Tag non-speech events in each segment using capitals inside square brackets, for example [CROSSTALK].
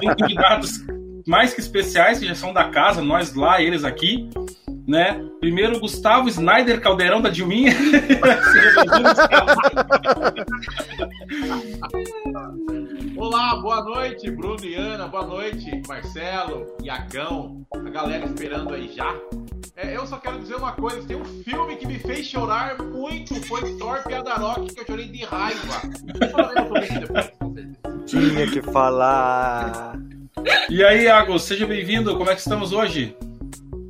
tem convidados mais que especiais, que já são da casa, nós lá, eles aqui. Né? Primeiro, Gustavo Snyder Caldeirão da Dilminha. [LAUGHS] Olá, boa noite, Bruno e Ana, boa noite, Marcelo, Iacão, a galera esperando aí já. É, eu só quero dizer uma coisa: tem um filme que me fez chorar muito, foi Thor Piadarok, que eu chorei de raiva. Tinha que falar. E aí, Iago, seja bem-vindo. Como é que estamos hoje?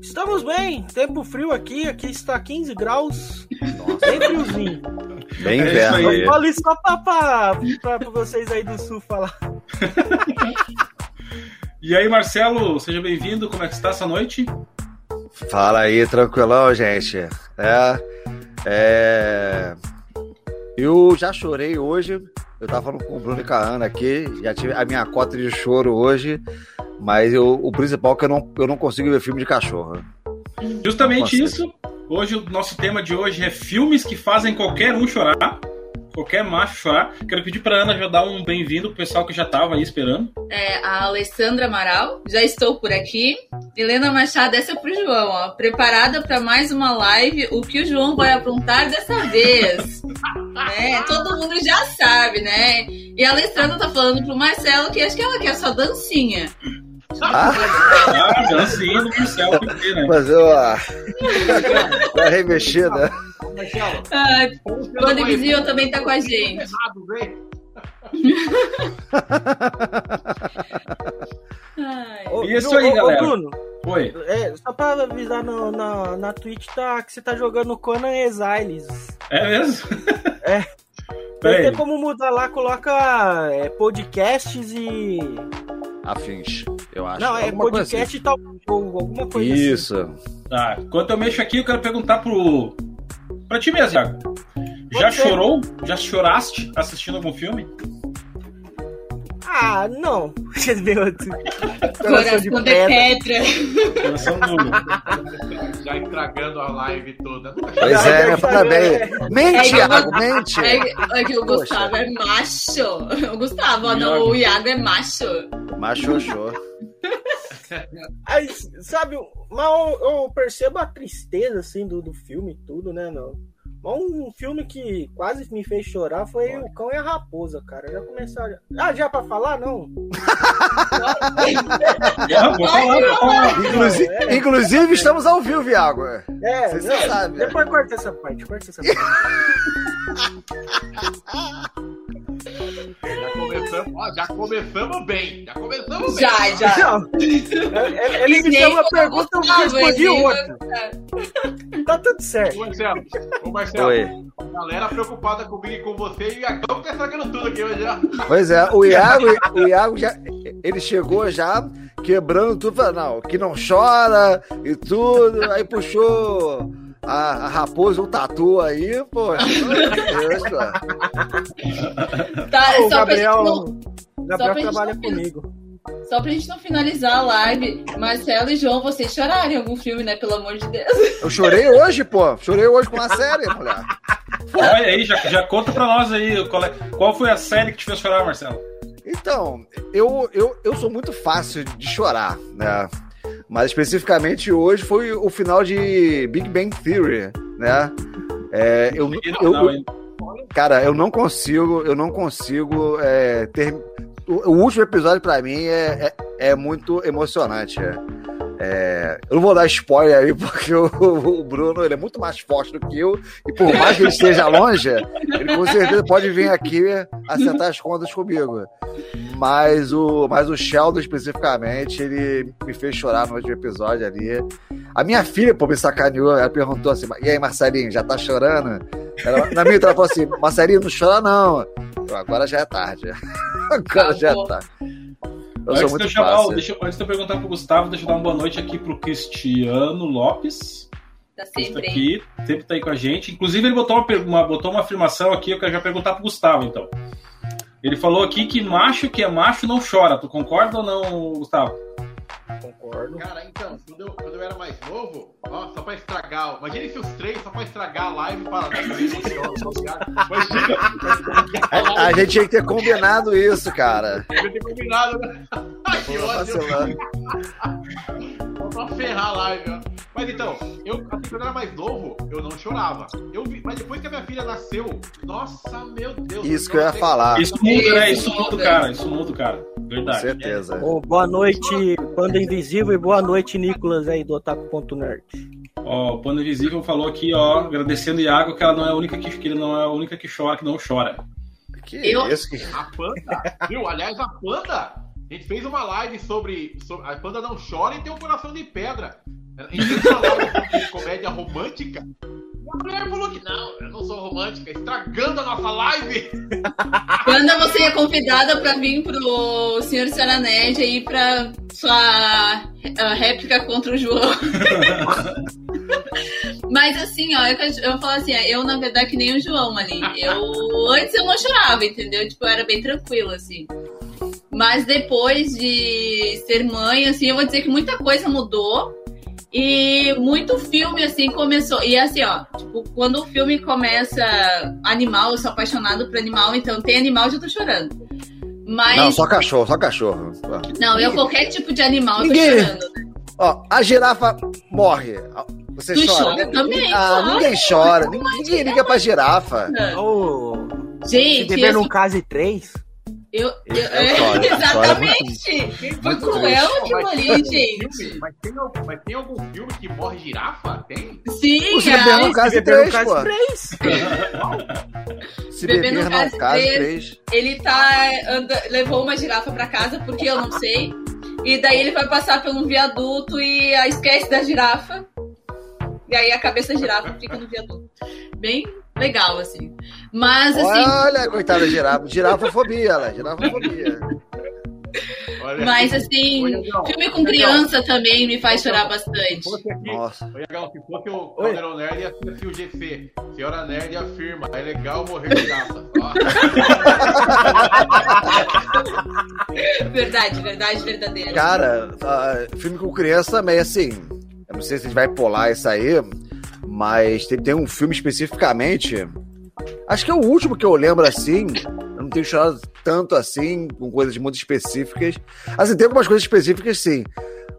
Estamos bem, tempo frio aqui, aqui está 15 graus. Nossa. Bem friozinho. Bem é inverno aí. Falei só pra, pra, pra, pra vocês aí do sul falar. [LAUGHS] e aí, Marcelo, seja bem-vindo. Como é que está essa noite? Fala aí, tranquilão, gente. É, é... Eu já chorei hoje. Eu tava falando com o Bruno e com a Ana aqui. Já tive a minha cota de choro hoje. Mas eu, o principal é que eu não, eu não consigo ver filme de cachorro. Justamente isso. Hoje, o nosso tema de hoje é filmes que fazem qualquer um chorar qualquer macho chorar. Quero pedir para Ana já dar um bem-vindo pro pessoal que já estava aí esperando. É, a Alessandra Amaral, já estou por aqui. Helena Machado, essa é pro João, ó. Preparada para mais uma live, o que o João vai aprontar dessa vez. [LAUGHS] né? Todo mundo já sabe, né? E a Alessandra tá falando pro Marcelo que acho que ela quer só dancinha. Ah, ah dancinha no céu, né? Fazer uma, uma remexida. Marcelo. Ah, o Divisio também tá com a gente. Errado, vem. Isso aí, galera. Ô, Bruno, Oi. É, só pra avisar no, na, na Twitch tá, que você tá jogando Conan Exiles. É mesmo? É. Tem como mudar lá, coloca é, podcasts e. Afins, eu acho. Não, é alguma podcast assim. e tal. Alguma coisa assim. Isso. assim. Tá. Enquanto eu mexo aqui, eu quero perguntar pro, Pra ti mesmo, Iago. Já chorou? Já choraste assistindo algum filme? Ah, não. [LAUGHS] Coração de pedra. Coração duro. Já estragando a live toda. Pois é, né? Fala bem. Mente, é Iago, mente. É, é, que o Gustavo Poxa. é macho. O Gustavo, não, o Iago é macho. Macho, show. [LAUGHS] Aí, sabe, mas eu, eu, percebo a tristeza, assim, do, do filme tudo, né, não? Um filme que quase me fez chorar foi O Cão e a Raposa, cara. Já começaram. Ah, já pra falar? Não. [LAUGHS] inclusive, é. inclusive, estamos ao vivo, Viago. É, Você não, sabe. Depois corta essa parte, corta essa parte. [LAUGHS] [LAUGHS] Já começamos, ó, já começamos bem. Já começamos bem. Já, já. Não, [LAUGHS] ele me deu uma pergunta e eu respondi outra. Tá tudo certo. Ô, Marcelo, ô, Marcelo Oi. galera preocupada comigo e com você e o Iago tá estragando tudo aqui hoje já. Pois é, o Iago, o Iago já. Ele chegou já quebrando tudo, falando, não, que não chora e tudo, aí puxou a, a raposa, o tatu aí, pô. Deus, tá, o Gabriel, não, Gabriel trabalha não, comigo. Só pra gente não finalizar a live, Marcelo e João, vocês choraram em algum filme, né? Pelo amor de Deus. Eu chorei hoje, pô. Chorei hoje com uma série, mulher. Olha aí, já, já conta pra nós aí qual, é, qual foi a série que te fez chorar, Marcelo. Então, eu, eu, eu sou muito fácil de chorar, né? Mas especificamente hoje foi o final de Big Bang Theory, né? É, eu, eu, eu, cara, eu não consigo, eu não consigo é, ter. O, o último episódio para mim é, é, é, muito emocionante. É. É, eu não vou dar spoiler aí, porque o, o, Bruno ele é muito mais forte do que eu, e por mais que ele esteja longe, ele com certeza pode vir aqui acertar as contas comigo. Mas o, mas o Sheldon, especificamente, ele me fez chorar no último episódio ali. A minha filha, pô, me sacaneou, ela perguntou assim: e aí, Marcelinho, já tá chorando? Ela, na minha, ela falou assim: Marcelinho, não chora não. Eu, agora já é tarde. [LAUGHS] Agora já é tarde. Eu antes, de eu chamar, deixa, antes de eu perguntar pro Gustavo, deixa eu dar uma boa noite aqui pro Cristiano Lopes. Tá sempre tá aqui, sempre tá aí com a gente. Inclusive, ele botou uma, uma, botou uma afirmação aqui, eu quero já perguntar pro Gustavo, então. Ele falou aqui que macho que é macho não chora. Tu concorda ou não, Gustavo? Concordo. Cara, então, quando eu, quando eu era mais novo, ó, só pra estragar. Imagina se os três, só pra estragar a live para dar Imagina. A, a gente tinha que ter combinado isso, cara. Eu ter combinado, né? Que ódio. Só pra ferrar a live, ó. Mas então, eu, assim, quando eu era mais novo, eu não chorava. Eu vi, mas depois que a minha filha nasceu, nossa, meu Deus. Isso que eu ia falar, Isso muda, né? Isso muda, cara. Isso muda, cara. com Verdade. certeza. Ô, boa noite, Panda Invisível, e boa noite, Nicolas aí do Otaku.nerd. Ó, o Pano Invisível falou aqui, ó, agradecendo o Iago que ela não é a única que, que ele não é a única que chora, que não chora. Que Eu- isso? Que... A Panda, viu? Aliás, a Panda, a gente fez uma live sobre, sobre- A Panda não chora e tem um coração de pedra. A gente fez uma live sobre comédia romântica. A mulher falou que não, eu não sou romântica, estragando a nossa live. [LAUGHS] Quando você é convidada pra vir pro Senhor e Senhora Nerd aí pra sua ah, réplica contra o João. [LAUGHS] Mas assim, ó, eu, eu falo assim, eu na verdade que nem o João ali. Eu antes eu não chorava, entendeu? Tipo, eu era bem tranquila, assim. Mas depois de ser mãe, assim, eu vou dizer que muita coisa mudou. E muito filme, assim, começou. E assim, ó, tipo, quando o filme começa animal, eu sou apaixonado por animal, então tem animal eu já tô chorando. Mas. Não, só cachorro, só cachorro. Não, eu qualquer tipo de animal eu tô Ninguém- chorando. Ó, a girafa morre. Você Tu chora? chora também, Ah, claro. ninguém chora. Ninguém, ninguém liga pra girafa. Se Gente, beber eu, num case 3, eu, eu, Eu choro, eu choro exatamente. Foi muito cruel Mas aquilo ali, tem algum gente. Mas tem, algum- mas tem algum filme que morre girafa? Tem? Sim, [LAUGHS] Se beber ai, num case se beber num 3, case pô. 3. Se Beber case três. 3. ele tá anda- levou uma girafa pra casa porque eu não sei. E daí ele vai passar por um viaduto e ah, esquece da girafa. E aí a cabeça da girafa fica no viaduto. Bem legal, assim. Mas assim, Olha, coitada da girafa. Girafofobia, [LAUGHS] ela. Girafofobia. Olha, mas assim, Iagão, filme com criança também me faz chorar bastante. Aqui, Nossa. Ô, Iagão, se fosse o Caldeirão Nerd, ia ser o GC. Senhora Nerd afirma, é legal morrer girafa. Ó. [LAUGHS] Verdade, verdade verdadeira. Cara, ah, filme com criança também, assim. Eu não sei se a gente vai pular isso aí, mas tem, tem um filme especificamente. Acho que é o último que eu lembro assim. Eu não tenho chorado tanto assim, com coisas muito específicas. Assim, tem algumas coisas específicas, sim.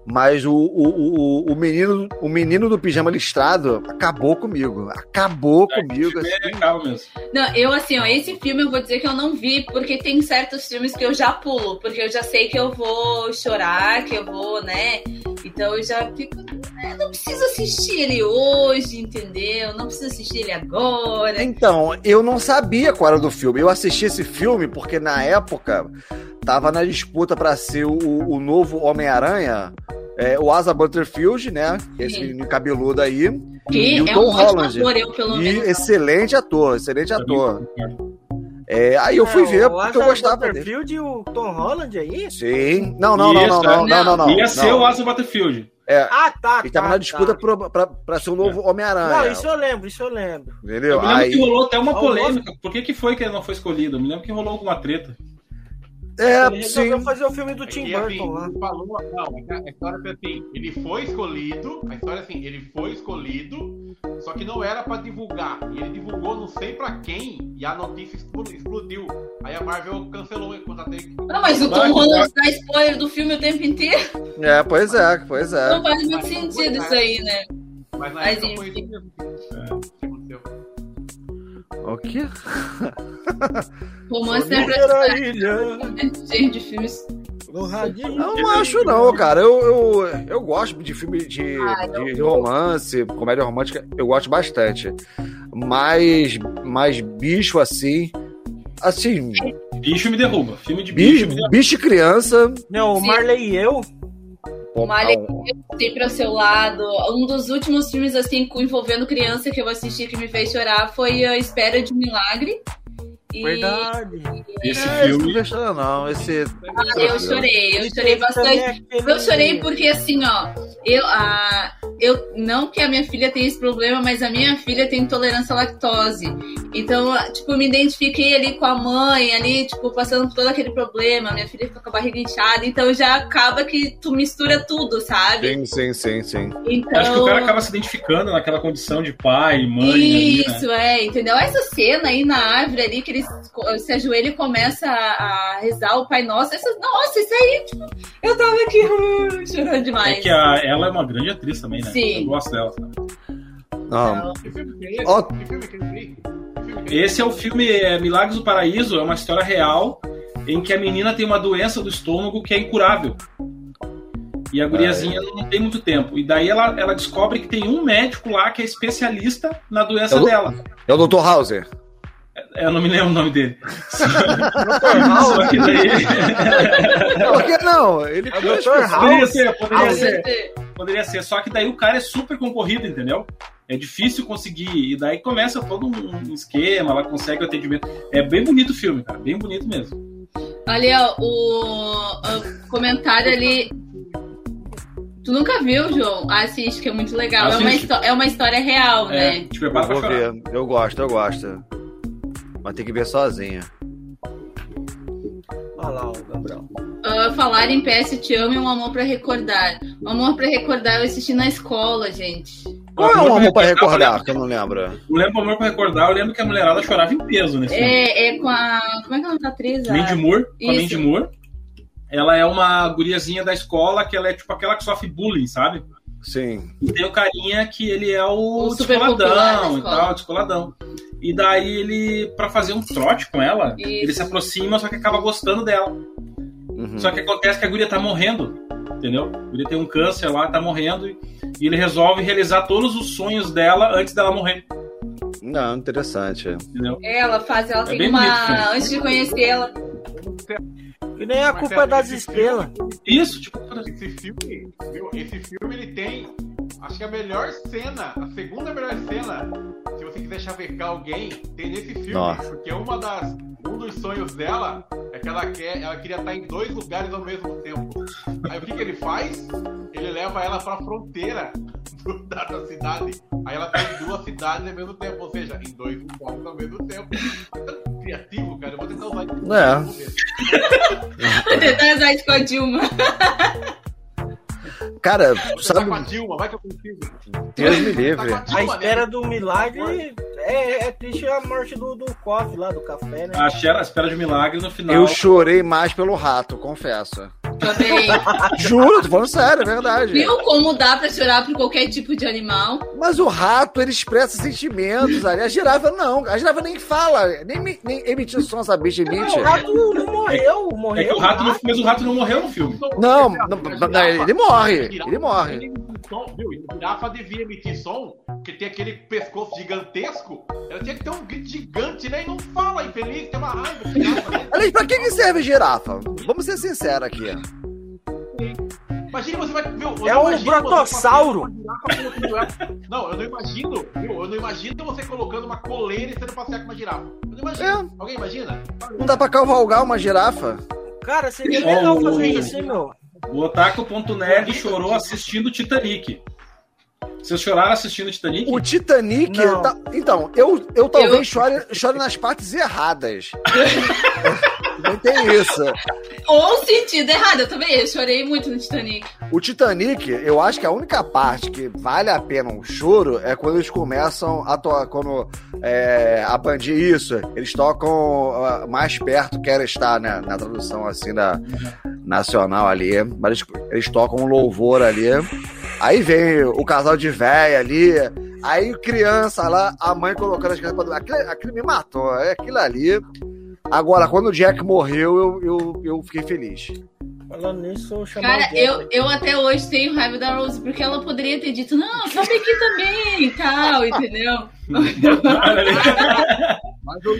Mas o, o, o, o, menino, o menino do pijama listrado acabou comigo. Acabou comigo. É, Assim. acaba mesmo. Não, eu assim, ó, esse filme eu vou dizer que eu não vi, porque tem certos filmes que eu já pulo, porque eu já sei que eu vou chorar, que eu vou, né? Então eu já fico. Né, não preciso assistir ele hoje, entendeu? Não preciso assistir ele agora. Então, eu não sabia qual era do filme. Eu assisti esse filme porque na época tava na disputa pra ser o, o novo Homem-Aranha, é, o Asa Butterfield, né? É esse Sim. menino cabeludo aí. Que e o é Tom um Holland. ator, eu pelo E menos. excelente ator, excelente ator. É, aí eu fui É, ver o porque eu gostava dele. Butterfield e o Tom Holland aí? Sim. Não, não, não, não, Isso, não, é. não, não, não. Ia ser o Asa Battlefield. Ah, tá. Ele tava tá, na disputa tá. pra, pra, ser o novo Homem-Aranha. Não, isso eu lembro, isso eu lembro. Entendeu? Eu me lembro Aí, que rolou até uma polêmica. Por que, que foi que ele não foi escolhido? Eu me lembro que rolou alguma treta. É, Ele resolveu sim. fazer o filme do Tim E, assim, Burton lá. falou, não, a história foi assim, ele foi escolhido, a história é assim, ele foi escolhido, só que não era pra divulgar, e ele divulgou não sei pra quem, e a notícia explo- explodiu. Aí a Marvel cancelou ele quando dele. Não, mas o Tom Holland dá spoiler do filme o tempo inteiro. É, pois é, pois é. Não faz muito sentido isso aí, né? Mas na Mas época foi isso mesmo. É, o quê? Romance é pra Primeira ilha, [LAUGHS] cheio de filmes. no radinho. Não acho, não, cara. Eu, eu, eu gosto de filme de, Ah, de romance, comédia romântica, eu gosto bastante. Mas, mas bicho assim. Assim, Bicho me derruba. Filme de bicho, bicho, bicho e criança. Não. Marley e eu. Pô, Marley um- sempre ao seu lado. Um dos últimos filmes, assim, envolvendo criança que eu assisti que me fez chorar foi A Espera de um Milagre. E Verdade. Esse É, esse não filme. não. Esse. ah, eu chorei, eu chorei bastante. Eu chorei porque, assim, ó, eu, ah, eu não que a minha filha tenha esse problema, mas a minha filha tem intolerância à lactose. Então, tipo, me identifiquei ali com a mãe, ali, tipo, passando por todo aquele problema. Minha filha fica com a barriga inchada, então já acaba que tu mistura tudo, sabe? Sim, sim, sim, sim. Então... Acho que o cara acaba se identificando naquela condição de pai, mãe. Isso, ali, né? é, entendeu? Essa cena aí na árvore ali, que ele se ajoelha e começa a, a rezar o Pai Nosso. Essa, nossa, isso aí, tipo, eu tava aqui uh, [LAUGHS] chorando demais. É que a, ela é uma grande atriz também, né? Sim. Eu gosto dela. Sabe? Que é esse? É é é o filme é, Milagres do Paraíso, é uma história real em que a menina tem uma doença do estômago que é incurável. E a guriazinha não tem muito tempo. E daí ela, ela descobre que tem um médico lá que é especialista na doença Eu- dela. É o Dr. Hauser. É, Eu não me lembro o nome dele. Dr. Só que daí. Por que não? Ele É Dr. poderia House. ser, poderia House. ser. Poderia ser. Só que daí o cara é super concorrido, entendeu? É difícil conseguir. E daí começa todo um esquema, ela consegue o atendimento. É bem bonito o filme, cara. Bem bonito mesmo. Ali, ó, o, o comentário ali. Tu nunca viu, João? Assiste, que é muito legal. É uma, é uma história real, É, né? te prepara pra Vou chorar. ver. Eu gosto, eu gosto. Mas tem que ver sozinha. Olha lá, o Gabriel. Ah, falar em PS Te Amo e Um Amor Pra Recordar. Um Amor Pra Recordar eu assisti na escola, gente. Qual é um amor pra Eu recordar, que eu não lembro? lembro amor pra recordar, eu lembro que a mulherada chorava em peso nesse filme. É, é com a... Como é que é o nome da atriz? A- Mandy Moore, com a. Mandy Moore. Ela é uma guriazinha da escola que ela é tipo aquela que sofre bullying, sabe? Sim. E tem o carinha que ele é o, O descoladão e tal, descoladão. E daí ele, pra fazer um trote com ela, Isso. ele se aproxima, só que acaba gostando dela. Uhum. Só que acontece que a guria tá morrendo, entendeu? A guria tem um câncer lá, tá morrendo, e ele resolve realizar todos os sonhos dela antes dela morrer, Não, interessante. entendeu? Ela faz, ela É tem uma. bonito, filho. Antes de conhecer ela. E nem a culpa é das estrelas. Isso, tipo, Esse filme, esse filme ele tem, acho que a melhor cena, a segunda melhor cena, se você quiser chavecar alguém, tem nesse filme, Nossa. porque uma das, um dos sonhos dela é que ela quer, ela queria estar em dois lugares ao mesmo tempo. Aí o que, que ele faz? Ele leva ela pra fronteira do- da, da cidade. Aí ela tá em duas cidades ao mesmo tempo, ou seja, em dois lugares ao mesmo tempo. Criativo, cara. Eu vou tentar usar isso. É. Vou tentar usar isso com a Dilma. Cara, Tá com a sabe, Dilma, vai que eu consigo. Deus me Tá livre. a A Dilma, espera né? do milagre é, é triste a morte do, do coffee lá, do café, né? a espera, a espera de milagre no final. Eu chorei mais pelo rato, confesso. Também. [LAUGHS] Juro, tô falando sério, é verdade. Viu como dá pra chorar por qualquer tipo de animal? Mas o rato, ele expressa sentimentos ali. A girafa não. A girafa nem fala, nem, me- nem emitir som, essa bicha emite. o rato não morreu, morreu. É que o rato não, mas o rato não morreu no filme. Não, não, não, ele morre, ele morre. Ele emite som, viu? E A girafa devia emitir som, porque tem aquele pescoço gigantesco. Ela tinha que ter um grito gigante, né? E não fala, infeliz, tem uma raiva. girafa, né? Aliás, pra que, que serve girafa? Vamos ser sinceros aqui. Imagina você vai. É um brotossauro. ela- Não, eu não imagino? Eu não imagino você colocando uma coleira e sendo passear com uma girafa. Eu não imagino. Alguém imagina? Não dá pra cavalgar uma girafa? Cara, seria legal Oh, fazer isso, hein, meu? O Otaku.nerd chorou assistindo Titanic. Vocês choraram assistindo Titanic? O Titanic. Tá- Então, eu, eu talvez Eu- chore, chore nas partes erradas. [LAUGHS] Não tem isso. Ou sentido errado, eu também. Eu chorei muito no Titanic. O Titanic, eu acho que a única parte que vale a pena um choro é quando eles começam a tocar, quando é, a bandir isso, eles tocam ah, mais perto, quer estar, né, na tradução assim da nacional ali, mas eles, tocam um louvor ali, aí vem o casal de véia ali, aí criança lá, a mãe colocando as crianças pra dormir. aquilo, aquilo me matou, é aquilo ali. Agora, quando o Jack morreu, eu, eu, eu fiquei feliz. Falando nisso, eu chamar Cara, eu, eu até hoje tenho raiva da Rose, porque ela poderia ter dito, não, sobe aqui também e tal, [LAUGHS] entendeu?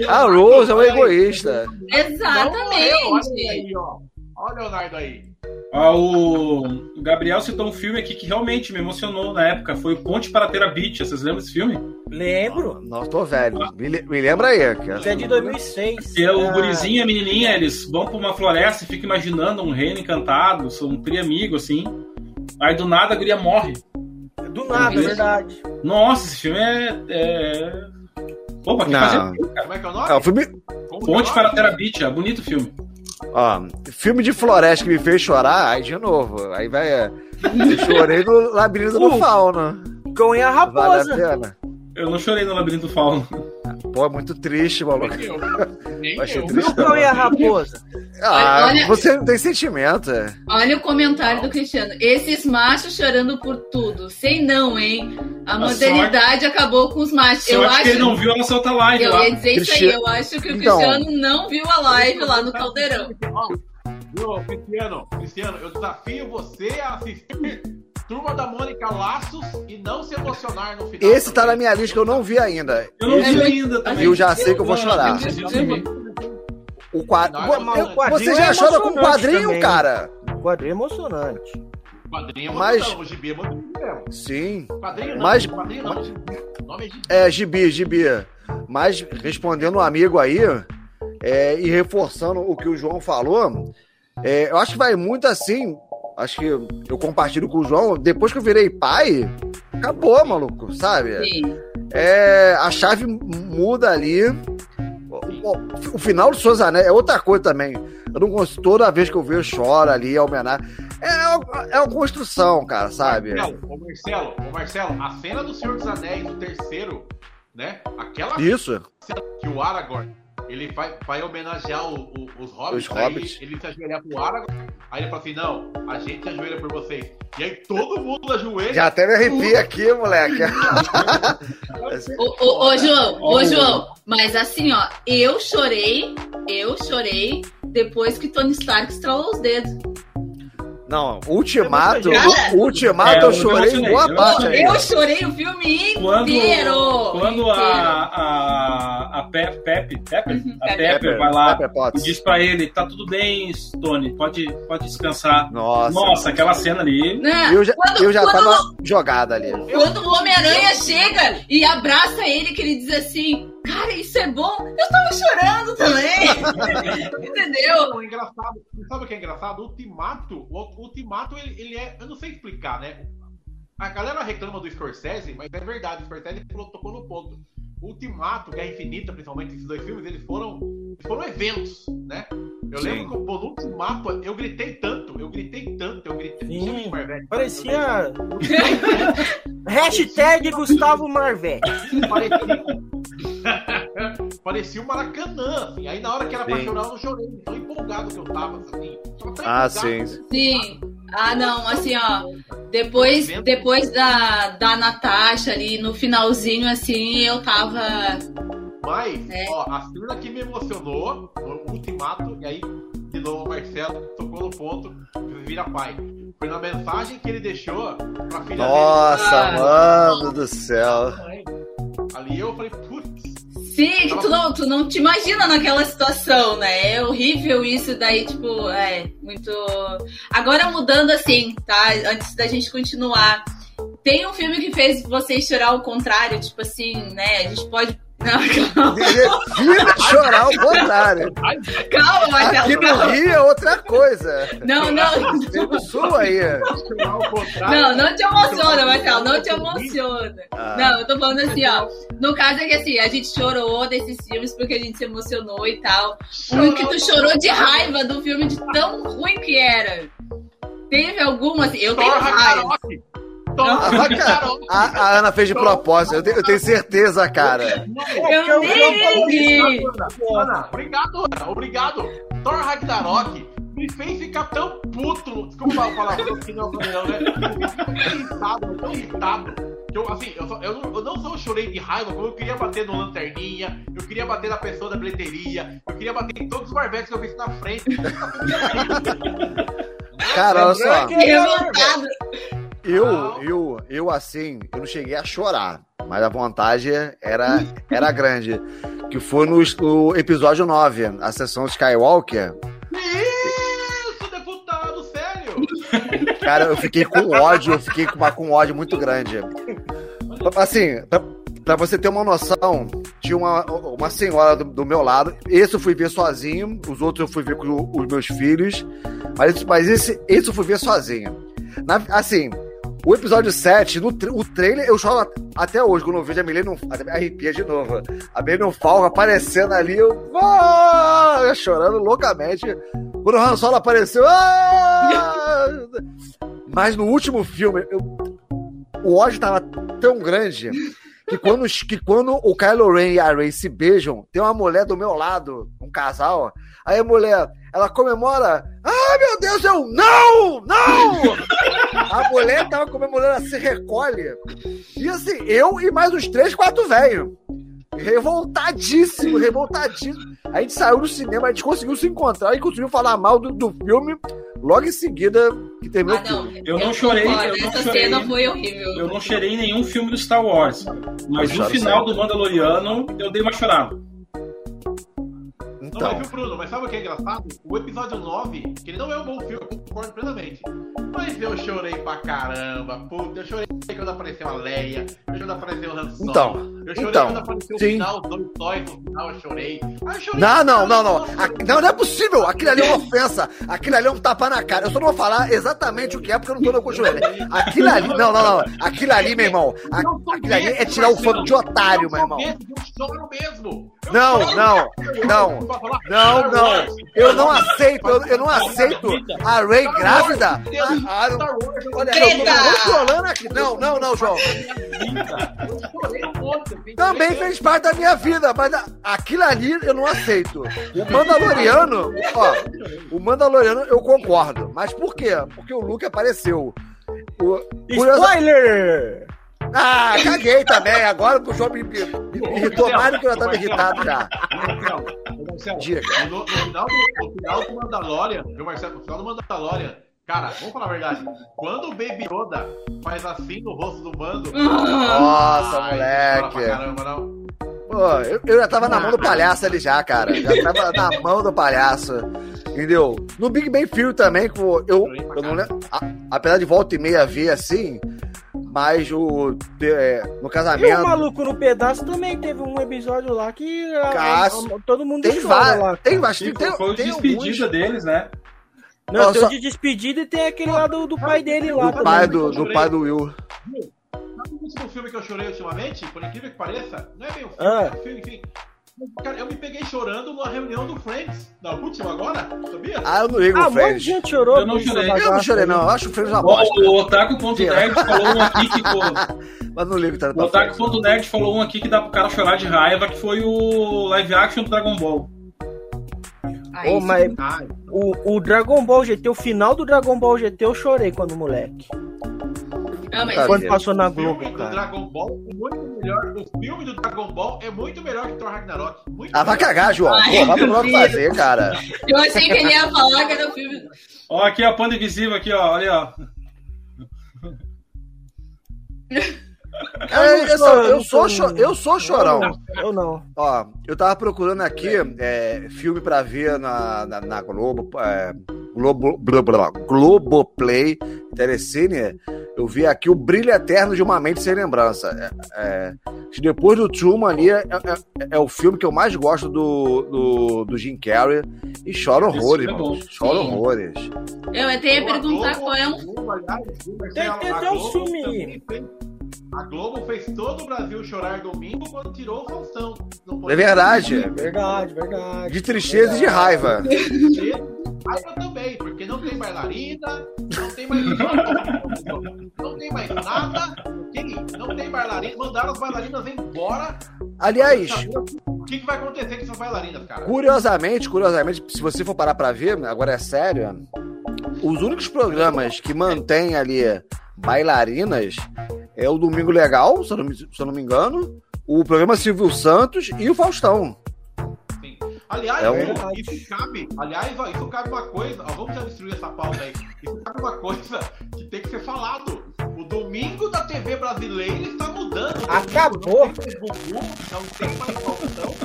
A Rose é um aí, egoísta. Não morreu, olha Exatamente. aí, ó. Olha o Leonardo aí. Ó, o Gabriel citou um filme aqui que realmente me emocionou na época. Foi o Ponte para Terabithia. Vocês lembram desse filme? Lembro. Não, tô velho. Me, me lembra aí. Isso é de 2006. Que é o Ah, gurizinho e a menininha, eles vão pra uma floresta e ficam imaginando um reino encantado, são um tri amigo, assim. Aí do nada a guria morre. Do nada, é verdade. Nossa, esse filme é. é... Opa, que Não. fazer. Como é que é o nome? É, o filme, é Ponte para Terabit, é bonito o filme. Ó, filme de floresta que me fez chorar, aí de novo. Aí vai. é, Eu chorei no labirinto do Uh, fauno. Cão e a Vale a raposa. pena. Eu não chorei no Labirinto do Fauno. Pô, é muito triste, maluco. Nem eu. [LAUGHS] Nem eu. triste. E a raposa? Ah, Olha- você não tem sentimento. é. Olha o comentário do Cristiano. Esses machos chorando por tudo. Sei não, hein? A modernidade acabou com os machos. Eu, Eu acho que ele não viu a nossa outra live Eu lá. ia dizer isso aí. Eu acho que o Então. Cristiano não viu a live lá no Caldeirão. Cristiano, Cristiano, eu desafio você a assistir Turma da Mônica Laços e não se emocionar no final. Esse tá na minha lista que eu não vi ainda. Eu não vi ainda também. eu já sei que eu vou chorar. O o quadrinho Você já é chora com emocionante quadrinho, também. cara? O quadrinho é emocionante. Quadrinho é Mas- o gibi é mesmo. Sim. Quadrinho não, Mas- quadrinho não. O nome é gibi. É, gibi, gibi. Mas respondendo um amigo aí, é, e reforçando o que o João falou, é, eu acho que vai muito assim. Acho que eu compartilho com o João. Depois que eu virei pai, acabou, maluco, sabe? Sim. É, a chave muda ali. O, o- o final do Seus Anéis é outra coisa também. Eu não consigo, toda vez que eu vejo, eu choro ali, é homenagem. É, é uma construção, cara, sabe? Marcelo, ô Marcelo, ô Marcelo, a cena do Senhor dos Anéis, o terceiro, né? Aquela Isso. cena que o Aragorn, ele vai, vai homenagear o- o- os hobbits, Os aí hobbits. ele se ajoelhar pro Aragorn, aí ele fala assim, não, a gente se ajoelha por vocês. E aí todo mundo ajoelha. Já até me arrepia aqui, moleque. Ô, ô, ô, João, ô, João, mas assim, ó, eu chorei, eu chorei depois que Tony Stark estralou os dedos. Não, Ultimato, Ultimato é, eu eu chorei boa eu parte. Eu chorei o filme Quando, inteiro. quando inteiro. a, a, a Pe- Pepe, Pepper, Uhum, a Pepper. Pepper vai lá Pepper e diz pra ele, tá tudo bem, Tony, pode, pode descansar. Nossa. Nossa, aquela cena ali. Né? Eu já, Quando- eu já quando- tava jogada ali. Quando o Homem-Aranha chega e abraça ele, que ele diz assim, cara, isso é bom, eu tava chorando também. [LAUGHS] Entendeu? O engraçado, sabe o que é engraçado? O Ultimato, o Ultimato, ele, ele é. Eu não sei explicar, né? A galera reclama do Scorsese, mas é verdade, o Scorsese tocou no ponto. O Ultimato, Guerra Infinita, principalmente esses dois filmes, eles foram, eles foram eventos, né? Eu Sim. lembro que pô, no Ultimato eu gritei tanto, eu gritei tanto, eu gritei. Sim, Marvete. Parecia. [LAUGHS] Hashtag Gustavo Marvete. Parecia, [LAUGHS] parecia um Maracanã, assim. Aí na hora que era pra Sim. chorar, eu não chorei. Tão empolgado que eu tava, assim. Ah, empolgado. sim. Sim. Ah, não, assim, ó. Depois, depois da, da Natasha ali, no finalzinho, assim, eu tava. Mas, É. ó, a cena que me emocionou no Ultimato, e aí, de novo, o Marcelo tocou no ponto, vira pai. Foi na mensagem que ele deixou pra filha Nossa, Ah. mano do céu. dele. Ali eu falei, putz, Sim, tu não, tu não te imagina naquela situação, né? É horrível isso daí, tipo, é muito. Agora mudando assim, tá? Antes da gente continuar. Tem um filme que fez vocês chorar ao contrário, tipo assim, né? A gente pode. Não, calma, Prefiro chorar ao contrário. calma Marcelo. Aqui no calma. Rio é outra coisa. Não, não, Tem no sul aí. chorar ao contrário. não, não te emociona, Marcelo, não te emociona. Ah, Não, eu tô falando assim, ó. No caso é que assim, a gente chorou desses filmes porque a gente se emocionou e tal. Um que tu chorou de raiva do filme de tão ruim que era. Teve alguma, assim, eu tenho raiva. Thor Ah. A, a Ana fez de propósito, eu tenho, eu tenho certeza, cara. Eu nem vi. Ana, obrigado, Ana, obrigado. Thor Ragnarok me fez ficar tão puto. Desculpa eu falar que não, não, né? Fica tão irritado, tão irritado. Eu, assim, eu, só- eu não, eu não só chorei de raiva, como eu queria bater no Lanterninha, eu queria bater na pessoa da bilheteria, eu queria bater em todos os barbetes que eu vi na frente. Cara, olha só. Eu, eu, eu assim, eu não cheguei a chorar, mas a vontade era, era grande. Que foi no, no episódio 9, a sessão Skywalker. Isso, deputado, sério? Cara, eu fiquei com ódio, eu fiquei com, com ódio muito grande. Assim, pra, pra você ter uma noção, tinha uma, uma senhora do, do meu lado. Esse eu fui ver sozinho, os outros eu fui ver com os meus filhos. Mas, mas esse, esse eu fui ver sozinho. Na- assim, O episódio 7, no o trailer, eu choro até hoje, quando eu vejo a até me arrepia de novo. A Millennium Falcon aparecendo ali, eu, ah, chorando loucamente. Quando o Han Solo apareceu, ah! [LAUGHS] Mas no último filme, eu, o ódio tava tão grande que quando, que quando o Kylo Ren e a Rey se beijam, tem uma mulher do meu lado, um casal, aí a mulher, ela comemora, ah, meu Deus, eu, não, não! [LAUGHS] A mulher tava comemorando, se recolhe, e assim, eu e mais uns três, quatro velhos, revoltadíssimo, revoltadíssimo. A gente saiu do cinema, a gente conseguiu se encontrar e conseguiu falar mal do, do filme logo em seguida que terminou ah, não. Eu, eu não chorei. Eu Essa não chorei, cena foi horrível. Eu não chorei em nenhum filme do Star Wars. Mas no final do Mandaloriano, eu dei uma chorada. Então. Mas viu, Bruno? Mas sabe o que é engraçado? O episódio 9, que ele não é um bom filme, eu concordo plenamente. Mas eu chorei pra caramba, puta. Eu chorei quando apareceu a Leia, eu chorei quando apareceu o Han Solo. Então, eu chorei então, quando apareceu sim. o final, os dois toys no final, eu chorei. Ah, eu chorei não, não, não, não. Não, não é possível. Aquilo ali é uma ofensa. Aquilo ali é um tapa na cara. Eu só não vou falar exatamente o que é, porque eu não tô no conjunto. Aquilo ali, não, não, não. Aquilo ali, meu irmão. Aquilo ali é tirar o fã de otário, meu irmão. Não, não, não. Não, não. Eu não aceito, eu, eu não aceito a Ray grávida. Ah, não. Olha, eu tô controlando aqui. Não, não, não, João. Também fez parte da minha vida, mas aquilo ali eu não aceito. O Mandaloriano, ó, o Mandaloriano eu concordo. Mas por quê? Porque o Luke apareceu. O, Spoiler! Ah, caguei também. Agora o João me, me, me irritou mais do que eu já tava irritado já. Diga. No, no, final do, no final do Mandalorian, viu, Marcelo? No final do Mandalorian, cara, vamos falar a verdade. Quando o Baby Yoda faz assim no rosto do mando. Nossa, ai, moleque. Pra caramba, não. Pô, eu, eu já tava na mão do palhaço ali já, cara. Já tava na mão do palhaço. Entendeu? No Big Bang Theory também, eu, eu, eu não lembro. a- Apesar de volta e meia ver assim, mas o. é, no E o casamento. maluco no pedaço também teve um episódio lá que a- a- Cássio, a- todo mundo Tem chora vários. lá. Tem, acho que tem, foi o tem despedida alguns. deles, né? Não, Ó, tem o de despedida e tem aquele lá do, do pai dele lá Do pai também. do, do pai do Will. Sabe o último filme que eu chorei ultimamente? Por incrível que pareça, não é bem um filme, Ah. é um filme, enfim. Cara, eu me peguei chorando numa reunião do Friends, da última agora, sabia? Ah, eu não ligo Ah, o Friends. gente chorou. Eu não chorei. Eu não chorei, não. Eu acho o Friends uma bosta. o Otaku.nerd falou um aqui que. [LAUGHS] pô, Mas não ligo tanto O. Otaku.nerd falou um aqui que dá pro cara chorar de raiva, que foi o live action do Dragon Ball. Ah, Ô, isso mas Ah, o, o Dragon Ball GT, o final do Dragon Ball GT eu chorei quando moleque. Ah, mas Quando passou na o filme Globo, do cara. Dragon Ball é muito melhor. O filme do Dragon Ball é muito melhor que Thor Ragnarok. Muito Ah, vai cagar, João. Ai, Pô, vai pro Deus. fazer, cara. eu achei que ele ia falar que era o filme. Ó, aqui a Panda Invisível aqui, ó. Olha, ó. [LAUGHS] É, eu, sou, eu, sou, eu sou chorão. Eu não. Ó, eu tava procurando aqui é, filme pra ver na, na, na Globo, é, Globo, blá, blá, blá, Globoplay, Telecine. Eu vi aqui o Brilho Eterno de uma Mente Sem Lembrança. É, é, depois do Truman ali, é, é- é o filme que eu mais gosto do, do, do Jim Carrey. E choro Esse horrores, é mano. Choro Sim. horrores. Eu até ia perguntar qual é um. Tem- tem até um filme- A Globo fez todo o Brasil chorar domingo quando tirou o Faustão. Não É verdade. Verdade, verdade. De tristeza e de raiva. Raiva também, porque não tem bailarina, não tem mais [LAUGHS] não tem mais nada? Não tem bailarina, mandaram as bailarinas embora. Aliás, O que, que vai acontecer com essas bailarinas, cara? Curiosamente, curiosamente, se você for parar pra ver, agora é sério, os únicos programas que mantêm ali bailarinas é o Domingo Legal, se eu não me, se eu não me engano, o programa Silvio Santos e o Faustão. Sim. Aliás, É um- isso cabe. Aliás, ó, isso cabe uma coisa. Ó, vamos já destruir essa pauta aí. Isso cabe uma coisa que tem que ser falado. O domingo da TV brasileira está mudando. Acabou. Não tem Gugu, não tem mais Faustão.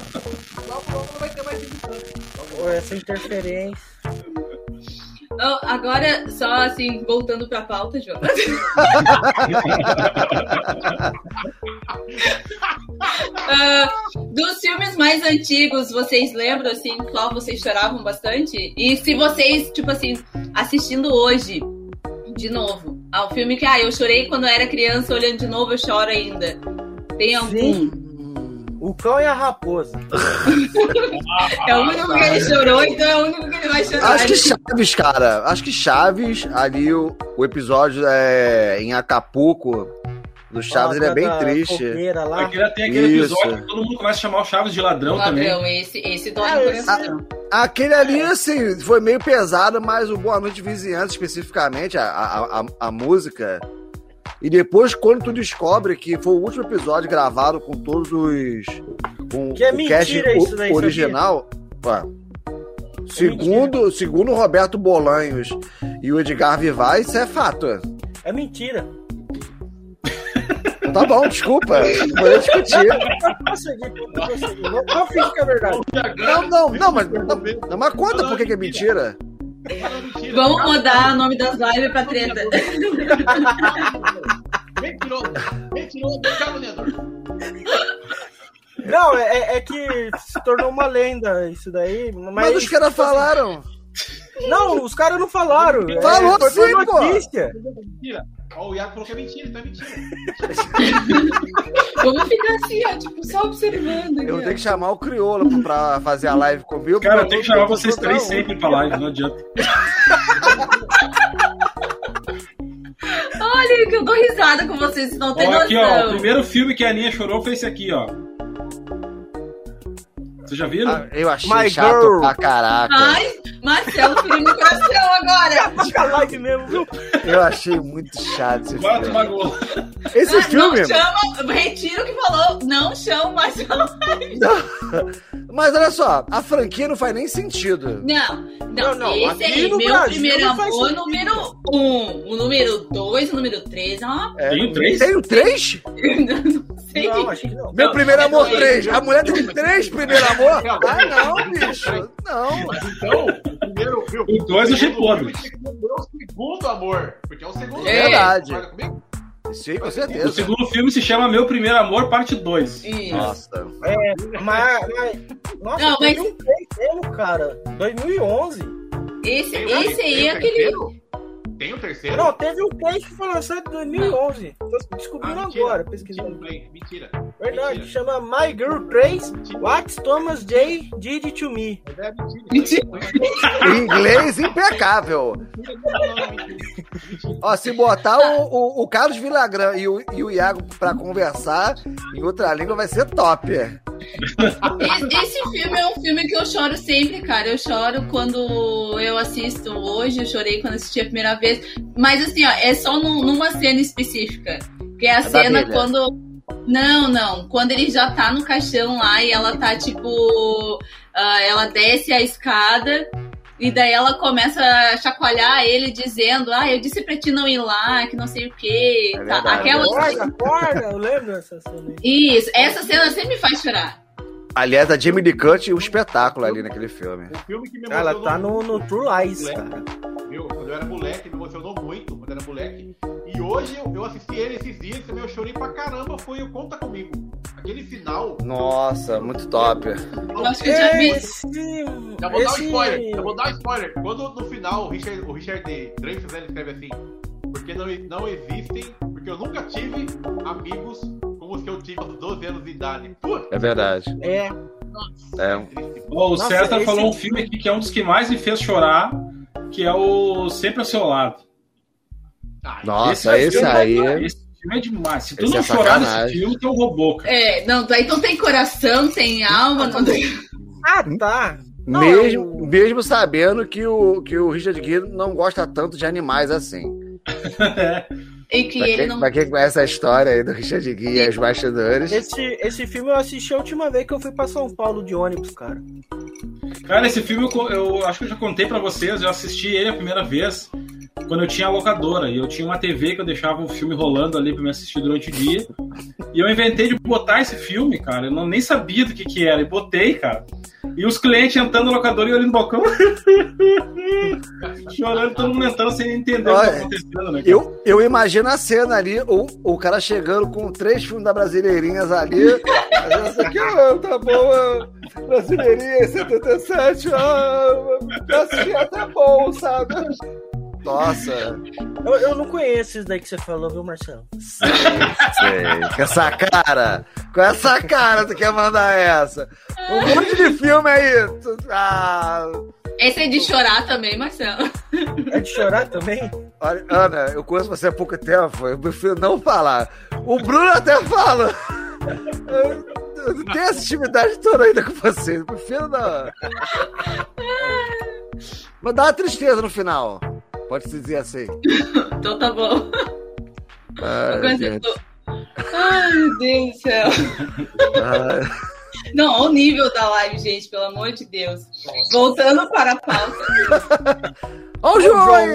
Logo, logo não vai ter mais Silvio Santos. Essa interferência. Não, agora, só assim, voltando pra pauta, João. [LAUGHS] Ah, dos filmes mais antigos, vocês lembram, assim, qual vocês choravam bastante? E se vocês, tipo assim, assistindo hoje, de novo, Ah, o filme que, ah, eu chorei quando eu era criança, olhando de novo, eu choro ainda. Tem algum? Sim. O cão e a raposa. É o único que ele chorou, então é o único que ele vai chorar. Acho que Chaves, cara. Acho que Chaves, ali o, o episódio é, em Acapulco do Chaves, ele é bem triste. lá. Aquele, tem aquele Isso. episódio que todo mundo começa a chamar o Chaves de ladrão, também. Ladrão, esse, esse dói esse- coração. Aquele ali, assim, foi meio pesado, mas o Boa Noite Vizinhança, especificamente, a, a, a, a música. E depois, quando tu descobre que foi o último episódio gravado com todos os. Com Que é o mentira cast isso daí, original. Ué, segundo, segundo o Roberto Bolanhos e o Edgar Vivai, isso é fato. É mentira. Tá bom, desculpa. Vou discutir. É. Não, não, não, mas, não, não, mas conta por que que é mentira. Vamos mudar o nome das lives pra treta. Mentiroso. Mentiroso. Caluniador. Não, é, é que se tornou uma lenda isso daí. Mas, Mas os caras falaram. Não, os caras não falaram. É, Falou foi sim, pô. notícia. Ó, o Iago falou que é mentira, então é mentira. [LAUGHS] Vamos ficar assim, ó, tipo, só observando. Eu aqui, tenho que chamar o Criolo pra fazer a live comigo. Cara, porque tem que eu chamar vocês três sempre pra live, não adianta. [LAUGHS] Olha, que eu dou risada com vocês, não tem Ó, aqui, ó, o noção. primeiro filme que a Aninha chorou foi esse aqui, ó. Vocês já viram? Ah, eu achei My chato girl. pra caraca. Ai, Marcelo, feriu meu coração agora. [LAUGHS] Fica live mesmo, viu? Eu achei muito chato esse Vai filme. tomar gol. Esse Ah, filme. Não chama, retiro o que falou, não chama o Marcelo. Mas olha só, a franquia não faz nem sentido. Não, não, Não, não, esse aqui aí, no meu Brasil primeiro não amor, sentido. número um. O número dois, o número três, é uma... É, Tem o três? Tem o três? [LAUGHS] não sei. Não, acho que não. Meu Não, primeiro é amor, três. A mulher tem três primeiro amor? Ah, não, bicho. Não. Então, o primeiro filme. O dois eu podre. tem o meu segundo amor. Porque é o segundo. É. Verdade. Sim, com O certeza. segundo filme se chama Meu Primeiro Amor, parte 2. Isso. Nossa. Mas, mas nossa, Não, mas- teve um três mesmo, cara. 2011. Esse, Tem o- esse aí tem é o aquele... Tem o terceiro? Não, teve um três que foi lançado em 2011. Tô descobrindo Ah, mentira. agora, pesquisando. Mentira, Mentira. Verdade, Mentira. chama My Girl 3 Mentira. What Thomas J. Did to Me. É mentira. Inglês impecável. Ó, se botar o, o, o Carlos Villagrán e o, e o Iago pra conversar em outra língua vai ser top. Esse, esse filme é um filme que eu choro sempre, cara. Eu choro quando eu assisto hoje, eu chorei quando assisti a primeira vez. Mas assim, ó, é só num- numa cena específica. Que é a da cena quando. Não, não. Quando ele já tá no caixão lá e ela tá tipo. ah, ela desce a escada. E daí ela começa a chacoalhar ele dizendo, ah, eu disse pra ti não ir lá, que não sei o quê. É Tá, aquela. Acorda, acorda, eu lembro dessa cena aí. Isso, essa cena sempre me faz chorar. Aliás, a Jamie Lee Curtis, um espetáculo ali naquele filme. O filme que me Ela tá no, no True Lies, cara. Viu? Quando eu era moleque, emocionou muito quando eu era moleque. E hoje eu, eu assisti ele esses dias também, eu chorei pra caramba, foi o Conta Comigo. Aquele final. Nossa, muito top. Eu acho que eu já vi. Esse, Já vou dar um spoiler, já vou dar um spoiler. Quando no final o Richard, o Richard Dreyfuss ele escreve assim: Porque não, não existem, porque eu nunca tive amigos como os que eu tive aos 12 anos de idade. Puta, É verdade. É, É. triste. Ó, o Nossa, César falou um filme aqui que é um dos que mais me fez chorar, que é o Sempre ao Seu Lado. Ah, Nossa, Esse esse é aí. Esse filme é demais. Se tu Esse não é chorar nesse filme, tu é um robô, cara. É, não, daí tem coração, tem alma, não tem. Ah, tá. Não, Mesmo, eu- mesmo sabendo que o, que o Richard Gere não gosta tanto de animais assim. [LAUGHS] E que Pra ele quem, não. pra quem conhece a história aí do Richard Gere e os bastidores. Esse, esse filme eu assisti a última vez que eu fui pra São Paulo de ônibus, cara. Cara, esse filme eu, eu acho que eu já contei pra vocês, eu assisti ele a primeira vez quando eu tinha a locadora. E eu tinha uma TV que eu deixava o filme rolando ali pra me assistir durante o dia. E eu inventei de botar esse filme, cara. Eu não, nem sabia do que que era. E botei, cara. E os clientes entrando no locador e ali no balcão. [LAUGHS] Chorando, todo mundo entrando sem entender o que Olha, tá acontecendo, né? cara? Eu, eu imagino a cena ali, o, o cara chegando com três filmes da Brasileirinhas ali. isso aqui, ó, tá bom, ó, Brasileirinha 77, ó, eu assisti até bom, sabe? Nossa. Eu, eu não conheço isso daí que você falou, viu, Marcelo? Sei, sei. Com essa cara, com essa cara tu quer mandar essa. Um monte de filme aí. Tu- Ah, Esse é de chorar também, Marcelo. É de chorar também? olha, Ana, eu conheço você há pouco tempo, eu prefiro não falar. O Bruno até fala. Eu, eu não tenho essa intimidade toda ainda com você. Eu prefiro não. Mas dá uma tristeza no final. Pode-se dizer assim. [LAUGHS] Então tá bom. Ai, gente. tô- Ai, meu Deus do céu. Ai. Não, olha o nível da live, gente, pelo amor de Deus. Voltando para a pauta. [LAUGHS] Ó o João aí!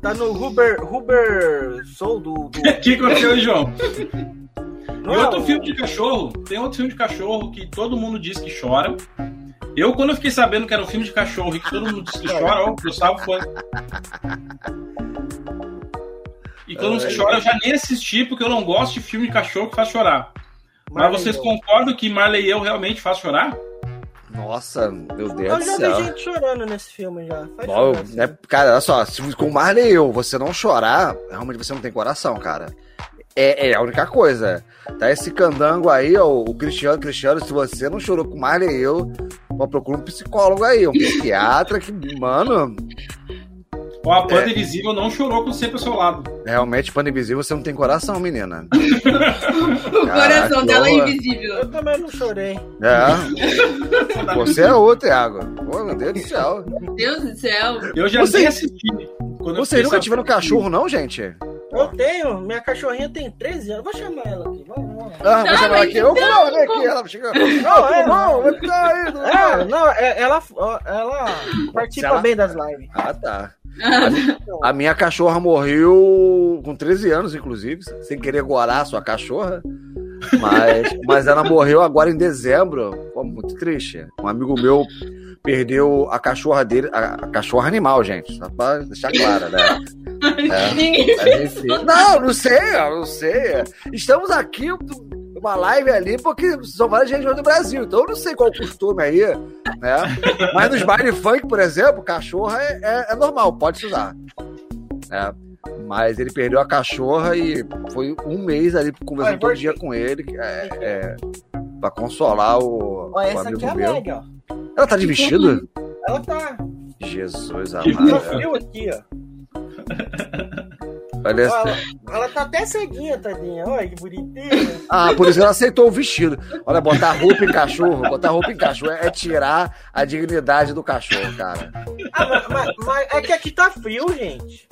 Tá no Huber, Huber Soul do. do [LAUGHS] que aconteceu, João? não, E outro filme de cachorro, tem outro filme de cachorro que todo mundo diz que chora. Eu, quando eu fiquei sabendo que era um filme de cachorro e que todo mundo que chora, ó, eu salvo fã. E todo mundo que chora, eu já nem assisti, porque eu não gosto de filme de cachorro que faz chorar. Mas vocês eu. concordam que Marley e eu realmente faz chorar? Nossa, meu Deus Eu do já céu. vi gente chorando nesse filme já. Faz Bom, chorar, né, cara, olha só, se com o Marley e eu você não chorar, realmente você não tem coração, cara. É, é a única coisa. Tá esse candango aí, ó, o Cristiano, Cristiano, se você não chorou com o Marley e eu, pô, procura um psicólogo aí, um psiquiatra que, mano, Ó, a Panda É. Invisível não chorou com sempre ao seu lado. realmente, pano invisível, você não tem coração, menina. [LAUGHS] O coração que dela é invisível. Eu também não chorei. É, você é outro, Thiago. Pô, meu Deus do céu. Meu Deus do céu. Eu já Você- nem assisti. Vocês nunca tiveram cachorro, não, gente? Eu tenho, minha cachorrinha tem 13 anos. Vou chamar ela aqui. Vamos, vamos. Ah, vou chamar mas aqui. Eu vou ver aqui, como- ela chega. Não, é, não, vai ficar aí. não É, não, é- ela, ela participa ela- bem das lives. Ah, tá. A [LAUGHS] minha cachorra morreu com 13 anos, inclusive, sem querer gorar a sua cachorra. Mas, mas ela morreu agora em dezembro. Pô, muito triste. Um amigo meu perdeu a cachorra dele, a, a cachorra animal, gente. Só pra deixar claro, né? [LAUGHS] É. Não, não sei, não sei. Estamos aqui uma live ali porque são várias regiões do Brasil, então eu não sei qual o costume aí, né? Mas nos bailes funk, por exemplo, cachorra é, é- é normal, pode se usar. né? Mas ele perdeu a cachorra e foi um mês ali conversando todo dia com ele, é, é, pra consolar o, Ó, o essa amigo aqui é a meu. Meg, ó. Ela tá de vestido? Ela tá Jesus amado. frio aqui, ó. Olha Ó, ela, ela tá até ceguinha, tadinha. Olha que bonitinha. Ah, por isso que ela aceitou o vestido. Olha, botar roupa em cachorro, botar roupa em cachorro é tirar a dignidade do cachorro, cara. Ah, mas, mas- mas é que aqui tá frio, gente.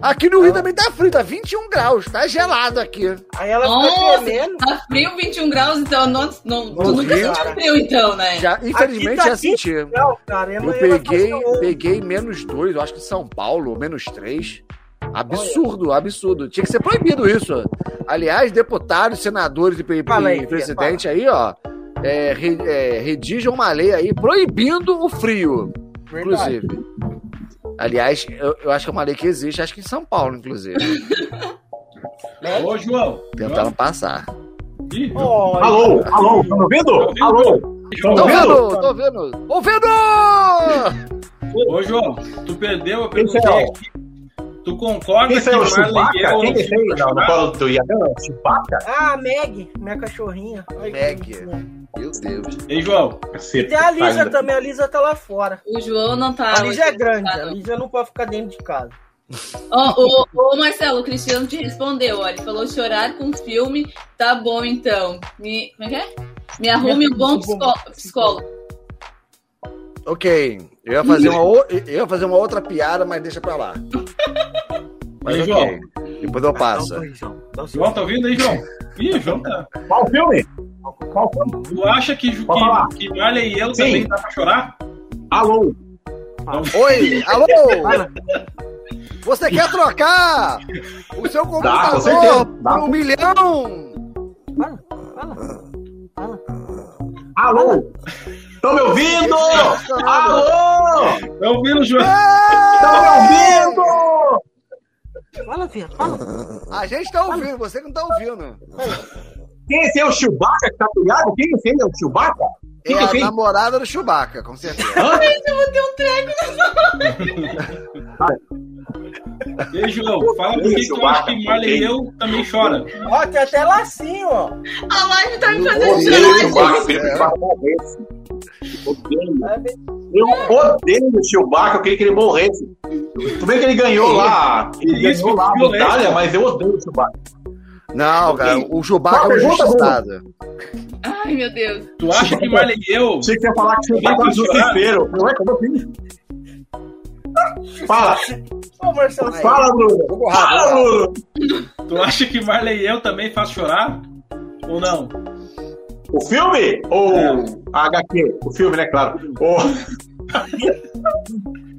Aqui no Rio também tá frio, tá 21 graus, tá gelado aqui. Aí ela Nossa, fica tremendo. Tá frio, 21 graus, então não, não, tu nunca sentiu frio, então, né? Já, infelizmente tá já senti. Não, cara, Eu vai peguei, peguei menos dois, eu acho que São Paulo, menos três. Absurdo, absurdo. Tinha que ser proibido isso. Aliás, deputados, senadores e, aí, presidente aí, ó, é, re- é, redigam uma lei aí proibindo o frio. Verdade. inclusive. Aliás, eu, eu acho que é uma lei que existe, acho que em São Paulo, inclusive. [LAUGHS] Né? Ô, João. Tentaram passar. Ih, Ó, Alô, alô, tá me ouvindo? Alô, João. Tô Tô vendo, tô vendo. Ouvindo! Ô, João, tu perdeu, eu Quem perguntei saiu? aqui. Tu concorda quem que saiu o Marley Chewbacca? e eu Quem não que fez no colo do Iagão? Chewbacca? Ah, a Meg, minha cachorrinha. Olha que Meg. bonitinha. Meu Deus. Ei, João, E Caceta. tem a Lisa também, a Lisa tá lá fora. O João não tá. A Lisa é grande, tá, a não. Lisa não pode ficar dentro de casa. O Marcelo, o Cristiano te respondeu, ó. Ele falou chorar com filme, tá bom então. Me, como é que é? Me arrume um bom psicó- psicólogo. Ok, eu ia fazer uma, o- eu ia fazer uma outra piada, mas deixa pra lá. Mas Ei, ok, depois eu passo. Dá um João, tá ouvindo aí, João? Ih, João tá. Qual filme? Qual filme? Tu acha que, que, que Marley e eu Sim. também dá pra chorar? Alô, Oi, alô! Você quer trocar o seu computador Dá. por um milhão? Fala, fala, fala. alô. Estão me ouvindo? Alô, Tá ouvindo, João? estão me ouvindo? Fala, filha, fala. A gente tá ouvindo, você que não tá ouvindo. Quem esse é o Chewbacca que tá ligado? Quem esse é o Chewbacca? é a namorada do Chewbacca, com certeza. Eu vou ter um treco E aí, João, fala por que tu acha que Marley e eu também chora. Ó, tem até lacinho, ó. A live tá me fazendo chorar. O eu. Odeio. Eu odeio o Chewbacca, eu queria que ele morresse. Tudo bem que ele ganhou lá, ele isso, ganhou lá a que violência. medalha, mas eu odeio o Chewbacca. Não, cara, o Chewbacca é um injustiçado. Ai, meu Deus. Tu acha que Marley e eu. Achei que falar que o Chewbacca é um justiceiro. Não é como assim? Fala, Ô, Marcelo, fala, Bruno. Fala. Bruno. Tu acha que Marley e eu também faz chorar? Ou não? O filme? Ou É. a HQ? O filme, né, claro. [LAUGHS]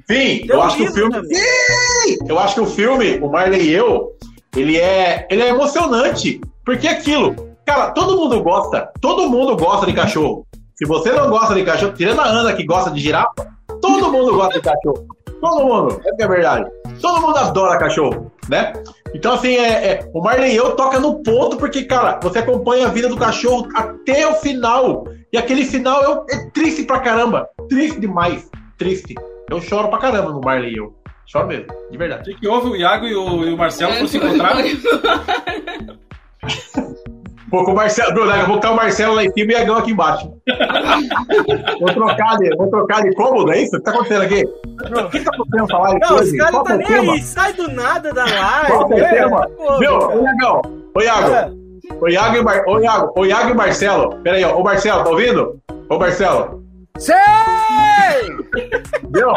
Sim, eu um acho que o filme. Sim! Eu acho que o filme, o Marley e eu, ele é, ele é emocionante. Porque aquilo, cara, todo mundo gosta. Todo mundo gosta de cachorro. Se você não gosta de cachorro, tirando a Ana que gosta de girafa, todo mundo gosta de cachorro. Todo mundo, é a verdade. Todo mundo adora cachorro, né? Então, assim, é, é, o Marley e eu toca no ponto porque, cara, você acompanha a vida do cachorro até o final. E aquele final é, é triste pra caramba. Triste demais. Triste. Eu choro pra caramba no Marley e eu. Choro mesmo, de verdade. O que, que houve? O Iago e o, e o Marcelo foram se encontrar? [LAUGHS] Vou com o Marcelo, Bruno, pouco tá o Marcelo lá em cima e a Gão aqui embaixo. vou, trocar de, vou trocar de cômodo, é isso? O que tá acontecendo aqui? O que tá acontecendo falar de Não, os caras tá é o nem tema? aí, sai do nada da live. Qual é o é, tema? pô, cara. Ô, Iagão, ô, Iago, É. ô, Iago e Mar... ô, Iago, ô, Iago e Marcelo, pera aí, ó, ô, Marcelo, tá ouvindo? Ô, Marcelo, Sei! Viu?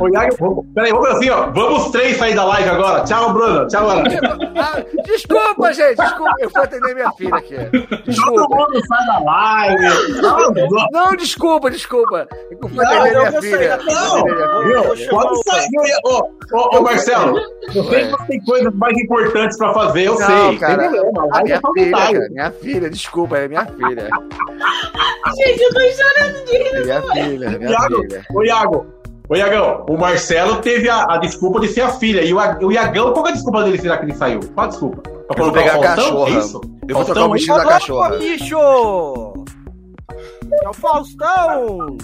Ô, Iago, vamos- pera aí, vamos assim, ó, vamos três sair da live agora. Tchau, Bruno, tchau, Ana. Ah, desculpa, gente, desculpa. Eu fui atender minha filha aqui. Todo Desculpa. mundo sai da live. Não, desculpa, desculpa. Eu fui Não, atender minha filha. Não, filha. Chamar Pode o- sair? Ô, ô, ô, Marcelo, eu sei que você tem coisas mais importantes pra fazer, eu Não, sei. cara. Tem problema, minha é filha, cara, minha filha, desculpa, é minha filha. Gente, eu tô chorando de rir. Minha filha, é minha Iago, filha. Ô Iago, ô Iagão, o Marcelo teve a, a desculpa de ser a filha. E o, o Iagão, qual que é a desculpa dele será que ele saiu? Qual a desculpa? Pra Eu vou pegar o a cachorra. É isso? Eu vou trocar o vestido da cachorra. bicho! É o Faustão!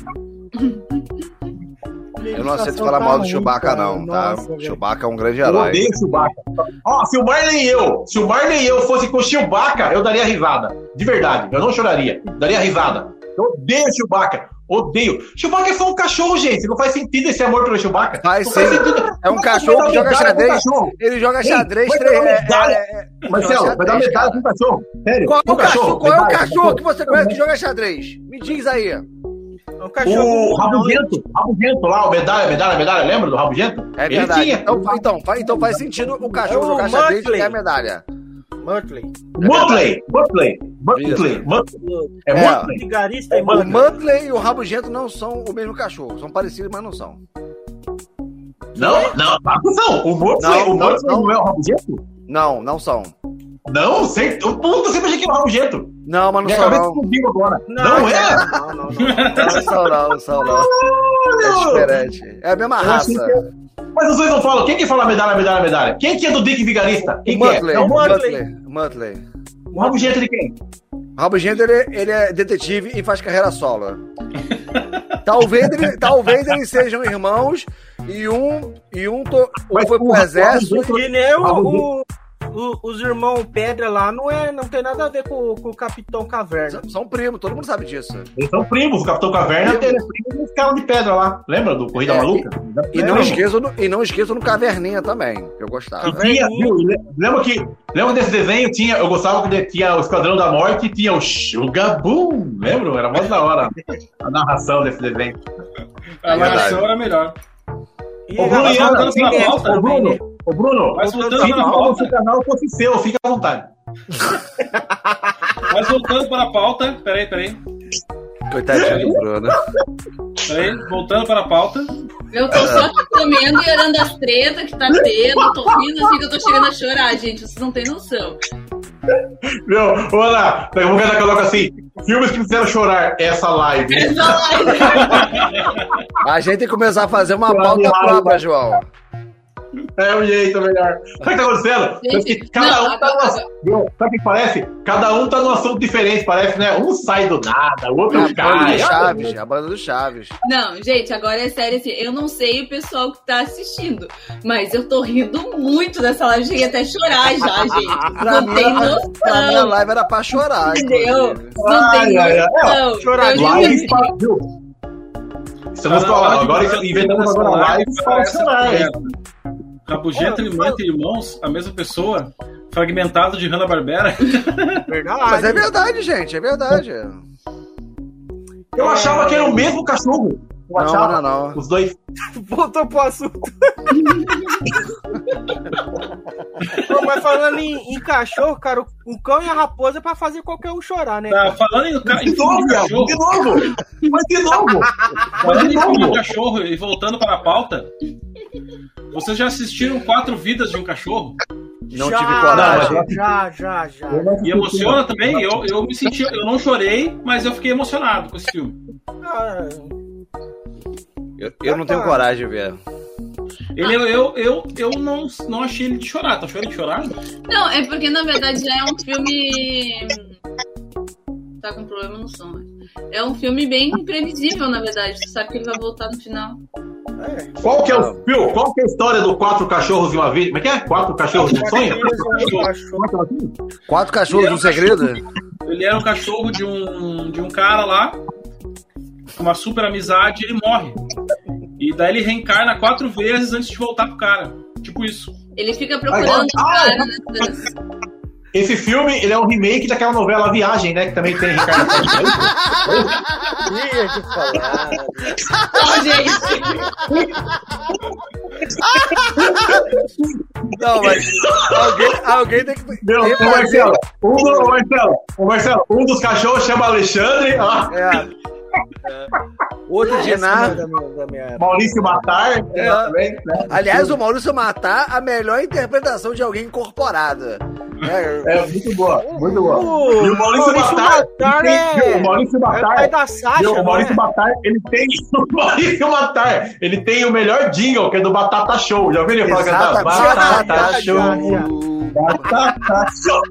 Eu não aceito falar mal do Chewbacca, não, tá? Chewbacca é um grande Eu herói. odeio o Chewbacca. Ó, se o Marley e eu, se o Marley e eu fosse com o Chewbacca, eu daria risada. De verdade, eu não choraria. Daria risada. Eu odeio o Chewbacca. Odeio. Chewbacca é só um cachorro, gente. Não faz sentido esse amor pelo Chewbacca. Faz Não sim. sentido. É um Como cachorro que joga xadrez. Ele joga xadrez três. é, medalha. é, é, Marcelo, vai dar medalha pro cachorro. Sério. Qual, o cachorro, qual é o cachorro que você conhece que joga xadrez? Me diz aí. É um cachorro. O Rabugento, Rabugento lá, o medalha, medalha, medalha, lembra do Rabugento? É Ele verdade. tinha. Então, então, faz, então faz sentido o cachorro É o jogar xadrez e ganhar medalha. Muttley. Mutley, Mutley, Mutley, Isso. Mutley. É É. Mutley. Vigarista e O Muttley. Muttley e o Rabugento não são o mesmo cachorro. São parecidos, mas não são. Não, não. O Mutley, Não, o não, Mutley não, não. é o Rabugento? Não, não são. Não, sei. Eu puta, sempre achei que era o Rabugento. Não, mas não Minha cabeça não. explodiu agora. Não, Não, é? Não, não, não. Não não, não não. É diferente. É a mesma Eu raça. que Mas os dois não falam. Quem que fala medalha, medalha, medalha? Quem que é do Dick Vigarista? Quem que é? Muttley. É O o Muttley. Muttley. Muttley. o Rabugento de quem? O Rabugento, ele, ele é detetive e faz carreira solo. [LAUGHS] talvez, ele, talvez eles sejam irmãos e um, e um, to, um Mas foi pro o exército. Que nem o, o- o- os irmãos Pedra lá não, é, não tem nada a ver com, com o Capitão Caverna. São, são primos, todo mundo sabe disso. Eles são primos. O Capitão Caverna Primo. é primo dos caras de pedra lá. Lembra do Corrida É, Maluca? E não, Lembra? esqueçam, no- e não esqueçam no Caverninha também, que eu gostava. E tinha, viu, le- lembra que lembra desse desenho tinha eu gostava que tinha o Esquadrão da Morte e tinha o Shugabum lembra era muito da hora a narração desse desenho A narração era melhor. E Ô, Bruno, e Bruno ô Bruno Mas voltando se pra o pauta, canal fosse seu fica à vontade mas voltando para a pauta, peraí, peraí, Coitadinho do Bruno. peraí, voltando para a pauta. Eu tô só aqui comendo e olhando as tretas que tá tendo. Tô rindo assim que eu tô chegando a chorar, gente. Vocês não têm noção. Viu? Ô, Ana, daqui a pouco ela coloca assim: filmes que fizeram chorar essa live. Essa live. A gente tem que começar a fazer uma pauta própria, João. É o jeito melhor. Sabe o que tá acontecendo? Gente, cada não, um tá agora- no... Sabe o que parece? Cada um tá num assunto diferente, parece, né? Um sai do nada, o outro É cai. do Chaves, a banda do Chaves. Não, gente, agora é sério assim. Eu não sei o pessoal que tá assistindo, mas eu tô rindo muito dessa live. Cheguei até a chorar já, [LAUGHS] gente. Pra Não tem a- pra minha noção. live era pra chorar. Entendeu? inclusive. Não tem ai. noção. chorar Live assim? Estamos de agora inventamos agora live para chorar. Rabugento, Irmã entre Irmãos, a mesma pessoa, fragmentado de Hanna-Barbera. [LAUGHS] Verdade. Mas é verdade, gente, é verdade. Eu achava que era o mesmo cachorro. Eu Não, achava. não, não. Os dois. Voltou pro assunto. [LAUGHS] Pô, mas falando em, em cachorro, cara, o, cão e a raposa é pra fazer qualquer um chorar, né? Tá, falando em, ca- De novo, cachorro, de novo. Mas de novo. filme de novo. cachorro e voltando para a pauta, vocês já assistiram Quatro Vidas de um Cachorro? Não já, tive coragem. Já, já, já. E emociona também? Eu, eu me senti, eu não chorei, mas eu fiquei emocionado com esse filme. Ah, Eu, eu não tenho coragem de ver. Ele, eu, eu, eu, eu não, não achei ele de chorar. Tá ele de chorar? Não, é porque na verdade já é um filme. Tá com problema no som. né? É um filme bem imprevisível, na verdade. Você sabe que ele vai voltar no final. É. Qual que é o Phil, Qual que é a história do quatro cachorros e uma vida? Como é que é? Quatro cachorros e um sonho? É é? Quatro cachorros é um segredo? Ele era um cachorro de um, de um cara lá, uma super amizade, e ele morre. E daí ele reencarna quatro vezes antes de voltar pro cara. Tipo isso. Ele fica procurando Ai, o ai, cara. Esse filme ele é um remake daquela novela A Viagem, né? Que também tem Ricardo Tinha [LAUGHS] que falar. Não, mas alguém, alguém tem que. Meu, tem Marcelo, um Marcelo, Marcelo, um dos cachorros chama Alexandre, ó, É. Outro dia Dinar. da minha, da minha. Maurício Matar, É. também, né? Aliás, o Maurício Matar, a melhor interpretação de alguém incorporada. É, É muito boa, muito boa. O E o Maurício Matar, Matar ele é, tem- o Maurício é o pai Matar, da Sasha, Viu? O Maurício não é? Matar, ele tem. [LAUGHS] O Maurício Matar, ele tem o melhor jingle, que é do Batata Show. Já ouviu ele falar cantar? Batata Já, Show. já, já. Batata Show.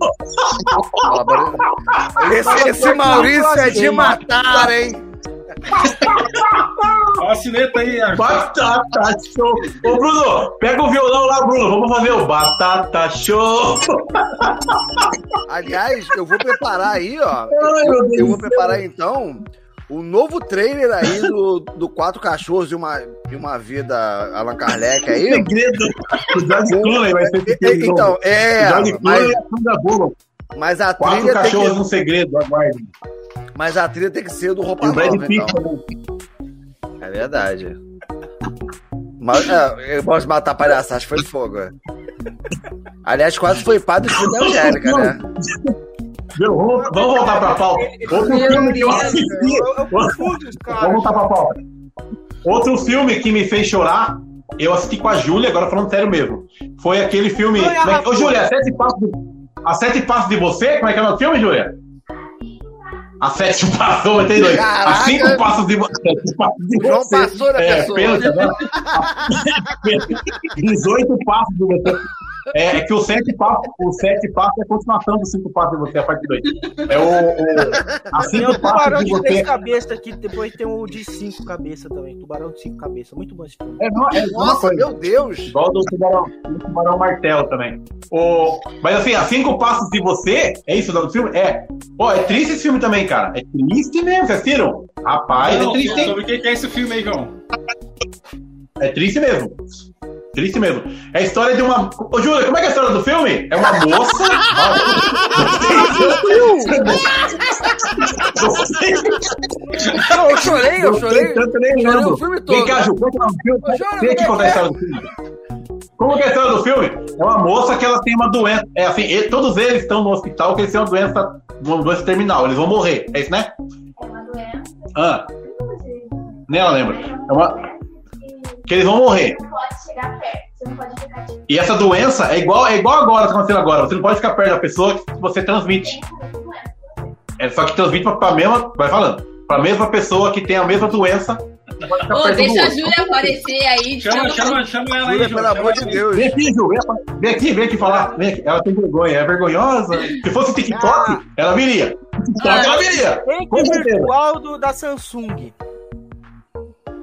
Esse, esse Maurício é de matar, hein? A sineta aí, Arthur. Batata Show. Ô, Bruno, pega o violão lá, Bruno. Vamos fazer o Batata Show. Aliás, eu vou preparar aí, ó. Ai, Deus Eu vou preparar então o novo trailer aí do, do Quatro Cachorros e uma, e uma Vida Allan Kardec aí. Segredo. O George Clooney vai ser Então, é. O George Mas, Clooney é a Sandra Bullock. mas a Quatro trilha tem cachorros que, um segredo, aguarde. Mas a trilha tem que ser do Roupa Nova, então. também. É verdade. Mas, é, eu posso matar palhaçada, acho que foi fogo. é. Aliás, quase foi padre do da Angélica, né? Viu? Vamos, vamos voltar pra pauta. Outro Meu filme que eu assisti. Vamos voltar pra pauta. Outro filme que me fez chorar, eu assisti com a Júlia, agora falando sério mesmo. Foi aquele filme. A Ô. Júlia, Sete Passos de... A Sete Passos de Você? Como é que é o nome do filme, Júlia? A Sete Passos, vou ter dois. A. Cinco Passos de Você. Passos de O João Você. passou da É, pessoa. pênalti, né? 18 passos de você. É, é que o sete passos, o sete passos é a continuação dos cinco passos de você, a parte 2. É o, o a Tem o cinco tubarão de de três você. cabeças aqui, depois tem o de cinco cabeças também. Tubarão de cinco cabeças. Muito bom esse filme. É, não, é uma Nossa, coisa. meu Deus! Igual do tubarão, do tubarão martelo também. O, mas assim, a cinco passos de você, é isso o nome do filme? É. Pô, é triste esse filme também, cara. É triste mesmo, vocês assistiram? Rapaz, Não, é triste, sobre o que que é esse filme aí, João? É triste mesmo. Triste mesmo. É a história de uma. Ô, Júlia, como é que é a história do filme? É uma moça. Não, eu chorei, eu chorei. Tanto nem Chorei lembro. o filme Vem todo. cá, Ju, conta o filme. Vem como contar a é que história do filme. Como que é a história do filme? É uma moça que ela tem uma doença. É assim, todos eles estão no hospital que eles têm uma doença, uma doença terminal. Eles vão morrer. É isso, né? É uma doença. Ah, nem ela lembra. É uma. Que eles vão morrer. Você não pode chegar perto. Você não pode ficar tipo. E essa doença é igual, é igual agora, tá acontecendo agora. Você não pode ficar perto da pessoa que você transmite. É só que transmite pra, pra mesma. Vai falando. Pra mesma pessoa que tem a mesma doença Ô, perto deixa a. Júlia aparecer aí. Chama, chama, chama ela aí, Júlia, pelo amor de. Deus. Vem aqui, Ju, vem, aqui, vem aqui falar. Vem aqui. Ela tem vergonha, é vergonhosa. Se fosse TikTok, ela viria. TikTok, ela viria. Tem que virtual do, da Samsung.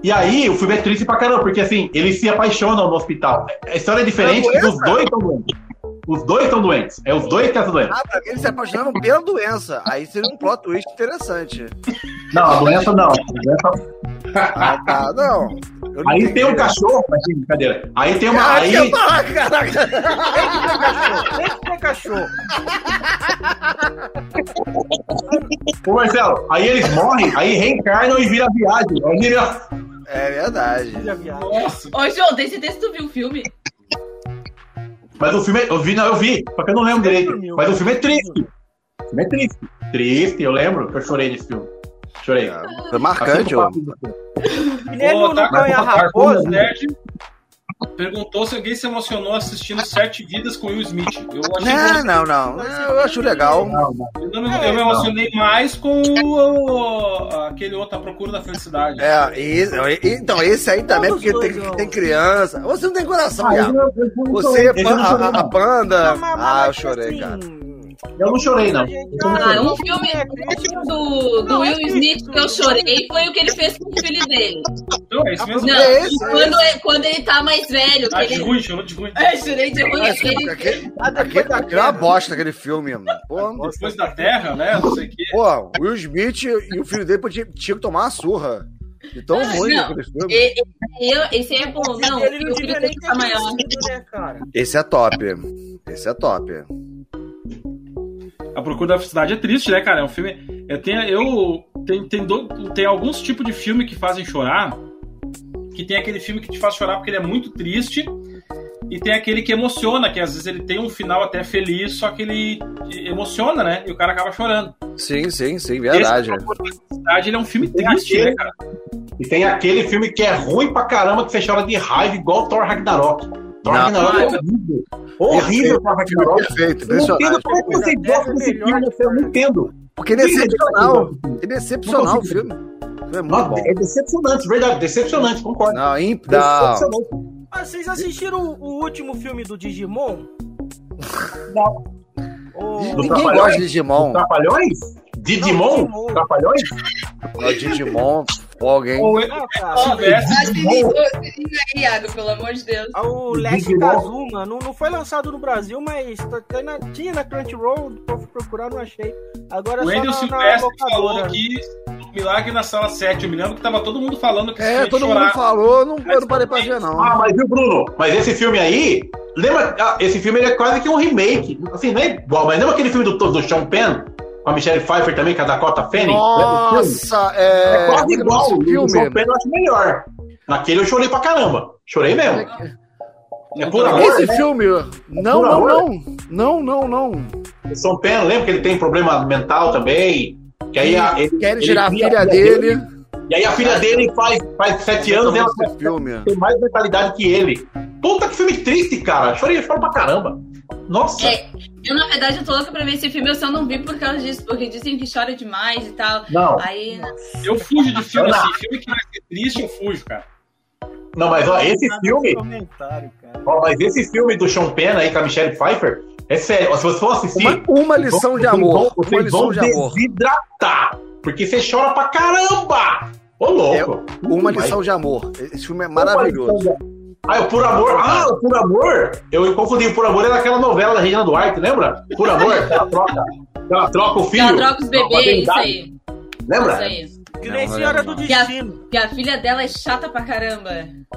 E aí, o filme é triste pra caramba, porque assim, eles se apaixonam no hospital. A história é diferente, É doença? os dois estão doentes. Os dois estão doentes. É os dois que estão doentes. Ah, pra eles se apaixonaram pela doença. Aí seria um plot twist interessante. Não, a doença não. A doença- Ah, tá. Não. Eu não Aí tem um cachorro, mas brincadeira. Aí tem uma. Ah, Aí, que falar, caraca. Tem que ter cachorro. ô Marcelo, aí eles morrem, aí reencarnam e vira viagem. Aí vira. É verdade. Viagem. Nossa, Ô, João, tem certeza que tu viu o filme? Mas o filme, é- eu vi, não, eu vi, só que eu não lembro direito. Mas o filme é triste. O filme é triste. Triste, eu lembro que eu chorei nesse filme. Chorei. Foi marcante, ô. Ganha Raposa. Nerd perguntou se alguém se emocionou assistindo Sete Vidas com Will Smith. Eu achei Não, não, não. Não, Eu acho legal. Não, não. Eu, não- eu me emocionei mais com o, aquele outro A Procura da Felicidade. É, esse- então, esse aí também, porque tem, ó. tem criança. Você não tem coração, Ah, Você, eu não a, a- a não. panda. Mas- mas- Ah, eu chorei, assim, cara. Eu não chorei, não. Ah, um filme do, do Não, é Will Smith que eu chorei foi o que ele fez com o filho dele. Então, é isso mesmo. Não, É esse, é quando, é- quando ele tá mais velho. Ah, de ele... ruim, chorou de ruim. É, chorei de ruim. Mas, Ele... aquele, Ah, aquele, aquele é uma guerra. bosta, aquele filme. Pô, Depois da Terra, né? Não sei o quê. pô, Will Smith e o filho dele tinham tinha que tomar uma surra. De tão Não, ruim não. aquele filme. E- e- eu- Esse é bom, não. ele não o filho devia dele nem ter tá maior. né? Esse é top. Esse é top. A Procura da Felicidade é triste, né, cara? É um filme. Eu tenho, eu tem, tem, do- tem alguns tipos de filme que fazem chorar. Que tem aquele filme que te faz chorar porque ele é muito triste. E tem aquele que emociona, que às vezes ele tem um final até feliz, só que ele emociona, né? E o cara acaba chorando. Sim, sim, sim, verdade. Esse A Procura da Felicidade ele é um filme Tem triste, aquele- né, cara? E tem aquele filme que é ruim pra caramba, que você chora de raiva, igual Thor Ragnarok. Não. Ragnarok é horrível. Horrível Ragnarok. perfeito, Eu não entendo impressionante. como é que vocês gostam desse filme, eu não entendo. Porque ele é excepcional. Ele é excepcional o filme. É muito Nossa, bom. é decepcionante, verdade, decepcionante, concordo. Não, imp... não. Decepcionante. Ah, vocês assistiram o, último filme do Digimon? Não. O- Ninguém Trapalhões? gosta de Digimon. Trapalhões? Didimon? Digimon. Trapalhões? Não, Digimon, pô, alguém. Ou tivesse. Ah, aí, Iago, pelo amor de Deus. Ah, O Digimon. Kazuma não, não foi lançado no Brasil, mas tá- tá na- tinha na Crunchyroll, eu fui procurar, não achei. Agora O é só Wendel Silvestre falou que o Milagre na Sala 7. Eu me lembro que tava todo mundo falando que É, todo de mundo chorar. falou, não, eu não parei pra ver, não. Ah, mas viu, Bruno? Mas esse filme aí, lembra? ah, esse filme ele é quase que um remake. Assim, não é igual, mas lembra aquele filme do, do Sean Penn? Com a Michelle Pfeiffer também, com a Dakota filme? Nossa, é. É quase igual. O filme. Eu acho melhor. Naquele eu chorei pra caramba. Chorei mesmo. É por amor, Esse né? filme. Não, Por não, não. Não, não, não. O Sean Penn, lembra que ele tem problema mental também? Que aí a, ele, Querem ele tirar a filha dele. E aí a filha dele faz, faz sete anos e ela filme. tem mais mentalidade que ele. Puta que filme triste, cara. Chorei, choro pra caramba. Nossa. É, eu, na verdade, eu tô louca pra ver esse filme, eu só não vi por causa disso, porque dizem que chora demais e tal. Não, Aí, Eu fujo de filme assim. Filme que vai ser triste, eu fujo, cara. não, mas ó, esse filme, no comentário, cara. ó, mas esse filme do Sean Penn aí com a Michelle Pfeiffer, é sério, se você for assistir, Uma, uma lição de vocês amor. vão- Uma Vocês lição vão de amor. desidratar, porque você chora pra caramba. Ô, louco. Uma Mas- lição de amor. Esse filme é maravilhoso. Ah, o Por Amor. Ah, o Por Amor. Eu confundi. O Por Amor era aquela novela da Regina Duarte, lembra? Por Amor, [LAUGHS] ela troca. Ela troca o filho. ela troca os bebês, isso aí. Lembra? Isso aí. Que nem Senhora do Que a, Destino. que a filha dela é chata pra caramba.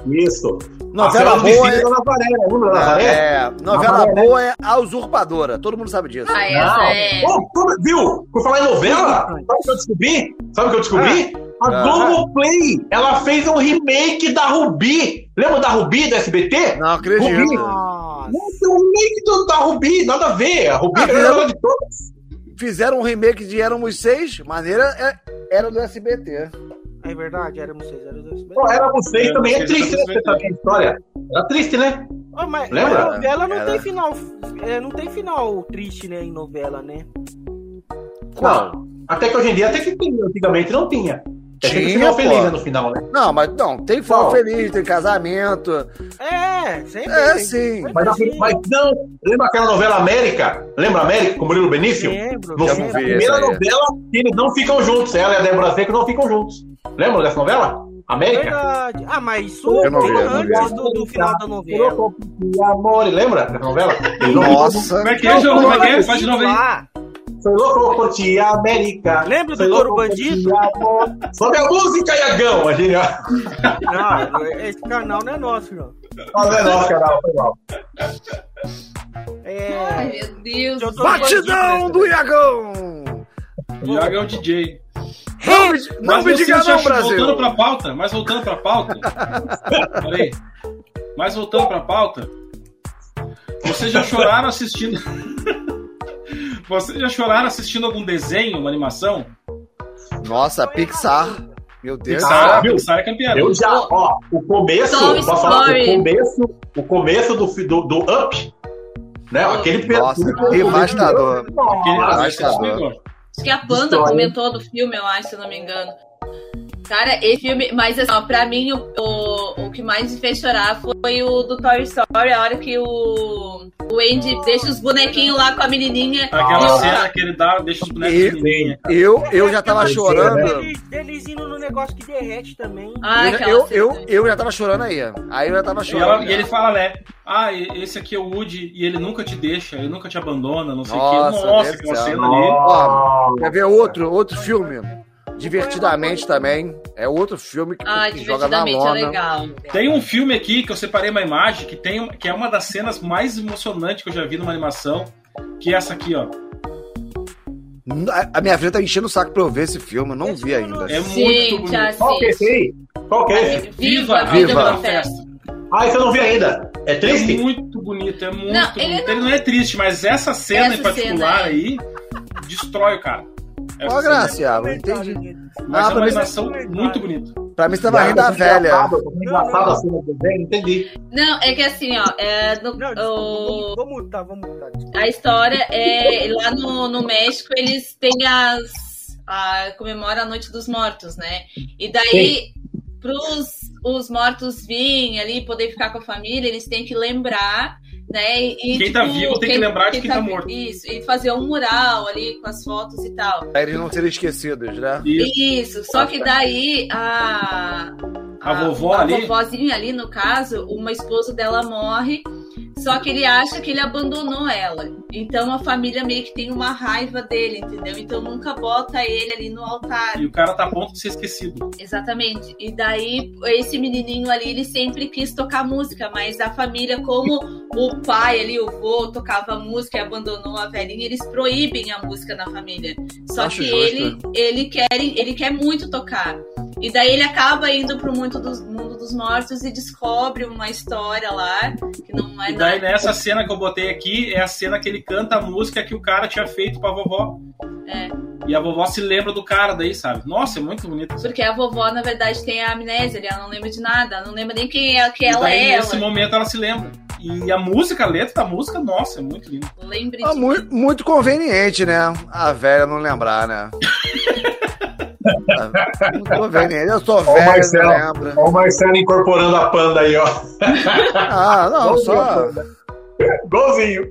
Isso. Novela boa é. da Nazaré, lembra Nazaré? É, novela né? boa é a usurpadora. Todo mundo sabe disso. Ah, essa Não. é. Ô, como- viu? Por falar em novela, sabe o que eu descobri? Sabe o que eu descobri? A Ah. Globoplay, ela fez um remake da Rubi. Lembra da Rubi do SBT? Não acredito. Rubi. Nossa. Não, tem um remake do- da Rubi, nada a ver. A Rubi Ah, era de todas. Fizeram um remake de Éramos Seis, maneira é- era do SBT. É verdade, éramos seis, era dois. Pô, era vocês É, também. É triste, né? também. Você saber a história. Era triste, né? Ô, mas, Lembra? mas novela não Era. tem final. é, não tem final triste, né, em novela, né? Não. Até que hoje em dia, até que tinha. Antigamente não tinha. É Tinha, final feliz né, no final, né? Não, mas não, tem final Qual? feliz, tem casamento. É, sempre. É, sim. Mas, assim. mas não, lembra aquela novela América? Lembra América com o Murilo Benício? Lembro, No, lembro. não primeira novela, eles não ficam juntos. Ela e a Débora Seco não ficam juntos. Lembra dessa novela? América? Verdade. Ah, mas isso Eu não vi, não antes do, do final da novela. E amor, lembra dessa novela? Não Nossa. Como é que é, João? Como é que é? Faz de novo aí. Sou louco por ti, América. Lembra do por Bandido? Sobe a música, Iagão. A gente... Não, esse canal não é nosso, não. Não é nosso canal, foi mal. Ai, É. meu Deus. Batidão do Iagão! O Iago é o DJ. Não, me- não Mas me você diga não, Brasil. Voltando pra pauta, mas voltando pra pauta. Peraí. Mas voltando pra pauta. Vocês já choraram assistindo. Vocês já choraram assistindo algum desenho, uma animação? Nossa, Pixar. Meu Deus. Pixar, viu? Pixar é campeão. Eu já, ó, o começo, falar, o começo, o começo do, do, do Up, né? Aquele Nossa, aquele- devastador. Aquele negócio. Acho que a Panda História. comentou do filme, eu acho, se eu não me engano. Cara, esse filme, mas assim, ó, pra mim o, o, o que mais me fez chorar foi o do Toy Story, a hora que o, o Andy deixa os bonequinhos lá com a menininha. Aquela e o- cena que ele dá, deixa os bonecos E- pequenininhos. Eu, eu já tava chorando. Eles, eles indo no negócio que derrete também. Ah, Eu, aquela eu, eu, eu já tava chorando aí. Aí eu já tava E, ela- chorando. e ele fala, né? Ah, esse aqui é o Woody e ele nunca te deixa, ele nunca te abandona, não sei o Nossa, quê. Nossa, Deus aquela do céu. cena ali. Ó, quer ver outro, outro filme? Divertidamente também. É outro filme que, Ah, que joga na divertidamente é lona. legal. Tem um filme aqui que eu separei uma imagem que, tem, que é uma das cenas mais emocionantes que eu já vi numa animação, que é essa aqui, ó. A- minha filha tá enchendo o saco pra eu ver esse filme, eu não vi ainda. É muito Gente, bonito. Qual que é esse aí? Qual que é esse? Viva a Viva, vida Viva. da festa. Ah, esse eu não vi ainda. É É triste? muito bonito, é muito Não, bonito. ele Ele não... é triste, mas essa cena Essa em particular cena é- aí destrói o cara. Essa Ó, cena- Graça, Iago, não entendi. Mas Ah, é uma mim- animação muito bonita. Pra mim você tava rindo da velha. Engraçado, assim no desenho, entendi. Não, é que assim, ó, é, no- Não, o- vou mutar, vou mutar. a história é lá no, no México eles têm as a, comemora a Noite dos Mortos, né? E daí pros os mortos virem ali poder ficar com a família, eles têm que lembrar, né? E, Quem tipo, tá vivo tem que lembrar de quem tá vi- morto. Isso, e fazer um mural ali com as fotos e tal. Pra eles não serem esquecidos, né? E Isso, só que daí a. A vovó a ali? vovozinha ali, no caso, uma esposa dela morre, só que ele acha que ele abandonou ela. Então a família meio que tem uma raiva dele, entendeu? Então nunca bota ele ali no altar. e o cara tá a ponto de ser esquecido. Exatamente. E daí, esse menininho ali, ele sempre quis tocar música, mas a família, como o pai ali, o vô, tocava música e abandonou a velhinha, eles proíbem a música na família. Só Acho que justo. ele, ele, quer, ele quer muito tocar. E daí ele acaba indo pro mundo dos, mundo dos mortos e descobre uma história lá, que não é E daí nada. nessa cena que eu botei aqui, é a cena que ele canta a música que o cara tinha feito pra vovó. É. E a vovó se lembra do cara daí, sabe? Nossa, é muito bonito. Porque a vovó, na verdade, tem a amnésia, ela não lembra de nada, ela não lembra nem quem é, que E ela daí, é. nesse Ela. momento ela se lembra. E a música, a letra da música, nossa, é muito linda. Lembre Ah, muito, muito conveniente, né? A velha não lembrar, né? [LAUGHS] Ah, muito conveniente. Eu sou Ó o velho, Marcelo. não lembro. Ó o Marcelo incorporando a panda aí, ó. Ah, não, só. Golzinho.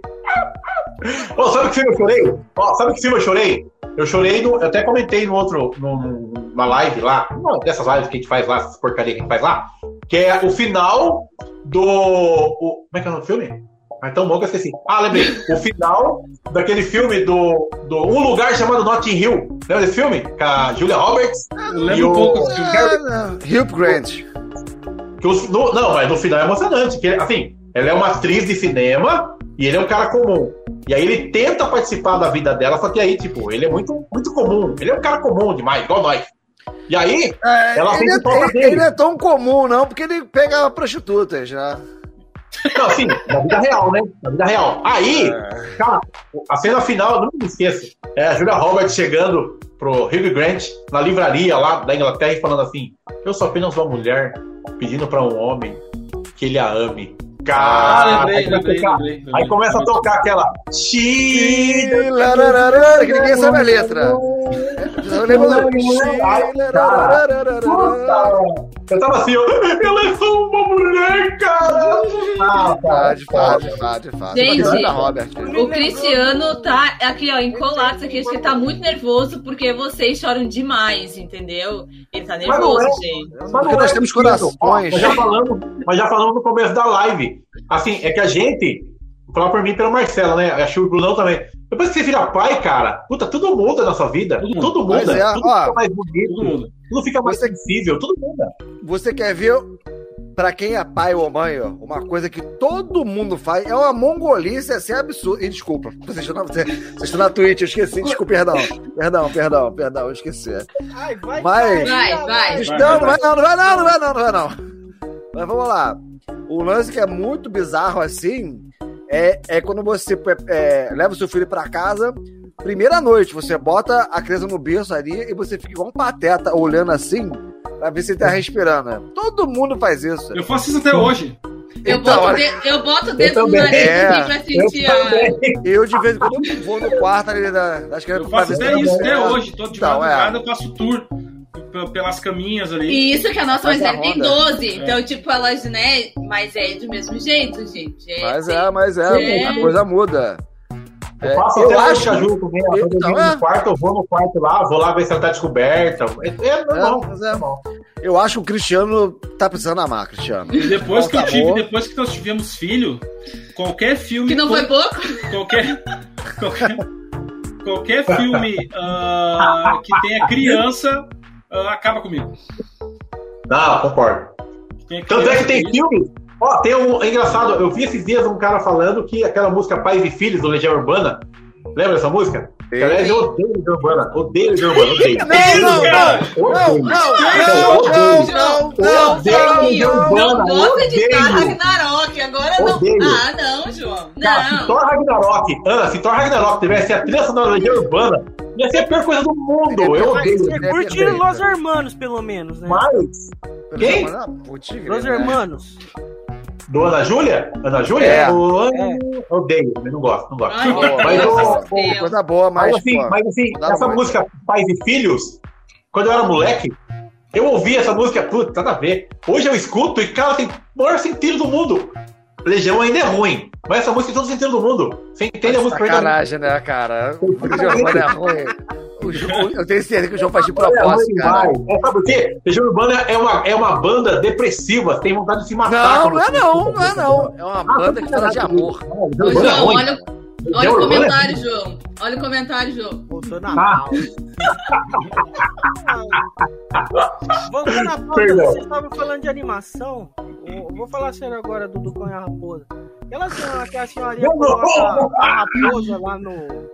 Ô, sabe que filme eu chorei? Ó, sabe que filme eu chorei? Eu chorei, no, eu até comentei no outro, numa live lá, uma dessas lives que a gente faz lá, essas porcarias que a gente faz lá, que é o final do. o- como é que é o nome do filme? Ah, é tão bom que eu esqueci. Ah, lembrei. O final daquele filme do, do Um Lugar Chamado Notting Hill. Lembra desse filme? Com a Julia Roberts? Eu E lembro o- um pouco. Ah. Hugh Grant. Que os- no- não, mas no final é emocionante. Que, assim, ela é uma atriz de cinema e ele é um cara comum. E aí ele tenta participar da vida dela, só que aí, tipo, ele é muito, muito comum. Ele é um cara comum demais, igual nós. E aí, É, Ela ele, é, ele não é tão comum, não, porque ele pega prostitutas, né? Não, assim, na vida real, né? Na vida real. Aí, cara, a cena final, eu nunca me esqueço. É a Julia Roberts chegando pro Hugh Grant na livraria lá da Inglaterra e falando assim: Eu sou apenas uma mulher pedindo pra um homem que ele a ame. Ah, Cara, lembrei, aí, começa a lembrei, tocar- lembrei, lembrei. aí começa a tocar aquela. Que ninguém sabe a letra. Eu lembro Eu tava assim, ó, ela é só uma mulher, cara! Ah, Ah, de fato, de fato, de fato. Gente. O Cristiano tá aqui, ó, em colapso aqui. Acho que ele tá muito nervoso porque vocês choram demais, entendeu? Ele tá nervoso, é. gente. Mas Porque nós é temos corações. Nós já falamos, nós já falamos no começo da live. Assim, é que a gente, vou falar por mim pelo Marcelo, né? Acho que o Brunão também. Depois que você vira pai, cara, puta, tudo muda na sua vida. Tudo Tudo, muda. Mas é, tudo ó, fica mais bonito. Todo mundo. Tudo fica mais Você- sensível. Tudo muda. Você quer ver, pra quem é pai ou mãe, ó, uma coisa que todo mundo faz, é uma mongolice assim absurda. E desculpa, [LAUGHS] vocês estão na, vocês estão na Twitch, eu esqueci, desculpa, perdão. Perdão, perdão, perdão, eu esqueci. Ai, vai, Vai. Vai, vai. Vai, não, não vai, vai não, não vai não, não vai não, não vai não. Mas vamos lá. O lance que é muito bizarro assim é, é quando você é, leva o seu filho pra casa, primeira noite, você bota a criança no berço ali e você fica igual um pateta olhando assim pra ver se ele tá respirando. né? Todo mundo faz isso. Eu faço isso até hoje. Eu, Então, boto, de- eu boto o dedo no também. nariz É, assim pra sentir a. Eu, de vez em quando, eu vou no quarto ali da- das crianças Eu faço até isso, até hoje. Todo de Então, é. madrugada eu faço tour pelas caminhas ali. E isso que a nossa mais a velha tem roda. 12. Então, tipo, elas, né? Mas é do mesmo jeito, gente. É, Mas tem- é, mas é, É. a coisa muda. Eu É, faço eu até acho- hoje com a Ju também. ó, Quando eu Então, é. no quarto, eu vou no quarto lá, vou lá ver se ela tá descoberta. É, é normal. É, mas é. normal. Eu acho que o Cristiano tá precisando amar, Cristiano. E depois que eu Tá tive, bom. depois que nós tivemos filho, qualquer filme. Que não foi pouco? qualquer, qualquer, qualquer filme ah, que tenha criança ah, acaba comigo. Não, concordo. Tanto é que tem filme. Ó, tem um. É engraçado, eu vi esses dias um cara falando que aquela música Pais e Filhos do Legião Urbana. Lembra dessa música? Aliás, eu odeio Legião Urbana. Odeio Legião Urbana. Odeio. Não, não, não, não, não, não, não, Não gosta de. Thor Ragnarok, agora não. Ah, não, João. Se Não. Thor Ragnarok, Ana, se Thor Ragnarok tivesse a trilha sonora da Legião Urbana, ia ser a pior coisa do mundo. Eu Mas odeio. você curte Los Hermanos, pelo menos, né? Mas, Quem? Los né? Hermanos. Do Ana Júlia? Ana Júlia? É. O Ana, Odeio, eu não gosto, não gosto. Ai, Mas Deus o- do céu. Coisa boa, mas, Mas assim, pô, mas assim dá essa muito. música Pais e Filhos, quando eu era moleque, eu ouvi essa música, puta, nada a ver. Hoje eu escuto e, cara, tem o maior sentido do mundo. Legião ainda é ruim, mas essa música tem todo sentido do mundo. Você entende a música sacanagem, né, cara? O Giovanni [LAUGHS] é ruim. O João- eu tenho certeza que o João faz de É, propósito, cara. É, sabe por quê? Legião Urbana é uma, é uma banda depressiva, tem vontade de se matar. Não, não é não, não é não. É uma banda que fala de amor. Legião Ô, é João, ruim. olha, olha Legião o é comentário, João. Olha o comentário, João. Voltou na Ah. Voltando na pauta, Perdão. vocês estavam falando de animação. Eu vou falar sério agora do do Cão e a Raposa. Aquela senhora, aquela senhorinha Não, não. coloca a raposa lá no.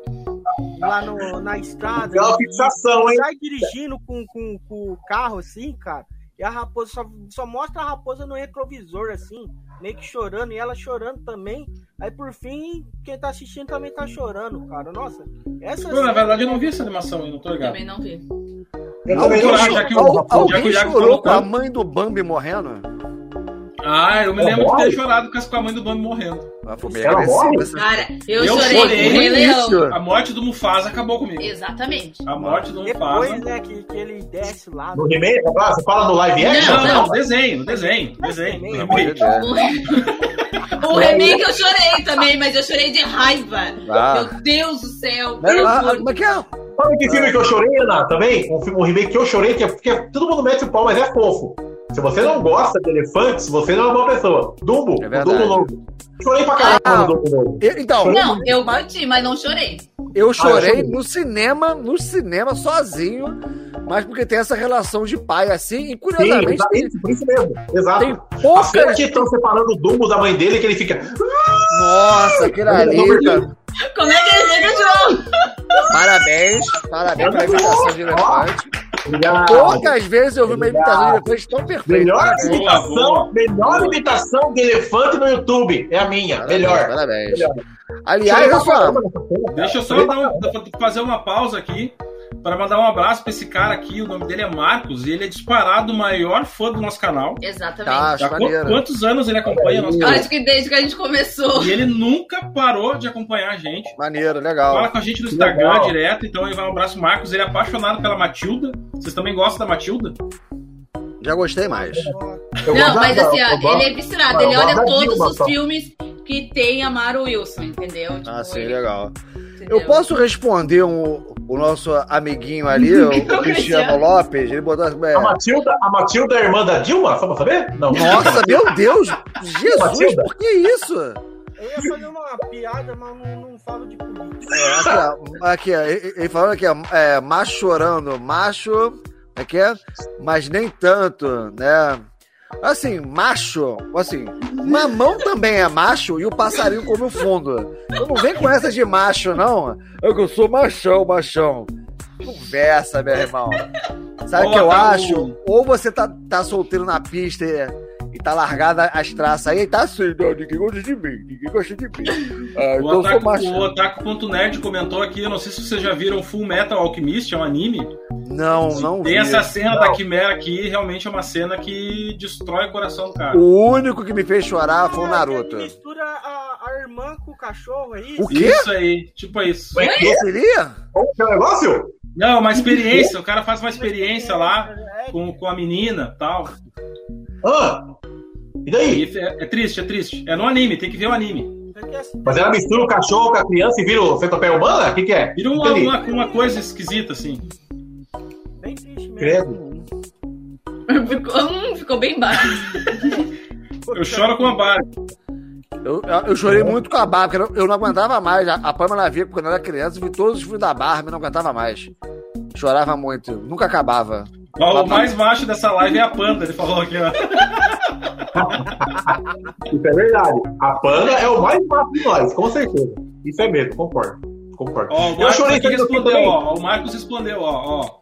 Lá no, na estrada. É uma fixação, hein? sai dirigindo com, com, com o carro assim, cara. E a raposa só, só mostra a raposa no retrovisor, assim, meio que chorando, e ela chorando também. Aí por fim, quem tá assistindo também tá chorando, cara. Nossa, essa Pô, na verdade, eu não vi essa animação aí, não tô ligado. Também não vi. Eu também não Alguém- já que o- já que Alguém Iago chorou com a mãe do Bambi morrendo? Ah, eu me lembro de ter chorado com a- mãe do Bambi morrendo. Ah, foi meio morre? essa- Cara, eu, Eu chorei chorei. com o Rei Leão. A morte do Mufasa acabou comigo. Exatamente. A morte do Depois, Mufasa. né, que, que ele desce lá. No remake, ah, você fala no live action? Não, Não, não, desenho, desenho, desenho. Deus. [LAUGHS] O, remake eu chorei também, mas eu chorei de raiva. Ah. Meu Deus do céu. Ah, Como é que é? Sabe que filme que eu chorei, Ana, também? Um, filme, um remake que eu chorei, que é porque todo mundo mete o pau, mas é fofo. Se você não gosta de elefantes, você não é uma boa pessoa. Dumbo, É. Dumbo novo. Chorei pra caramba Ah. no Dumbo novo. Eu- então, Não, eu bati, mas não chorei. eu Ah, chorei eu chorei. no cinema, no cinema, sozinho, mas porque tem essa relação de pai assim, e Sim, curiosamente exa- tem, isso, por isso mesmo. Exato. tem A poucas. que estão separando o Dumbo da mãe dele, que ele fica. Nossa, aquilo ali. Como é que ele fica, João? Parabéns, parabéns pela imitação de elefante. Obrigado. Poucas vezes eu vi uma imitação de elefante tão perfeita. Melhor Parabéns. imitação, melhor imitação de elefante no YouTube. É a minha. Parabéns, Melhor. Parabéns. Melhor. Aliás, cara. Deixa eu só dar fazer uma pausa aqui. Para mandar um abraço para esse cara aqui. O nome dele é Marcos e ele é disparado o maior fã do nosso canal. Exatamente. Tá, qu- quantos anos ele acompanha o nosso canal? acho que desde que a gente começou. E ele nunca parou de acompanhar a gente. Maneiro, Fala legal. com a gente no Instagram legal. direto, então ele vai um abraço Marcos. Ele é apaixonado pela Matilda. Vocês também gostam da Matilda? Já gostei mais. Eu Não, mas assim, ó, ele é eu Ele olha todos Dilma os só. filmes que tem a Mara Wilson, entendeu? Tipo, Ah, sim, ele- legal. entendeu? Eu posso responder um, o nosso amiguinho ali, [LAUGHS] o Cristiano. Cristiano Lopes? Ele botou. é, A Matilda, a Matilda é irmã da Dilma, só pra saber? Não. Nossa, meu Deus! Jesus, Matilda. por que isso? Eu ia fazer uma piada, mas não, não falo de política. É, aqui, ó, aqui, ele falando aqui, ó, é, macho chorando, macho, aqui é, mas nem tanto, né? Assim, macho, assim, mamão também é macho e o passarinho come o fundo. Eu não vem com essa de macho, não. É que eu sou machão, machão. Conversa, meu irmão. Sabe o que eu acho? Ou você tá, tá solteiro na pista e, e tá largada as traças aí, tá assim, não, ninguém gosta de mim, ninguém gosta de mim. [LAUGHS] Ah, O então eu Otaku.nerd comentou aqui, eu não sei se vocês já viram Full Metal Alchemist, é um anime. Não, não Tem vi. essa cena Não. da Quimera aqui, realmente é uma cena que destrói o coração do cara. O único que me fez chorar foi o Naruto. Ele mistura a, a irmã com o cachorro, é isso? O quê? Isso aí, tipo isso. É que seria? Qual que é o negócio? Não, uma experiência, o cara faz uma experiência lá É, com, com a menina e tal. Ah, e daí? E é, é triste, é triste. É no anime, tem que ver o anime. é Mas ela mistura o cachorro com a criança e vira o centopeia humana? O que, que é? Vira uma, uma, uma coisa esquisita, assim. Credo. [LAUGHS] ficou, hum, ficou bem baixo. Eu choro com a Barbie. Eu, eu- chorei muito com a Barbie, porque eu não- aguentava mais. A, a Pamela via quando eu era criança, vi todos os filmes da Barbie, não aguentava mais. Chorava muito, nunca acabava. Ó, O mais macho dessa live é a Panda, ele falou aqui, ó. [LAUGHS] Isso é verdade. A panda é o mais fácil de nós, com certeza. Isso é mesmo, concordo. Concordo. Ó, eu chorei aqui filme respondeu, ó. O Marcos respondeu, ó, ó.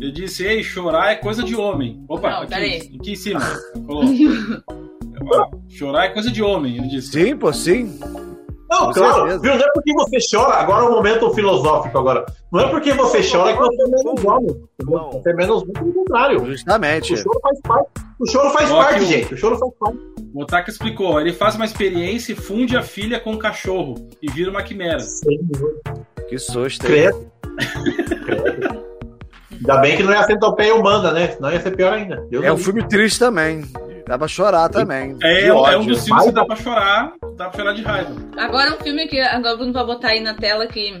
Ele disse, ei, chorar é coisa de homem. Opa, Não, aqui, peraí. aqui em cima. Falou. [LAUGHS] Chorar é coisa de homem, ele disse. Sim, pô, sim. Não, Com claro. certeza. Viu? Não é porque você chora, agora é o momento filosófico agora. Não é porque você chora que você é menos homem. Você é menos homem, pelo contrário. Justamente. O choro faz parte. O choro faz Ó, parte, o- gente. O choro faz parte. O Otaka explicou, ele faz uma experiência e funde a filha com o cachorro e vira uma quimera. Que susto. hein? Credo. Credo. [LAUGHS] Ainda bem que não é a centopeia humana, né? Senão ia ser pior ainda. Deus É um me filme triste também. Dá pra chorar também. É, é um dos filmes que dá pra chorar, dá pra chorar de raiva. Agora um filme que agora o Bruno vai botar aí na tela que.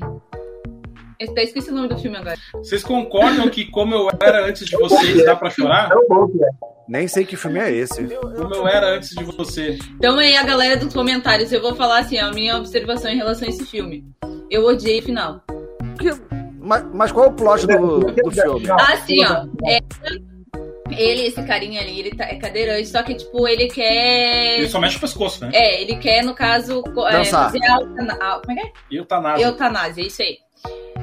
Eu até esqueci o nome do filme agora. Vocês concordam que como eu era antes de vocês, dá pra chorar? É. Nem sei que filme é esse. Como eu era antes de você. Então aí a galera dos comentários, eu vou falar assim, a minha observação em relação a esse filme. Eu odiei o final. Que- mas, mas qual é o plot do, do filme? Assim, ó. é- ele, esse carinha ali, ele tá, é cadeirante, só que, tipo, ele quer. Ele só mexe o pescoço, né? É, ele quer, no caso, é, Dançar. fazer a, a- como é que é? Eutanásia. Eutanásia, isso aí.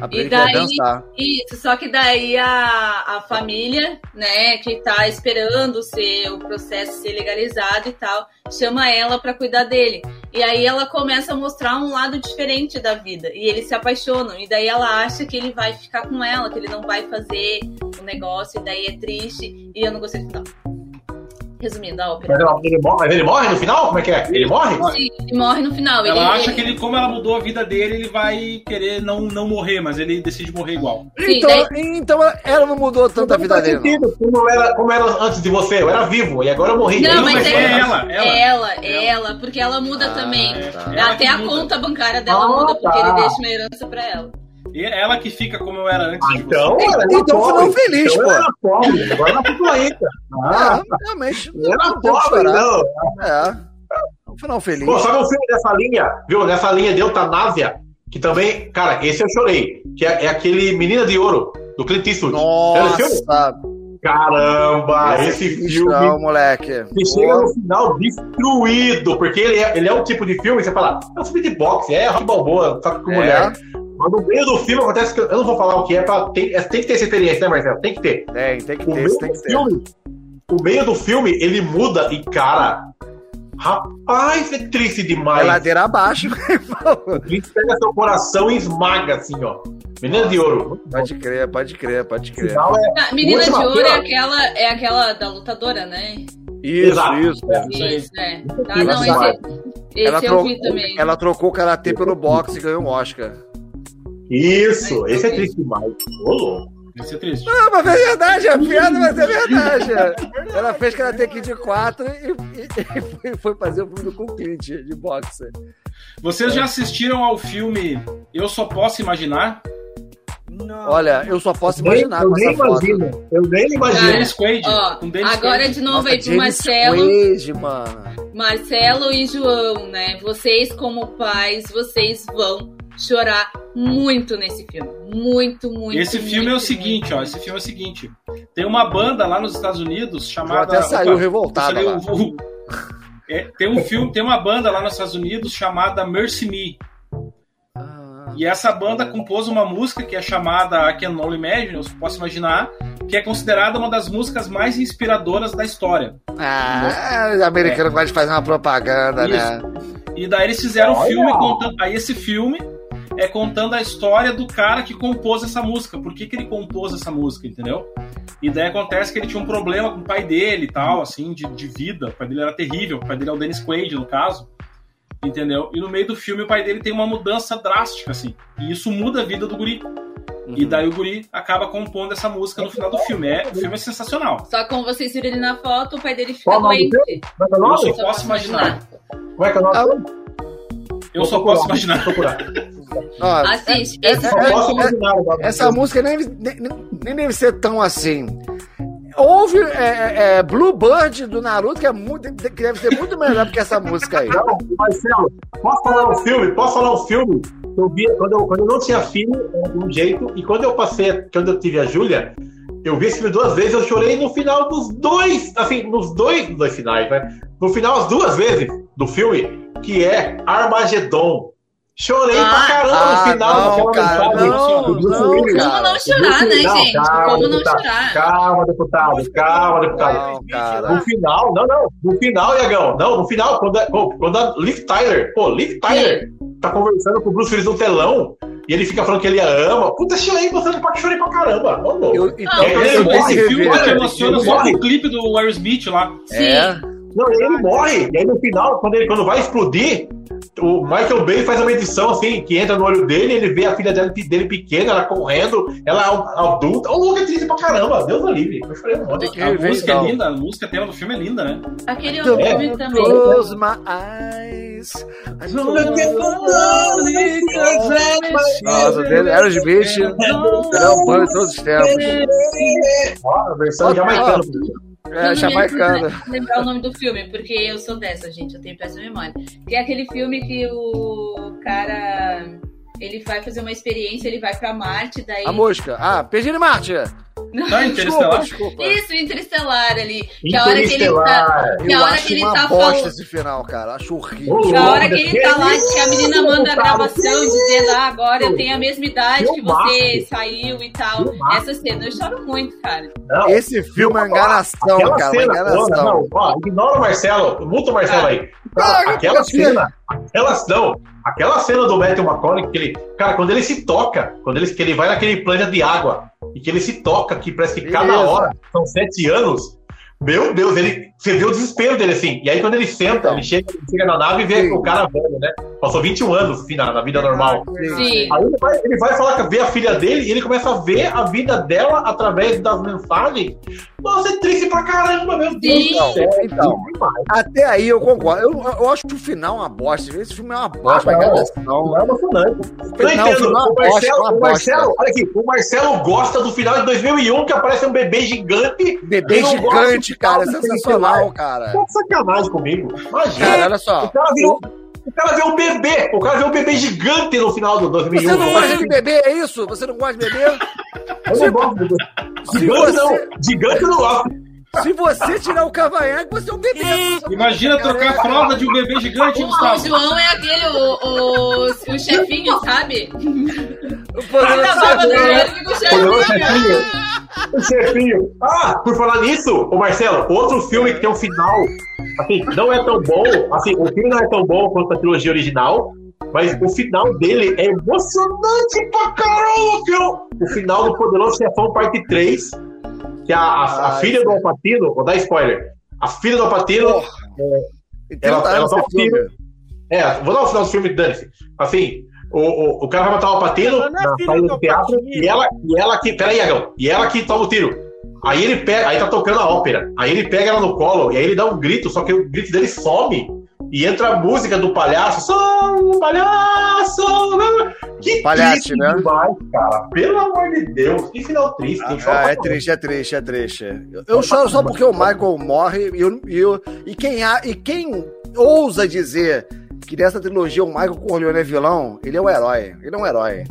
Aprende E daí-. Isso, só que daí a, a família, né, que tá esperando o processo ser legalizado e tal, chama ela pra cuidar dele. E aí ela começa a mostrar um lado diferente da vida. E eles se apaixonam. E daí ela acha que ele vai ficar com ela, que ele não vai fazer o negócio, e daí é triste. E eu não gostei do final. Resumindo, a ópera. Mas, ela- ele morre, mas ele morre no final? Como é que é? Ele morre? Sim, ele morre no final. Ela ele, acha ele- que ele, como ela mudou a vida dele, ele vai querer não, não morrer, mas ele decide morrer igual. Sim, Então, daí- então ela não mudou tanto a vida dele. não. sentido. Como era, como era antes de você? Eu era vivo e agora eu morri. Não, mas faz é ela, ela. É ela, é ela, porque ela muda Ah, também. tá. Até a muda. conta bancária dela Ah, muda, porque tá. ele deixa uma herança pra ela. E é ela que fica como eu era antes Ah, de você. então, ela era Então, pobre. final feliz, Então pô. ela era pobre. Agora ela ficou rica. Ah, Ah, realmente. ela era Não que pobre, não. É. Um final feliz. Pô, sabe um filme dessa linha, viu? Nessa linha de eutanásia, que também, cara, esse eu chorei. Que é, é aquele Menina de Ouro, do Clint Eastwood. Nossa. Caramba, esse filme. Não, moleque. Chega no final destruído, porque ele é, ele é o tipo de filme que você fala, é um filme de boxe, é rock balboa, só que com É. mulher. Mas no meio do filme acontece que eu não vou falar o que é, pra, tem, é, tem que ter essa experiência, né, Marcelo? Tem que ter. Tem, tem que O ter, tem do que ter. filme, o meio do filme, ele muda e, cara, rapaz, é triste É demais. ladeira abaixo, [LAUGHS] meu pega seu coração e esmaga, assim, ó. Menina de Ouro. Pode crer, pode crer, pode crer. é. Ah, Menina de Ouro é aquela, é aquela da lutadora, né? Isso, Exato. isso. Isso aí. Isso, é. Ela não, esse, esse Ela, eu trocou, vi também. ela trocou o karatê pelo boxe e ganhou um Oscar. Isso, esse é triste demais. Ô, louco. Isso é triste. Ah, mas é verdade, a piada, mas [LAUGHS] é verdade. Ela fez Karate Kid 4 e, e- e foi, fazer o filme com o Clint de boxe. Vocês já assistiram ao filme Eu Só Posso Imaginar? Não. Olha, eu só posso imaginar eu com nem essa foto. imagino. Eu nem imagino. Dennis Quaid. Ó, com Dennis agora Quaid. de novo Nossa, aí pro James Marcelo, Quaid, mano. Marcelo e João, né? Vocês como pais, vocês vão chorar muito nesse filme. Muito, muito. Esse filme é o muito, seguinte, ó. Esse filme é o seguinte. Tem uma banda lá nos Estados Unidos Eu chamada. até saiu revoltada É, tem um filme, tem uma banda lá nos Estados Unidos chamada Mercy Me. Ah, E essa banda compôs uma música que é chamada I Can Only Imagine, eu posso imaginar, que é considerada uma das músicas mais inspiradoras da história. Ah, os americanos gostam de fazer uma propaganda, né? E daí eles fizeram um filme contando. Aí esse filme é contando a história do cara que compôs essa música. Por que, que ele compôs essa música, entendeu? E daí acontece que ele tinha um problema com o pai dele e tal, assim, de, de vida. O pai dele era terrível. O pai dele é o Dennis Quaid, no caso. Entendeu? E no meio do filme o pai dele tem uma mudança drástica, assim. E isso muda a vida do guri. Uhum. E daí o guri acaba compondo essa música no final do filme. É, o filme é sensacional. Só como vocês viram ele na foto, o pai dele fica Qual nome doente. Como é é Eu só posso imaginar. Como é que é o nome? Eu só posso imaginar. [LAUGHS] Ó, Assiste. É- Esse é- nome. essa música nem, nem, nem deve ser tão assim. Houve é, é, é, Bluebird do Naruto, que, é muito, que deve ser muito melhor do que essa música aí. Não, Marcelo, posso falar um filme? Posso falar um filme eu vi quando eu, quando eu não tinha filho, de um jeito, e quando eu passei, quando eu tive a Júlia, eu vi esse filme duas vezes, eu chorei no final dos dois, assim, nos dois, nos dois finais, né? No final, as duas vezes do filme, que é Armagedon. Chorei Ah, pra caramba ah, no final não, cara, mensagem não, não. Como não chorar, né, gente? calma, Como não deputado. chorar? Calma, deputado, calma, deputado. Não, cara. No final, não, não. No final, Iagão, não, no final, quando a, quando a Liv Tyler, pô, Liv Tyler tá conversando com o Bruce Willis no telão e ele fica falando que ele a ama. Puta, chorei, você não pode chorar pra caramba. Ô, louco. Eu, então, esse- tenho que Esse filme rever. te emociona ele só morre. com o clipe do Aerosmith lá. Sim. É. Não, ele morre. E aí no final, quando, ele, quando vai explodir, o Michael Bay faz uma edição assim, que entra no olho dele, ele vê a filha dele, dele pequena, ela correndo, ela adulta. Ô, louco, é triste pra caramba. Deus o livre. Eu monte. Tem que A música então. é linda, a música tema do filme é linda, né? Aquele Então, É. filme também. Close my eyes. I don't Nossa, dele, Aerosmith, melhor banda de todos os tempos. Ó, a versão jamaicana. É, jamaicana. lembrar o nome do filme, porque eu sou dessa, gente, eu tenho péssima memória. Que é aquele filme que o cara ele vai fazer uma experiência, ele vai pra Marte, daí. A mosca. Ah, Perdi Marte. Tá, Desculpa, Interestelar. desculpa. Isso, Interestelar ali. Que a hora que ele tá. Que a Eu hora acho que ele tá falando. esse final, cara. Acho horrível. Que a hora que ele tá lá, que a menina manda a gravação dizendo, ah, agora eu tenho a mesma idade que você saiu e tal. Essa cena, eu choro muito, cara. Não, Esse filme é enganação, aquela cara. Cena toda, enganação. não, ó, ignora o Marcelo, multa o Marcelo aí. Ah, Cara, aquela que cena, aquela, não, aquela cena do Matthew McConaughey, que ele, cara, quando ele se toca, quando ele, que ele vai naquele planeta de água, e que ele se toca, que parece que cada Beleza. hora são sete anos, meu Deus, ele, você vê o desespero dele assim, e aí quando ele senta, ele chega, ele chega na nave e vê Sim. o cara velho, né, passou 21 anos, assim, na, na vida normal. Sim. Aí ele vai, ele vai falar, ver a filha dele e ele começa a ver a vida dela através das mensagens. Nossa, é triste pra caramba, meu Deus Sim. do céu. Então, demais. Até aí eu concordo. Eu, eu acho que o final é uma bosta. Esse filme é uma bosta, Ah, não. enganação. Não é emocionante. O Não o entendo. final é O uma bosta, Marcelo, uma o bosta. Marcelo, olha aqui, o Marcelo gosta do final de 2001 que aparece um bebê gigante. Bebê não gigante, cara. É final sensacional, cara. Tá de sacanagem comigo. Imagina. Cara, olha o só. cara viu. O cara vê um bebê, o cara vê um bebê gigante no final do 2001. Você não gosta de bebê, é isso? Você não gosta de bebê? Eu não gosto de bebê. Gigante não, gigante eu não gosto. Se você tirar o cavanhaque, você é um bebê. É Imagina trocar a cara. fralda de um bebê gigante, O Gustavo. João é aquele, o, o, o chefinho, sabe? O do chefinho. O chefinho. O chefinho. Ah, por falar nisso, ô Marcelo, outro filme que tem um final, assim, não é tão bom, assim, o filme não é tão bom quanto a trilogia original, Mas o final dele é emocionante pra caramba, meu. O final do Poderoso Chefão, parte 3, que a, a, a Ai, filha do Alpatino, vou dar spoiler, a filha do Alpatino, Então, Ela- tá ela filme. é, vou dar o final do filme, dane-se. Assim, o, o, o cara vai matar o Alpatino é na saída do teatro, e ela, e ela que, peraí, Iagão, e ela que toma o tiro. Aí ele pega, aí tá tocando a ópera, aí ele pega ela no colo, e aí ele dá um grito, só que o grito dele some, e entra a música do palhaço, sou um palhaço, que Palhaço, triste né? demais, cara, pelo amor de Deus, que final triste, Ah, é triste, é triste, é triste. Eu, eu choro só porque o Michael morre e, eu, e, eu- e quem, e quem ousa dizer que nessa trilogia o Michael Corleone é vilão, ele é o herói. Ele é um herói.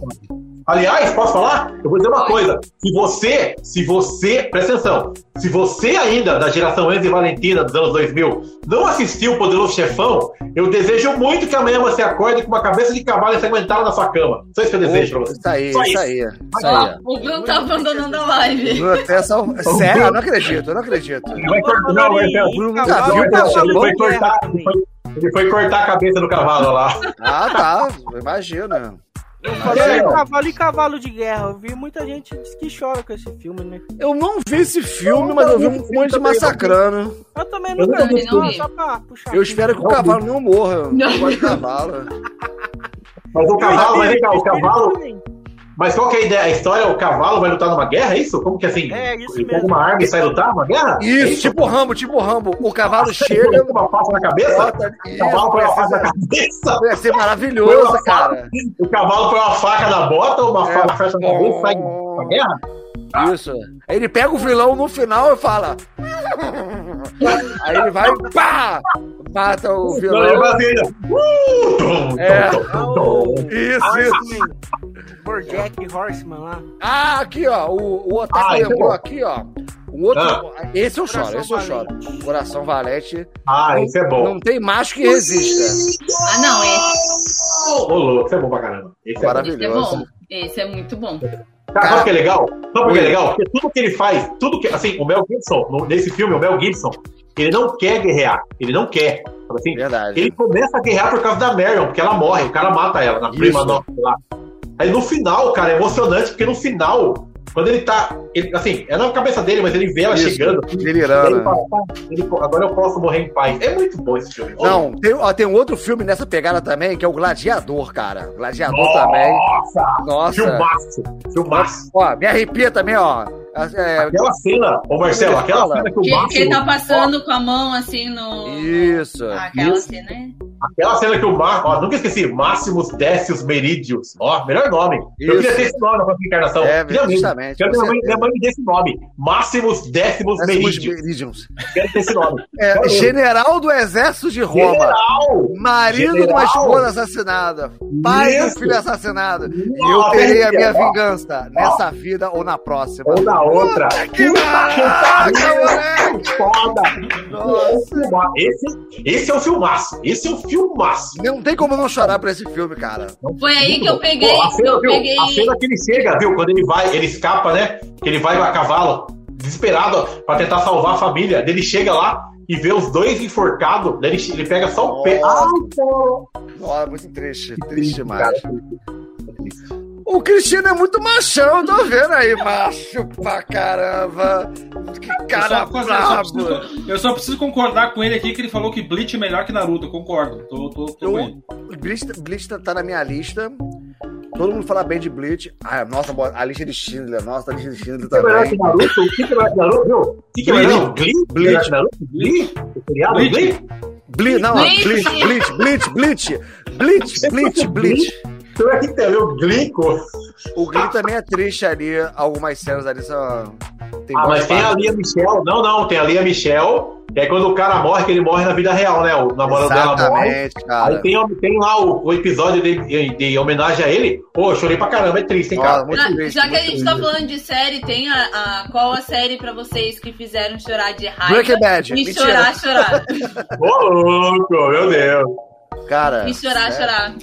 Aliás, posso falar? Eu vou dizer uma coisa. Se você, se você, presta atenção, se você ainda, da geração Enzo e Valentina dos anos 2000, não assistiu o Poderoso Chefão, eu desejo muito que amanhã você acorde com uma cabeça de cavalo ensanguentada na sua cama. Só isso que eu desejo pra você. Isso aí, Só isso isso. aí. Isso aí. o Bruno tá abandonando a live. Bruno. [LAUGHS] Sério, eu não acredito, eu não acredito. Vai cortar, não, vai Em Bruno nunca viu Poderoso cortar, foi, ele foi cortar a cabeça do cavalo lá. Ah, tá. Imagina. Eu falei É. cavalo e cavalo de guerra. Eu vi muita gente diz que chora com esse filme, né? Eu não vi esse filme, mas eu vi um monte de massacrando. Eu também Eu nunca nunca vi, não, não só pra puxar. Eu espero que o cavalo não morra. Eu não gosto de cavalo. Mas o cavalo, mas vem cá, o cavalo. Mas qual que é a ideia? A história, o cavalo vai lutar numa guerra, é isso? Como que assim? É, isso ele pega mesmo. uma arma e sai lutar numa guerra? É Isso, tipo Rambo, tipo Rambo. O cavalo chega, uma faca na cabeça? O cavalo põe uma faca na cabeça? vai ser maravilhoso, cara. O cavalo põe uma faca na bota ou uma É. faca fecha na cabeça e sai pra guerra? Isso. Aí ele pega o vilão no final e fala. Aí ele vai, pá! Mata o Não, vilão. vai assim. Uh, É. tum, tum, tum. Isso, isso. Bojack Horseman lá. Ah, aqui, ó. O, o Otaku Ah, esse é lembrou bom. aqui, ó. O outro. Ah. Esse eu choro, Coração esse eu choro. Valente. Coração Valente. Ah, isso é bom. Não tem macho que resista. Ah, não, esse, Ô, louco, isso é bom pra caramba. Esse é bom. esse é Maravilhoso. bom. Esse é muito bom. Cara, sabe o que é legal? Sabe o que é legal? Porque tudo que ele faz, tudo que. Assim, o Mel Gibson, no- nesse filme, o Mel Gibson, ele não quer guerrear. Ele não quer. Assim, Verdade. ele começa a guerrear por causa da Marion, porque ela morre, o cara mata ela, na prima Isso. nossa lá. Aí no final, cara, é emocionante, porque no final, quando ele tá. ele- assim, é na cabeça dele, mas ele vê ela Isso, chegando. delirando. aí ele fala, "Ah, ele- agora eu posso morrer em paz. É muito bom esse filme. Não, tem, ó, tem um outro filme nessa pegada também, que é o Gladiador, cara. Gladiador Nossa! também. Nossa. Filmaço! Filmaço! Ó, me arrepia também, ó. É, Aquela cena, ô Marcelo, aquela Fala. cena que o Que, que ele tá passando com a mão assim no. Isso. Ah, Aquela isso. cena é. Aquela cena que o Máximo. Ó, nunca esqueci. Máximos Décios Meridios. Ó, melhor nome. Eu Isso. queria ter esse nome na próxima encarnação. É, justamente, minha mãe, minha mãe me dê esse nome. Máximos Décimos Décimos Meridios. Meridians. Quero ter esse nome. [LAUGHS] É, general do exército de Roma. General! Marido de General. uma esposa assassinada. Pai Isso. do filho assassinado. Eu terei a minha ó. vingança nessa vida ou na próxima. Ou na outra. Que maraca, moleque! Foda! Nossa. Esse, esse é o filmaço. Esse é o filmaço. Não tem como não chorar pra esse filme, cara. Foi aí que eu peguei. Pô, a, cena, eu viu? peguei. a cena que ele chega, viu? Quando ele vai, ele escapa, né? Que ele vai a cavalo, desesperado, pra tentar salvar a família. Ele chega lá e vê os dois enforcados. Daí ele, ele pega só o pé. Ai, pô. Nossa, muito triste. Triste demais. Cara, O Cristiano é muito machão, eu tô vendo aí. Macho pra caramba. Que cara eu, só, eu, só preciso, eu só preciso concordar com ele aqui que ele falou que Bleach é melhor que Naruto. Eu concordo. Tô, tô, tô Eu-. Bleach, Bleach tá- tá na minha lista. Todo mundo fala bem de Bleach. Ah, nossa, a lista de Schindler. Nossa, a lista de Schindler O que é melhor que também. Naruto? O que é melhor que Naruto, viu? O que que é? Bleach. Que Naruto? Bleach. Glee? Bleach, não, Bleach. Bleach, Bleach, Bleach, Bleach. Bleach, Bleach, Bleach. Tu é que entendeu? Glico? O Glee também é triste ali. Algumas cenas ali são. Tem Ah, mas tem a partes. Lia Michelle. Não, não, tem a Lia Michelle. Que é quando o cara morre, que ele morre na vida real, né? O namorado dela morre. Exatamente, Aí cara. tem, tem lá o, o episódio de, de- de homenagem a ele. Pô, eu chorei pra caramba, é triste, hein, cara? muito Já, triste, já que a gente tá triste. falando de série, tem a, a- qual a série pra vocês que fizeram chorar de raiva? Breaking Bad. E Mentira. chorar, chorar. Ô, louco, meu Deus. Cara. E chorar, sério. chorar.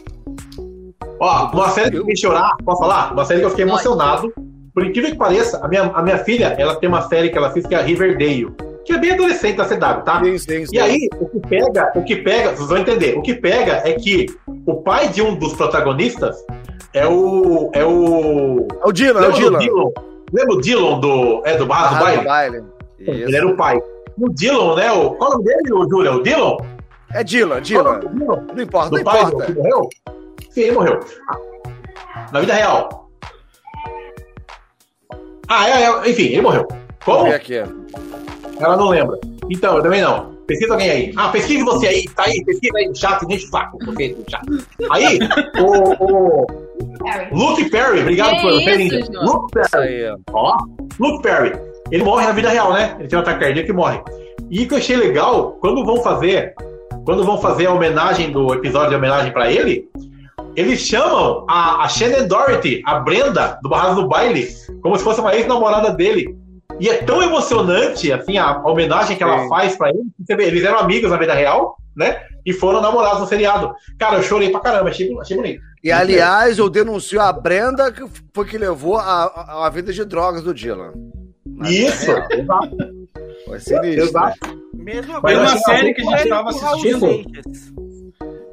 Ó, uma série que eu fiquei chorar, posso falar? Uma série que eu fiquei Pode. emocionado. Por incrível que pareça, a minha, a minha filha, ela tem uma série que ela assiste que é a Riverdale. que é bem adolescente da CW, tá? Sim, sim, sim. E aí, o que pega, o que pega, vocês vão entender, o que pega é que o pai de um dos protagonistas é o. É o. É o Dylan, é o Lembra do Dylan. Dylan? Lembra o Dylan do. É do Barra do Baile? do baile. Ele era o pai. O Dylan, né? O, qual é o nome dele, o Júlio? O Dylan? É Dylan, é Dylan. do? Não importa, não Do pai do importa. que morreu? Ele morreu. Na vida real. Ah, é, é, enfim, ele morreu. Como? Aqui. Ela não lembra. Então, eu também não. Pesquisa alguém aí. Ah, pesquise você aí, tá aí, pesquisa aí no chat, deixa o saco, você no chat. Aí, o, o. Luke Perry, obrigado Que por isso. João? Luke Isso Perry, aí, ó. ó, Luke Perry, ele morre na vida real, né? Ele tem um ataque cardíaco e morre. E o que eu achei legal, quando vão fazer, quando vão fazer a homenagem do episódio de homenagem pra ele, eles chamam a, a Shannon Doherty, a Brenda, do Barrados do Baile, como se fosse uma ex-namorada dele. E é tão emocionante, assim, a, a homenagem que ela Sim. faz pra ele. Você vê, eles eram amigos na vida real, né? E foram namorados no seriado. Cara, eu chorei pra caramba, achei, achei bonito. E aliás, eu denuncio a Brenda, que foi que levou a, a, a vida de drogas do Dylan. Na Isso, exato, Foi sinistro. exato. Mesma Mas achei série que a gente Ele tava com Raul assistindo.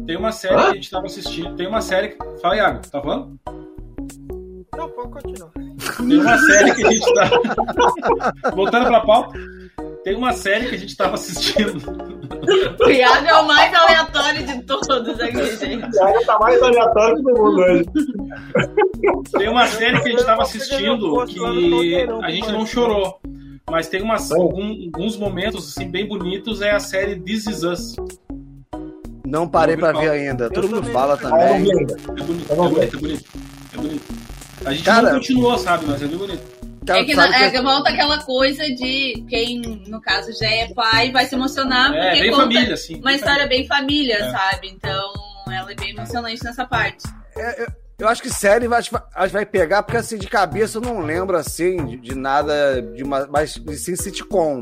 Tem uma série Hã? que a gente tava assistindo. Tem uma série. que- Fala, Iago, tá falando? Não, pode continuar. Tem uma série que a gente tá. [LAUGHS] Voltando pra pauta. Tem uma série que a gente tava assistindo. O Iago é o mais aleatório de todos aqui, gente. Ela tá mais aleatório que todo mundo hoje. Tem uma série que a gente tava assistindo que a gente não chorou. Mas tem umas, algum- alguns momentos assim, bem bonitos. É a série This Is Us. Não parei pra ver ainda. Todo mundo fala também. É bonito, é bonito, é bonito. É bonito. A gente Cara- não continuou, sabe? Mas é bem bonito. Cara, É que, não- é que- volta aquela coisa de quem, no caso, já é pai, vai se emocionar É, porque bem conta família, assim. uma história bem família, É. sabe? Então, ela é bem emocionante nessa parte. É, eu, eu acho que série vai, vai- pegar, porque assim, de cabeça eu não lembro assim de, de nada, de uma, mas sim sitcom.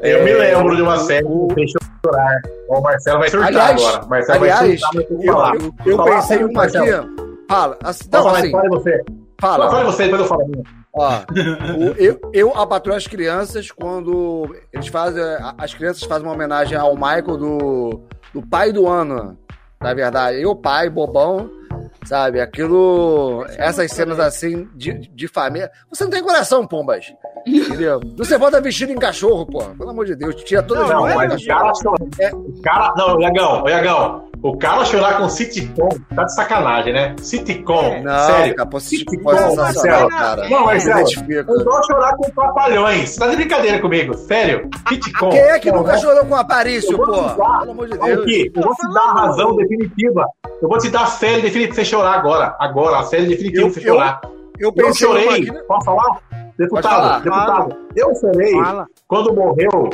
Eu É, me lembro de uma série o- que eu chorar. O Marcelo vai surtar Aliás, agora. O Marcelo aliás, vai surtar, mas eu falar. eu, eu falar pensei uma o aqui. Marcelo. Fala, assim, não, falar, assim, fale você. Não, fala. fale você, depois eu falo. Ó, [LAUGHS] o- eu, eu as crianças quando eles fazem. As crianças fazem uma homenagem ao Michael do, do pai do ano. Na verdade, eu, pai, bobão, sabe? Aquilo. Essas cenas assim de, de família. Você não tem coração, pombas. Entendeu? Você bota vestido em cachorro, pô. Pelo amor de Deus, tira toda Não, Não, é mas o cara chorar. O cara. Não, Iagão, Iagão. O cara chorar com sitcom tá de sacanagem, né? Sitcom, Não, sério. cara, pô, Sitcom, sitcom é Marcelo. cara. Não, Marcelo. Eu vou chorar com trapalhões. Você tá de brincadeira comigo, sério. Sitcom. Quem é que Não, nunca não. chorou com Aparício, Eu pô? dar- Pelo amor de Deus. aqui, eu vou te dar a razão definitiva. Eu vou te dar a série definitiva pra você chorar agora. Agora, a série definitiva Eu- pra você eu- chorar. Eu Eu pensei numa chorei. né? Posso falar? Deputado, falar. deputado. Eu chorei Fala. quando morreu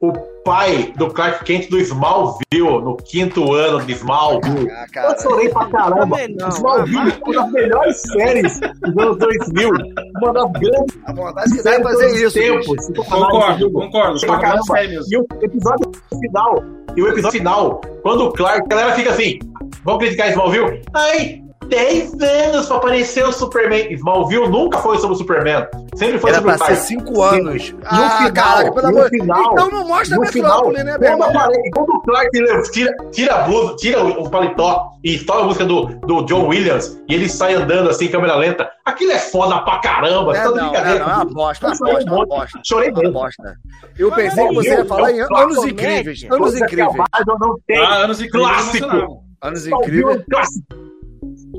o pai do Clark Kent do Smallville, no quinto ano de Smallville. Ah, cara. Eu chorei pra caramba. Não. Smallville é uma das melhores séries dos anos 2000. Uma das grandes A vontade que dá é séries fazer isso. tempos. Concordo, concordo. Pra caramba. E o episódio final, e o episódio final, quando o Clark, a galera fica assim, vamos criticar Smallville? Ai, 10 anos pra aparecer o Superman. Smallville nunca foi sobre o Superman. Sempre foi Era sobre pra o ser Clark. 5 anos. No ah, final, caraca, pelo no amor final, Então não mostra a No final, metrópole, né, meu quando, irmão? apare- quando o Clark tira, tira a blusa, tira o, o paletó e estoura a música do, do John Williams e ele sai andando assim, câmera lenta, aquilo é foda pra caramba. É, tá de não, é, não, é uma bosta, uma bosta, uma bosta. Chorei Uma mesmo. bosta. Eu pensei que não, você ia falar em anos incríveis. Anos Coisa que a incríveis. Não. Ah, anos incríveis Clássico. Anos é incríveis. clássico.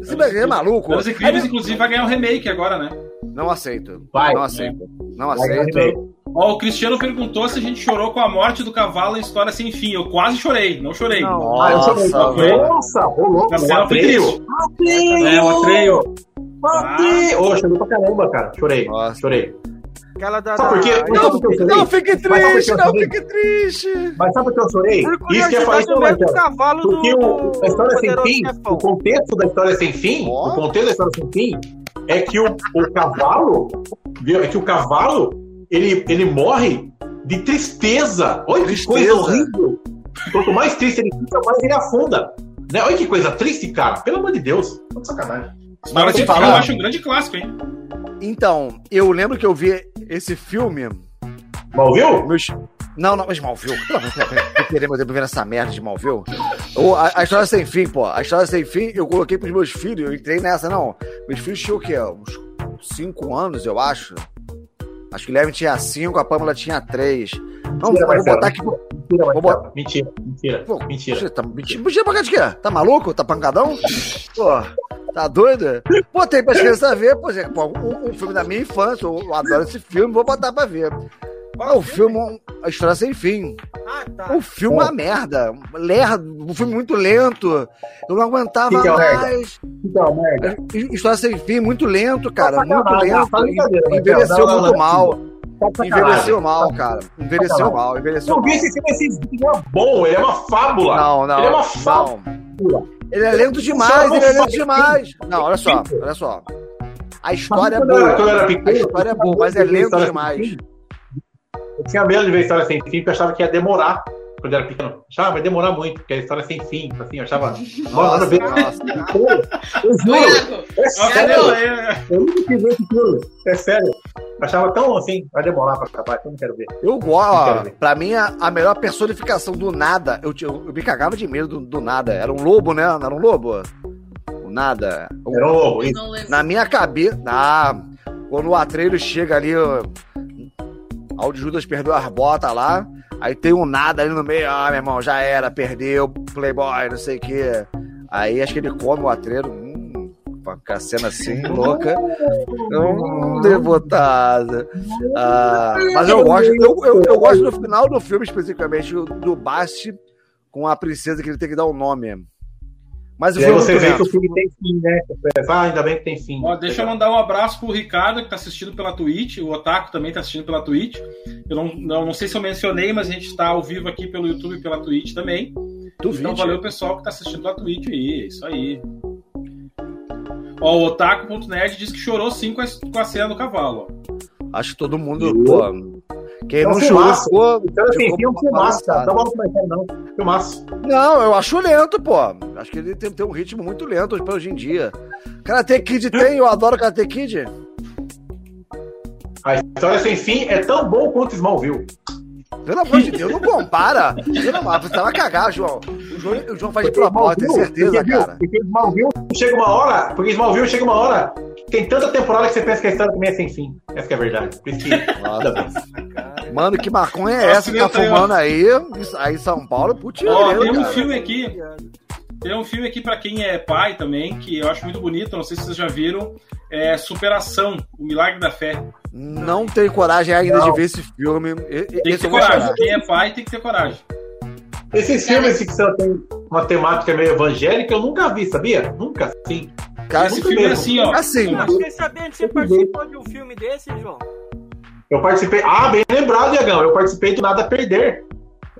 Esse BG é maluco. Anos incríveis, inclusive, vai ganhar um remake agora, né? Não aceito. Vai. Não aceito. Não Vai, vai, aceito. Ó, o Cristiano perguntou se a gente chorou com a morte do cavalo em História Sem Fim. Eu quase chorei, não chorei. Não. Ah, eu chorei. Nossa, velho. Nossa, rolou. Foi atreio. Atreio. É, o Atreio. Atreio. Ô, chorei pra caramba, cara. Chorei. Nossa. Chorei. Aquela da. Sabe por quê? chorei? Não fique triste, não fique triste. Mas sabe por que eu chorei? Por Isso que eu falei o o cavalo do. Porque o, a história sem Poderoso fim, Chefão. o contexto da história sem fim, o contexto da história sem fim é que o, o cavalo, viu? É que o cavalo, ele, ele morre de tristeza. Olha que coisa horrível. Quanto mais triste ele fica, mais ele afunda. Né? Olha que coisa triste, cara. Pelo amor de Deus. Tô de sacanagem. Mas eu acho um grande clássico, hein? Então, eu lembro que eu vi esse filme. Mal viu? Meus... Não, não, Smallville. Eu queremos tempo vendo essa merda de Smallville. Ou a, a história sem fim, pô. A história sem fim, eu coloquei pros meus filhos, eu entrei nessa, não. Meus filhos tinham o quê? Uns 5 anos, eu acho. Acho que o Guilherme tinha 5, a Pamela tinha 3. Não, Mentira, Marcelo. botar aqui. Mentira, Vou botar- mentira, mentira, Pô, mentira. Mentira, tá, mentira, mentira pra cá de quê? Tá maluco? Tá pancadão? Pô, tá doido? Pô, tem pra crianças ver, pô, Zé, pô, um, um filme da minha infância, eu, adoro esse filme, vou botar pra ver. O filme, um- a história sem fim. Ah, tá. O filme é uma merda. Lerdo, um filme muito lento. Eu não aguentava Que que é mais. Então, merda. História sem fim, muito lento, cara. Tá Muito lento. tá. Envelheceu muito mal. Tá. Envelheceu mal, cara. Envelheceu Sacanagem. mal, envelheceu Eu vi mal. esse filme, esse filme é bom, ele é uma fábula. Não, não. Ele é uma não. fábula. Ele é lento demais, ele é lento demais. Não, olha só, olha só. A história é Quando eu era- boa. A história é boa, mas é lento demais. Eu tinha medo de ver história sem fim, porque eu achava que ia demorar. Quando eu era pequeno, eu achava, vai demorar muito, porque a história sem fim, assim, eu achava. Mano, [LAUGHS] nada a ver. nossa. Eu Ô, juro, Iago, é sério. Eu nunca quis ver esse filme. É sério. Eu achava tão assim, vai demorar pra acabar, então eu não quero ver. Eu gosto. Pra mim, a, a melhor personificação do nada, eu, eu, eu me cagava de medo do, do nada. Era um lobo, né? Não era um lobo? O nada. Era um lobo, eu isso. na minha cabeça. Ah, quando o Atreiro chega ali, ó, Aldo Judas perdeu as botas lá. Aí tem um nada ali no meio. Ah, meu irmão, já era, perdeu, Playboy, não sei o quê. Aí acho que ele come o Atreiro. Hum, com a cena assim, louca. Hum, devotada. Ah, mas eu gosto, eu, eu, eu gosto no final do filme, especificamente, do Basti com a princesa que ele tem que dar o nome. Mas o E aí é você vê que o lento. filme tem fim, né? Ah, ainda bem que tem fim. Ó, deixa eu mandar um abraço pro Ricardo, que tá assistindo pela Twitch. O Otaku também tá assistindo pela Twitch. Eu não, não, não sei se eu mencionei, mas a gente tá ao vivo aqui pelo YouTube e pela Twitch também. Do Então valeu pessoal que tá assistindo pela Twitch aí, é isso aí. Ó, o Otaku.nerd diz que chorou sim com a, com a cena do cavalo. Acho que todo mundo, pô. Quem É não chorou ficou. Então, assim, tem um filmaço, cara. balançado. Não vamos não. Filmaço. Não, eu acho lento, pô. Acho que ele tem, tem um ritmo muito lento pra hoje em dia. Karate Kid tem, eu adoro Karate Kid. A história sem fim é tão bom quanto Smallville. Pelo amor de Deus, não compara. Pelo amor, você vai cagar, João. O João, o João faz de propósito, tenho certeza, porque, cara. Porque Smallville chega uma hora, porque Smallville chega uma hora tem tanta temporada que você pensa que a história também é sem fim. Essa que é a verdade. Por isso que. Nossa. Mano, que maconha é Nossa, essa que tá fumando aí? Aí em São Paulo, putz, Ó, tem um filme aqui. Tem um filme aqui pra quem é pai também, que eu acho muito bonito, não sei se vocês já viram. É Superação, O Milagre da Fé. Não tenho coragem ainda Não. de ver esse filme. Tem que ter coragem. Quem é pai tem que ter coragem. Esses filmes que só tem uma temática meio evangélica, eu nunca vi, sabia? Nunca, sim. Cara, Esse filme é assim, ó. Assim, Eu fiquei sabendo que você participou de um filme desse, João. Eu participei. Ah, bem lembrado, Iagão. Eu participei do Nada a Perder.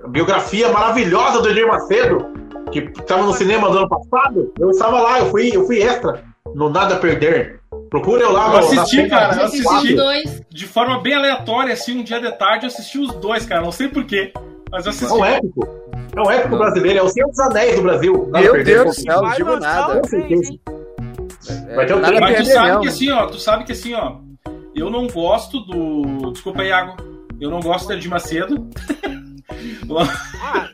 Biografia maravilhosa do Edir Macedo, que estava no cinema do ano passado. Eu estava lá, eu fui, eu fui extra no Nada a Perder. Procura eu lá Eu assisti, na cara, eu assisti. assisti dois. De forma bem aleatória, assim, um dia de tarde, eu assisti os dois, cara. Não sei porquê, mas eu É assisti. um épico. É um épico brasileiro, é o Senhor dos Anéis do Brasil. Nada a Meu Perder. Deus do céu, não digo nada. três, hein? Vai ter um três. Mas tu sabe mesmo. que assim, ó, tu sabe que assim, ó, eu não gosto do. Desculpa, Iago. Eu não gosto do Edir Macedo. [LAUGHS] Ah,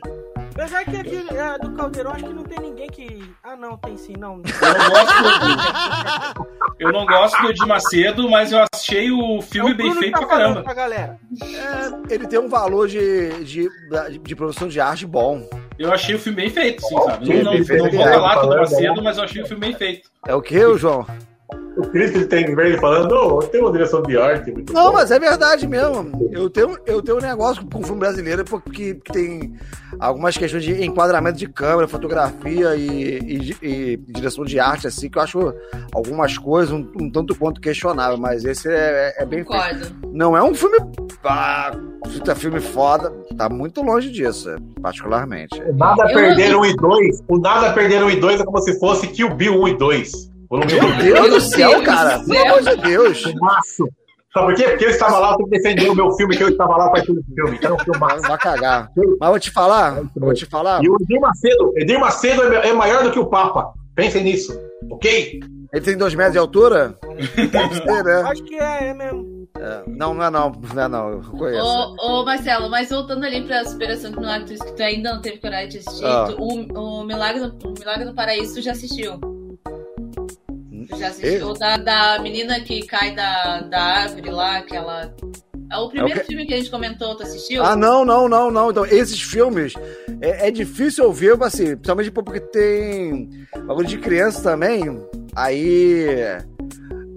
apesar que aqui é, do Caldeirão acho que não tem ninguém que. Ah, não, tem sim, não. Eu não gosto do. Eu não gosto do Edir Macedo, mas eu achei o filme É o bem feito pra tá falando caramba. Pra galera. É, ele tem um valor de, de, de produção de arte bom. Eu achei o filme bem feito, sim, sabe? Não, não, não vou é, falar do falando, Macedo, mas eu achei o filme bem feito. É o que, João? O Cris que ele tem verde falando, "Ô, tem uma direção de arte muito Não, boa." mas é verdade mesmo. Eu tenho, eu tenho um negócio com o filme brasileiro porque que tem algumas questões de enquadramento de câmera, fotografia e, e- e direção de arte, assim, que eu acho algumas coisas um, um tanto quanto questionável, mas esse é, é bem feito. Concordo. Não é um filme. Ah, puta filme foda. Tá muito longe disso, particularmente. O Nada Eu Perder 1 e 2. O Nada a Perder 1 e 2 é como se fosse Kill Bill 1 e 2. Meu 1. Deus do céu, do cara! céu. Pelo amor de Deus! Filmaço. Sabe por quê? Porque eu estava lá, eu tenho que defender o meu filme, que eu estava lá para aquele filme. Então, filmaço. Vai cagar. Mas vou te falar, vou te falar. E o Edir Macedo, Edir Macedo é é maior do que o Papa. Pensem nisso, ok? Ele tem dois metros de altura? [LAUGHS] Deve ser, né? Acho que é, é mesmo. É, não, não é não, não é não, eu conheço. Ô, ô, Marcelo, mas voltando ali pra Superação do Milagre que tu ainda não teve coragem de assistir, Ah. tu- o, o, Milagre, o Milagre no Paraíso tu já assistiu? Já assistiu? O da, da menina que cai da, da árvore lá, aquela. É o primeiro É o filme que a gente comentou, tu assistiu? Ah, não, não, não, não. Então, esses filmes é, é difícil eu ver, assim, principalmente porque tem bagulho de criança também. Aí.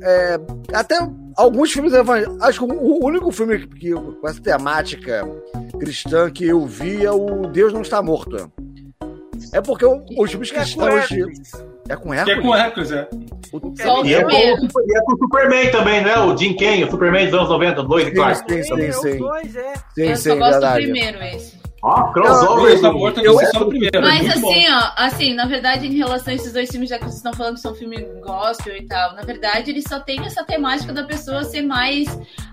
é, até alguns filmes evangélicos. Acho que o único filme que, que- com essa temática cristã que eu vi é o Deus Não Está Morto. É porque o- os filmes E é com. Hércules. É com é Hércules? é. O- Só o E é, com, e é com o Superman também, né? O Jim Ken, o Superman dos anos 90, Lois Sim, Clark. sim, sim, É, os sim. dois, é. Sim, eu sim, só gosto verdade. do primeiro, esse. Ó, O crossover. Eu eu- vi só no primeiro. é Mas bom. assim, ó, assim, na verdade, em relação a esses dois filmes, já que vocês estão falando que são filmes gospel e tal, na verdade, eles só têm essa temática da pessoa ser mais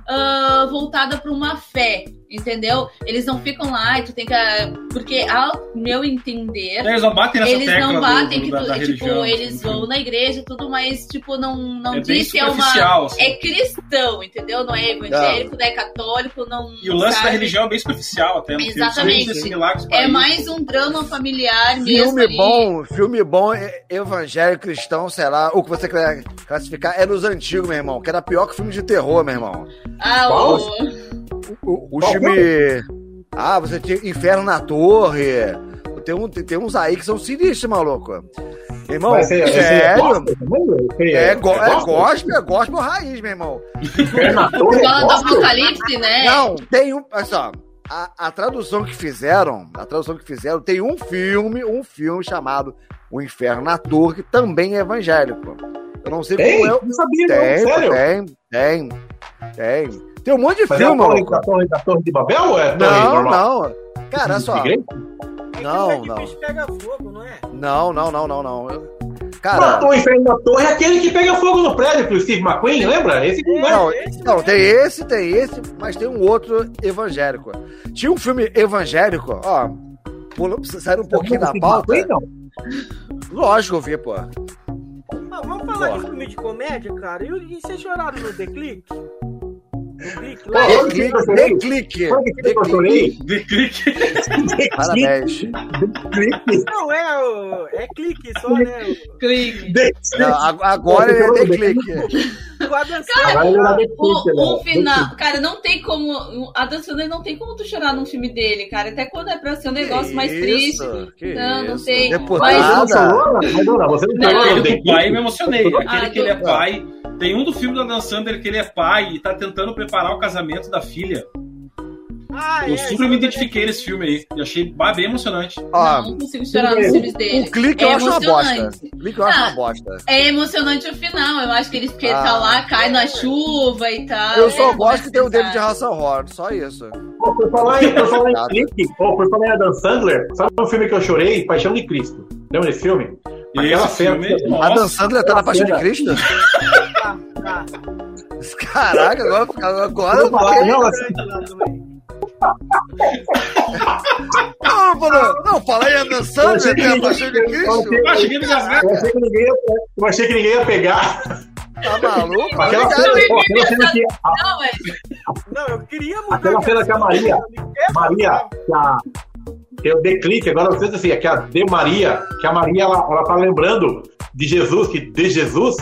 ah, voltada para uma fé, entendeu? Eles não ficam lá e tu tem que. ah, Porque, ao meu entender, Eles não batem nessa eles tecla não batem do- que da, tu, da tipo, religião. eles vão na igreja e tudo, mas, tipo, não, não É diz se é uma. assim. É cristão, entendeu? Não é evangélico, não é católico, não. E o lance da sabe? religião é bem superficial até. filme, Exatamente. É mais um drama familiar mesmo. Filme ali. bom, filme bom, é- evangélico, cristão, sei lá, o que você quer classificar é nos antigos, meu irmão, que era pior que filme de terror, meu irmão. Ah, o. O, filme. Ah, você tinha Inferno na Torre. Tem, um, tem, tem uns aí que são sinistros, maluco. Irmão, vai ser sério? gospel também? Sei, É, go, é gospel? é gospel raiz, meu irmão. Inferno na Torre, é Fala do gospel? Apocalipse, né? Não, tem um. Olha só. A, a tradução que fizeram, a tradução que fizeram, tem um filme, um filme chamado O Inferno na Torre, que também é evangélico. Eu não sei Tem? como é. Não sabia, não. Tem, Sério? tem, tem, tem. Tem um monte de Mas é a filme, torre, maluco. da torre, da torre de Babel ou é a torre Não, normal? não. Cara, olha só. Igreja? É que Não, o edifício não. pega fogo, não é? Não, não, não, não, não. Eu- Cara, o Inferno da Torre é aquele que pega fogo no prédio, que o Steve McQueen, lembra? Esse que É, não, esse não, mesmo. tem esse, tem esse, mas tem um outro evangélico. Tinha um filme evangélico, ó. pula- Saindo um pouquinho da pauta. McQueen, não. Lógico, eu vi, pô. Ah, vamos falar Bora. de filme de comédia, cara. E, e vocês choraram no The Click? Dê clique, chorei. clique. De clique. Parabéns. Não, é, o- é clique só, né? Clique. Não, a- agora é dê clique. Do O, né? final, cara, não tem como. A Dan Sandler não tem como tu chorar num filme dele, cara. Até quando é pra ser um negócio mais triste. Não, não isso. sei. Você não? Você não chorou Aquele pai eu Click? me emocionei. Aquele Ah, que ele é pai. Tem um do filme do Adam Sandler que ele é pai e tá tentando preparar o casamento da filha. Ah, Eu é, super me esse identifiquei nesse filme aí. E achei bem emocionante. Ó, não, não consigo chorar nos filmes dele. o clique eu é acho uma bosta. O clique eu acho Ah, uma bosta. É emocionante o final. Eu acho que ele, que ele Ah. tá lá, cai na chuva e tal. Eu só É, gosto que tem o David. Hasselhoff, só isso. Pô, Por falar em, por falar em clique, pô, por falar em Adam Sandler, sabe um filme que eu chorei? Paixão de Cristo. Lembra desse filme? E Aquela esse cena- filme, A nossa, Dan Sandler tá na Paixão de Cristo? Tá, tá. Caraca, agora, agora Eu eu falar, não, assim. Não, mano, não, fala aí, a Dan Sandler tem a Paixão de Cristo? eu achei que eu ninguém ia, eu achei que ninguém ia pegar. Tá maluco? Aquela Obrigado. cena, pô, aquela cena que a Não, mas Não, eu queria mudar. Aquela cena que a Maria- Maria, que a, eu dei clique, agora vocês assim, é que a de Maria, que a Maria ela, ela tá lembrando de Jesus, que de Jesus,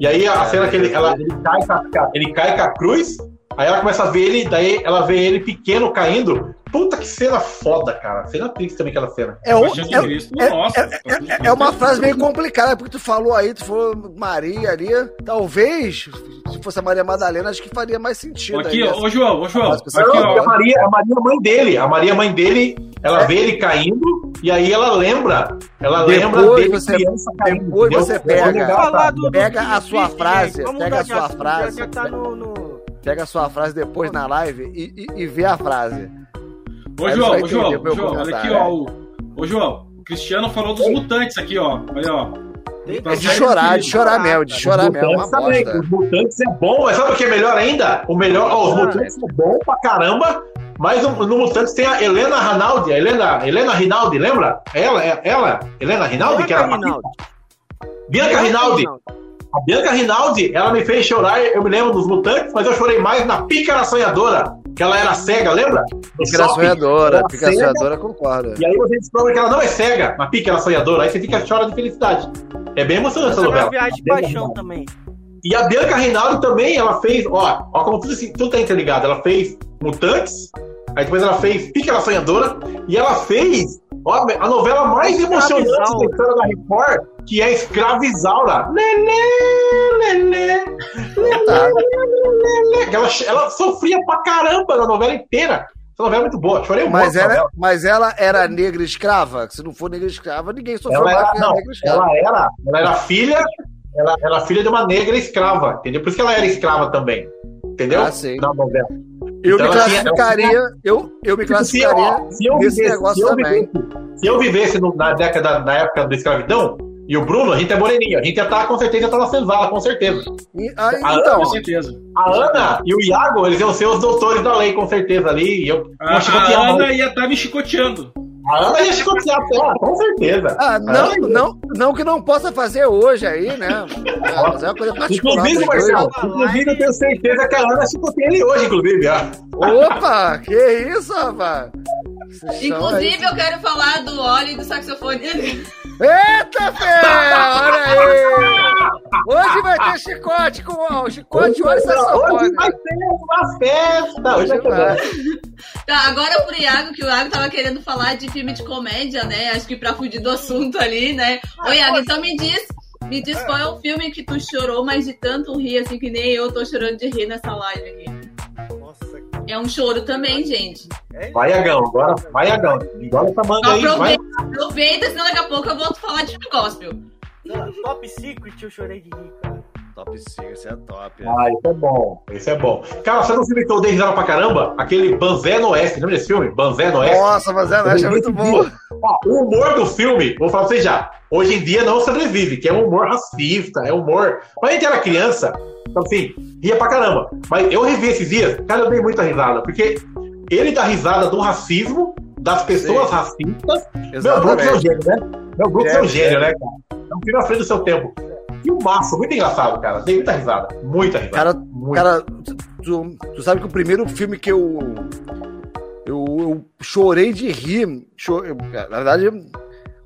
e aí a cena que ele, ela, ele, cai com a, ele cai com a cruz, aí ela começa a ver ele, daí ela vê ele pequeno caindo. Puta que cena foda, cara. Cena triste também aquela cena. É, Paixão de é- Cristo, é- nossa. é- é uma frase meio complicada, porque tu falou aí, tu falou Maria ali. Talvez, se fosse a Maria Madalena, acho que faria mais sentido. Aqui, aí, ó, essa- ô João, ô João, aqui, Não, a ó. Maria, a Maria é a mãe dele. A Maria, é a mãe dele, ela É. vê ele caindo, e aí ela lembra. Ela lembra Depois dele você- criança caindo. depois você É pega. Pega a sua frase, pega a sua frase. Tá no, no- Pega a sua frase depois na live e, e, e vê a frase. Ô Aí João, ô João, João, olha aqui, ó. o- Ô João, o Cristiano falou dos mutantes aqui, ó. Olha, ó. É de chorar, de chorar mesmo, de chorar mesmo. É uma Mutantes também, bosta. Os Mutantes é bom, mas sabe o que é melhor ainda? O melhor, ó, os Mutantes é bom pra caramba, mas no, no Mutantes tem a Helena Rinaldi, a Helena, Helena Rinaldi, lembra? Ela, é- ela, Helena Rinaldi, que Bianca era Rinaldi. Bianca Rinaldi. A Bianca Rinaldi, ela me fez chorar, eu me lembro dos mutantes, mas eu chorei mais na Pícara Sonhadora, que ela era cega, lembra? Pica shopping. sonhadora, pica cega, sonhadora, concorda. E aí você descobre que ela não é cega, na Pícara Sonhadora, aí você fica chora de felicidade. É bem emocionante essa Essa é uma novela. viagem de paixão também. E a Bianca Reinaldo também, ela fez, ó, ó como tudo, assim, tudo tá interligado. Ela fez Mutantes, aí depois ela fez Pícara Sonhadora, e ela fez a novela mais emocionante da história da Record, que é Escravizaura. Lelê, lelê, lelê. Ela, ela sofria pra caramba na novela inteira. Essa novela é muito boa, chorei muito. Mas ela, novela. mas ela era negra escrava? Se não for negra escrava, ninguém sofreu Ela mais era, não, negra escrava. ela era, ela era filha, ela ela era filha de uma negra escrava, entendeu? Por isso que ela era escrava também, entendeu? Ah, sim. Na novela. Eu Então me tinha- classificaria, eu, eu me Se eu, classificaria se eu nesse vivesse, negócio se eu também. vivesse, se eu vivesse no- na década, na época da escravidão, e o Bruno, a gente é moreninho, a gente ia estar com certeza ia estar na senzala, com certeza. E- ah, Ah, então, Com certeza. A Ana e o Iago, eles iam ser os doutores da lei, com certeza ali. E eu A, a Ana ia estar me chicoteando. A Ana ia chicotear, ela, com certeza. ah, não, não, não que não possa fazer hoje aí, né? É, mas é uma coisa particular. Inclusive, Marcelo, inclusive eu tenho certeza que a Ana chicoteia ele hoje, inclusive. ah. Opa, que isso, rapaz? Inclusive, eu quero falar do óleo e do saxofone. Eita, fé! Olha aí! Hoje vai ter chicote com ó, chicote, olha Hoje saxofone. vai ter uma festa. Hoje vai ter Vai. Tá, agora pro Iago, que o Iago tava querendo falar de filme de comédia, né? Acho que pra fugir do assunto ali, né? Ô, Iago, então me diz, me diz qual é o filme que tu chorou, mas de tanto rir, assim, que nem eu tô chorando de rir nessa live aqui. É um choro também, gente. Vai, Agão, agora vai, Agão. Engole essa manga aí, vai. Aproveita, aproveita, senão daqui a pouco eu volto a falar de gospel. cara, Top Secret eu chorei de cara. Top 5, isso é top. Ah, isso é bom. Isso é bom. Cara, você não filme que eu dei risada pra caramba? Aquele Banzé no Oeste. Lembra desse filme? Banzé no Oeste. Nossa, mas é, é muito bom. Ó, o humor do filme, vou falar pra vocês já. Hoje em dia não sobrevive, que é um humor racista, é humor. Quando a gente era criança, então assim, ria pra caramba. Mas eu revi esses dias, cara, eu dei muita risada, porque ele dá risada do racismo, das pessoas Sim. racistas. Meu Brooks é um Exatamente. gênio, né? Meu Brooks é um Gênio, gênio, né, cara? É um filme à frente do seu tempo. Que massa, muito engraçado, cara. Dei muita risada. Muita risada. Cara. Cara, tu, tu sabe que o primeiro filme que eu. Eu, eu chorei de rir. cho- eu- na verdade,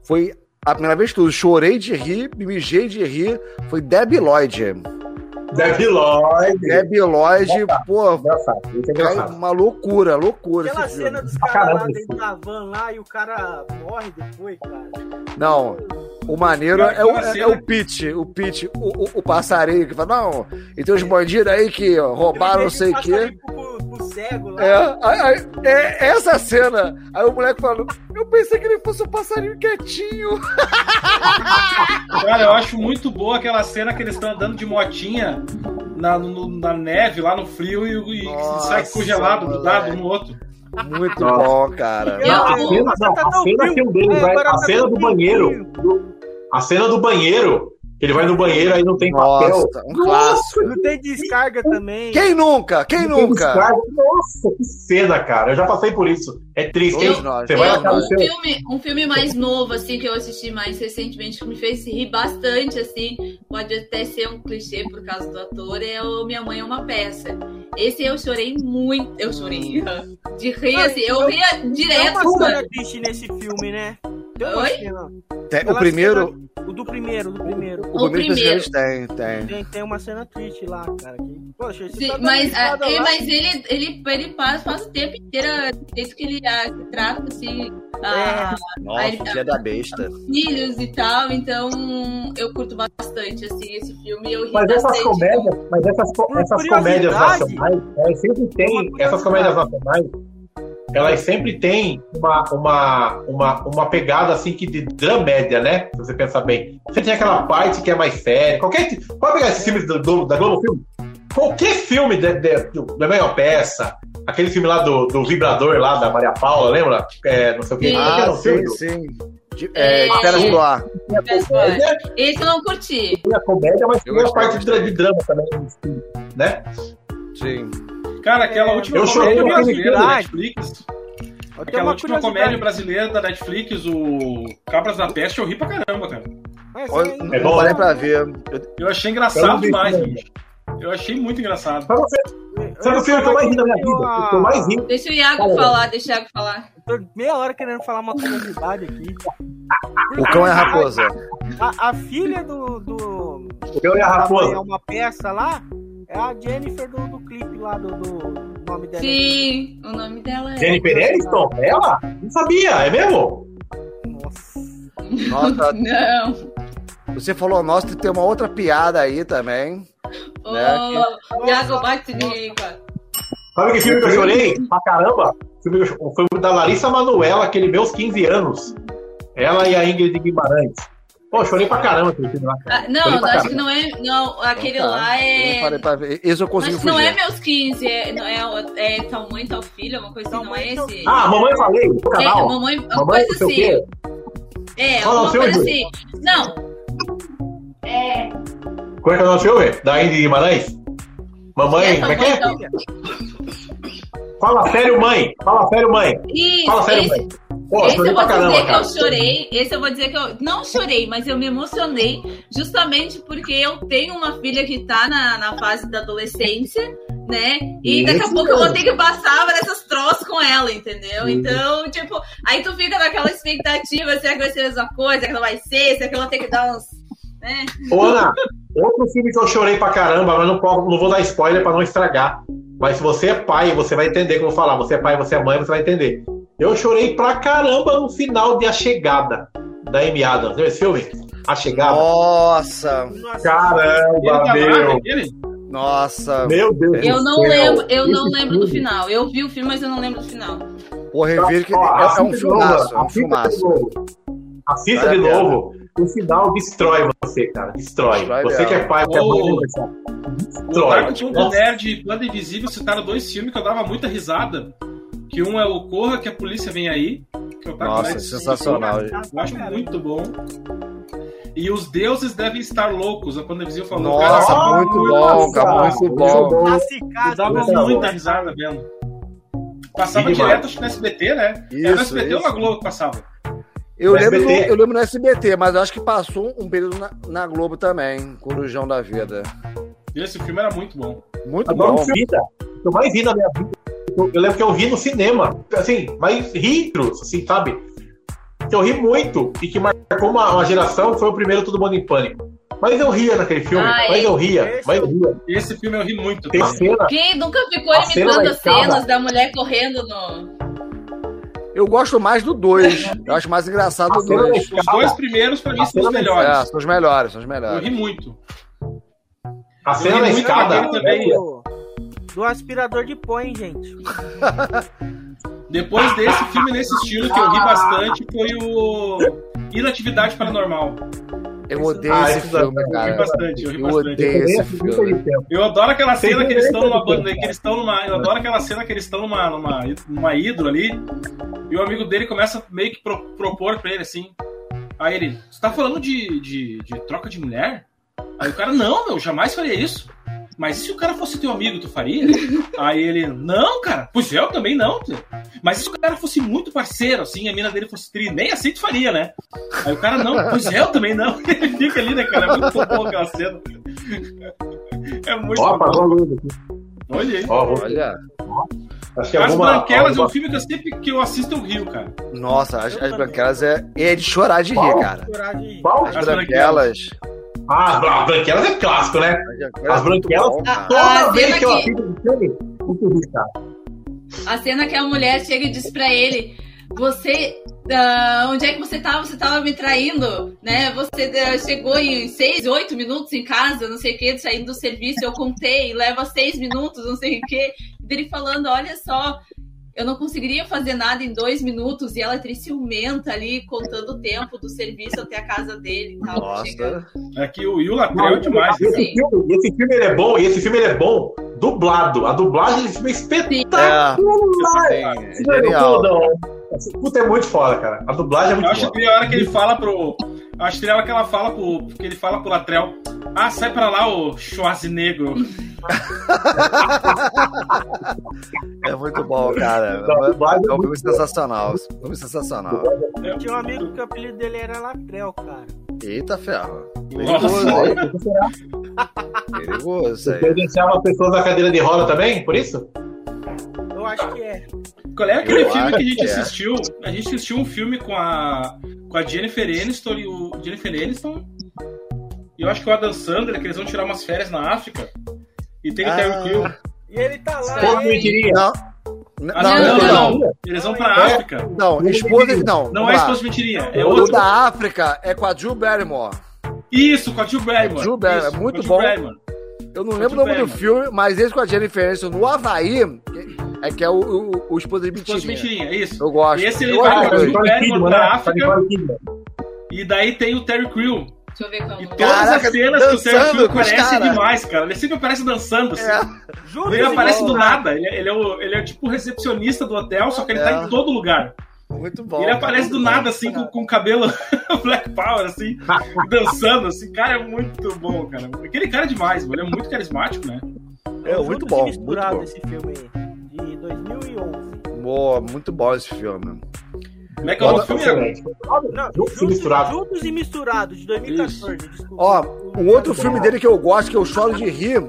foi a primeira vez que eu chorei de rir, me mijei de rir. Foi Debbie Lloyd. Debbie Lloyd. Debbie Lloyd, pô, Engraçado, isso é engraçado. uma loucura, loucura Aquela esse filme. cena dos caras lá dentro da van lá e o cara morre depois, cara. Não, o maneiro Não, é, o, é, cena- o Pete, o Pete, o, o, o passarinho que fala, não, e tem uns bandidos aí que roubaram não sei o quê. Pro, pro cego lá. É, aí- aí- é essa cena. Aí o moleque falou: Eu pensei que ele fosse um passarinho quietinho. Cara, eu acho muito boa aquela cena que eles estão andando de motinha na, no- na neve, lá no frio, e, e Nossa, sai congelado, grudado moleque. um no outro. Muito Nossa. bom, cara. Eu- A cena, não, a cena que um deles vai, a cena do banheiro, a cena do banheiro, ele vai no banheiro aí não tem papel. Nossa, um clássico. Não tem descarga também. Quem nunca? Quem não nunca? Nossa, que cena, cara. Eu já passei por isso. É triste, nós. Você vai na Eu, um, seu. filme, um filme mais novo, assim, que eu assisti mais recentemente, que me fez rir bastante, assim, pode até ser um clichê por causa do ator, é o Minha Mãe é uma Peça. Esse eu chorei muito, eu chorei de rir, assim, eu ria Tem direto, uma mano. triste nesse filme, né? Tem uma Oi? cena. Tem- o primeiro. cena- o do primeiro, do primeiro. O O primeiro, primeiro. que tem, tem. Tem, tem uma cena triste lá, cara. Que, poxa, Sim, tá mas, ah, ele, lá. mas ele, ele, ele faz, faz o tempo inteiro jeito que ele ah, se trata, assim, ah, Nossa, Aí- o dia da besta. filhos e tal, então eu curto bastante, assim, esse filme, eu Mas essas comédias, mas essas, essas comédias nacionais, elas sempre têm, Uma essas comédias nacionais, elas sempre têm uma, uma, uma, uma pegada assim que de dramédia, né? Se você pensar bem. Você tem aquela parte que é mais séria. Qualquer, pode pegar esses filmes do, do- da Globo Filme? Qualquer filme de, de, do da Maior Peça, aquele filme lá do, do Vibrador lá da Maria Paula, lembra? É, não sei o que. Sim. Ah, o filme? sim, sim. De, é, de Férias no ar. Esse eu não curti. tinha comédia, mas tinha a parte de, de drama também, né? Sim. Cara, aquela É, última eu comédia brasileira da. Netflix. Aquela última comédia brasileira da Netflix, o Cabras da Peste, eu ri pra caramba, cara. Não É bom, né? pra ver. Eu- achei engraçado demais, bicho. Eu achei muito engraçado. Sabe, o filme que eu mais ri na minha vida? O eu mais ri. Deixa o Iago Fala. falar, deixa o Iago falar. Tô meia hora querendo falar uma curiosidade aqui. O cão é a raposa. A, a filha do. do Eu e a da mãe raposa. é uma peça lá. É a Jennifer do, do clipe lá do, do nome dela. Sim, o nome dela é. Jennifer Aniston? Ela? Não sabia, é mesmo? Nossa. Nossa, [LAUGHS] Não. você falou nossa, e tem uma outra piada aí também. Ô, Né, Iago, bate ninguém, cara. Sabe que filme que eu chorei? Pra caramba? Foi o da Larissa Manoela, aquele meus 15 anos. Ela e a Ingrid Guimarães. Pô, eu chorei pra caramba aquele filme lá. cara. Ah, não, acho que caramba. não é. Não, aquele Tá, lá eu é. parei pra ver. Esse eu consegui Mas não fugir. é meus 15, é, não é, é tal mãe, tal filho, uma coisa assim, não é esse. Ah, mamãe eu falei, o é, canal. mamãe, uma Mamãe coisa assim. quê. É, Fala o alguma seu, coisa assim. Não, É, Qual é que é o nome do filme? Da Ingrid Guimarães? Mamãe, é como é que é? Fala sério, mãe. Fala sério, mãe. Isso, Fala sério, esse, mãe. Pô, esse eu vou dizer caramba, que cara. eu chorei. Esse eu vou dizer que eu não chorei, mas eu me emocionei justamente porque eu tenho uma filha que tá na, na fase da adolescência, né? E daqui a pouco eu vou ter que passar por essas troças com ela, entendeu? Então, tipo, aí tu fica naquela expectativa, será que vai ser a mesma coisa? Será que não vai ser? Será que eu vou ter que dar uns. Né? Ô, Ana, outro filme que eu chorei pra caramba, mas não, posso- não vou dar spoiler pra não estragar. Mas se você é pai, você vai entender como eu falar. Você é pai, você é mãe, você vai entender. Eu chorei pra caramba no final de A Chegada, da Amy Adams. Esse filme? A Chegada. Nossa, Caramba, tá meu. nossa. Meu Deus Eu do não céu. lembro, eu não lembro do final. Eu vi o filme, mas eu não lembro do final. Porra, eu vi que é, é um filmaço, novo, é um assista filmaço. de novo. Assista de novo. O final destrói você, cara. Destrói. Destrói você que é pai, que é mãe, O destrói. Dark Mundo. Nerd e Plano Invisível citaram dois filmes que eu dava muita risada. Que um é o Corra, que a polícia vem aí. Que eu tava Nossa, mais- sensacional. Eu acho muito bom. E os deuses devem estar loucos. A Invisível falou. Nossa, cara, muito eu bom, cara, muito bom. Classificado. dava Muito bom. muita risada vendo. Passava demais. direto, acho que no SBT, né? Era no Isso, SBT ou isso. na Globo que passava? Eu No lembro, no, SBT. eu lembro no SBT, mas eu acho que passou um período na, na Globo também, Corujão da Vida. E esse filme era muito bom. Muito Agora, bom. um que eu mais vi na minha vida. Eu, eu lembro que eu vi no cinema. Assim, mas ri, Cruz, assim, sabe? Que eu ri muito e que marcou uma, uma geração foi o primeiro Todo Mundo em Pânico. Mas eu ria naquele filme, Ah, mas é. eu ria, mas eu ria. Esse filme eu ri muito. Tem também. cena. Quem nunca ficou imitando da as cenas da mulher correndo no. Eu gosto mais do 2. Eu acho mais engraçado A o cena da 2. Os dois primeiros, pra mim, A são os É, melhores. são os melhores, são os Eu melhores. ri muito. A cena Eu da ri escada. também. Do, do aspirador de pó, hein, gente? [LAUGHS] Depois desse filme nesse estilo que eu ri bastante foi o Inatividade Paranormal. Eu odeio Ah, esse filme, dá- Eu ri cara. bastante, eu ri Eu bastante. odeio esse filme. Eu adoro aquela cena que eles estão numa banda, que eles estão numa, eu adoro aquela cena que eles estão numa, numa, numa hidro ali, e o amigo dele começa meio que pro- propor pra ele assim. Aí ele, você tá falando de, de, de troca de mulher? Aí o cara, não, meu, jamais faria isso. Mas e se o cara fosse teu amigo, tu faria? Aí ele, não, cara, pois eu também não. tio. Mas e se o cara fosse muito parceiro, assim, a mina dele fosse tri, nem assim tu faria, né? Aí o cara, não, pois eu também não. [LAUGHS] Ele fica ali, né, cara? É muito bom aquela cena. É muito Ó, bom. Olha aí. Olha, acho que As alguma. Branquelas é alguma- um filme que eu sempre que eu assisto eu rio, cara. nossa, as, as branquelas é, é de chorar de rir, cara. Chorar de- Qual? As As branquelas. Ah, as branquelas é clássico, né? As branquelas. muito bom, cara. Toda A vez cena que eu assisto esse filme, cara. A cena que a mulher chega e diz pra ele: Você. ah, onde é que você tava? Você tava me traindo, né? Você ah, chegou em seis, oito minutos em casa, não sei o que, saindo do serviço, eu contei, leva seis minutos, não sei o que. Ele falando: Olha só, eu não conseguiria fazer nada em dois minutos, e ela é ciumenta ali, contando o tempo do serviço até a casa dele e tal. Nossa. Aqui o Will Latrell é demais. Esse Sim. filme, esse filme ele é bom, e esse filme ele é bom dublado. A dublagem desse filme é espetacular. É, sim, é genial. Puta, é muito foda, cara. A dublagem é Eu muito acho foda. que a hora que ele fala pro. Eu acho que a hora que ela fala pro. Que ele fala pro Latrell. Ah, sai pra lá, ô Schwarzenegger. [LAUGHS] É muito bom, cara. É um filme muito sensacional. Um filme sensacional. Eu tinha um amigo que o apelido dele era Latrel, cara. Eita ferro. Nossa. Perigoso? Perigoso aí. Credenciava pessoas da cadeira de roda também, por isso? Eu acho que é. Qual é aquele Eu filme que a gente que é. assistiu? A gente assistiu um filme com a, com a Jennifer Aniston e o Jennifer Aniston. E eu acho que o Adam Sandler, que eles vão tirar umas férias na África. E tem o Ah. Terry Crew. E ele tá lá. Pô, ele- mentirinha. Não. Ah, Não, não, não, não, não. Eles vão pra É. África. Não, esposa. Não, Não é esposa mentirinha, é O outro. da África é com a Jill Barrymore. Isso, com a Jill Barrymore. Jill Barrymore, Isso, muito com a Jill bom. Barrymore. Eu não lembro o nome do filme, mas esse com a Jennifer Aniston no Havaí é que é o, o, o esposa de Esposa de mentirinha. mentirinha, é isso. Eu gosto. Esse ele vai. Jill Barrymore pra né? África. E daí tem o Terry Crew. Deixa eu ver qual é E todas Caraca, as cenas que o Terry Crew aparece cara. demais, cara. Ele sempre aparece dançando, assim. É. Juntos Ele e aparece do misturados. nada. Ele, é- ele é o, ele é tipo o recepcionista do hotel, só que ele É. tá em todo lugar. Muito bom. ele cara, aparece do nada, bom. assim, com, com o cabelo [LAUGHS] Black Power, assim, dançando, assim. Cara, é muito bom, cara. Aquele cara é demais, ele é muito carismático, né? É, muito e bom, muito bom. esse filme aí, 2011. Boa, muito bom esse filme. Como é que é o Olha, outro filme? Não, Juntos e Misturados. Juntos e Misturados, de 2014. Desculpa. Ó, um outro filme dele que eu gosto, que eu choro de rir,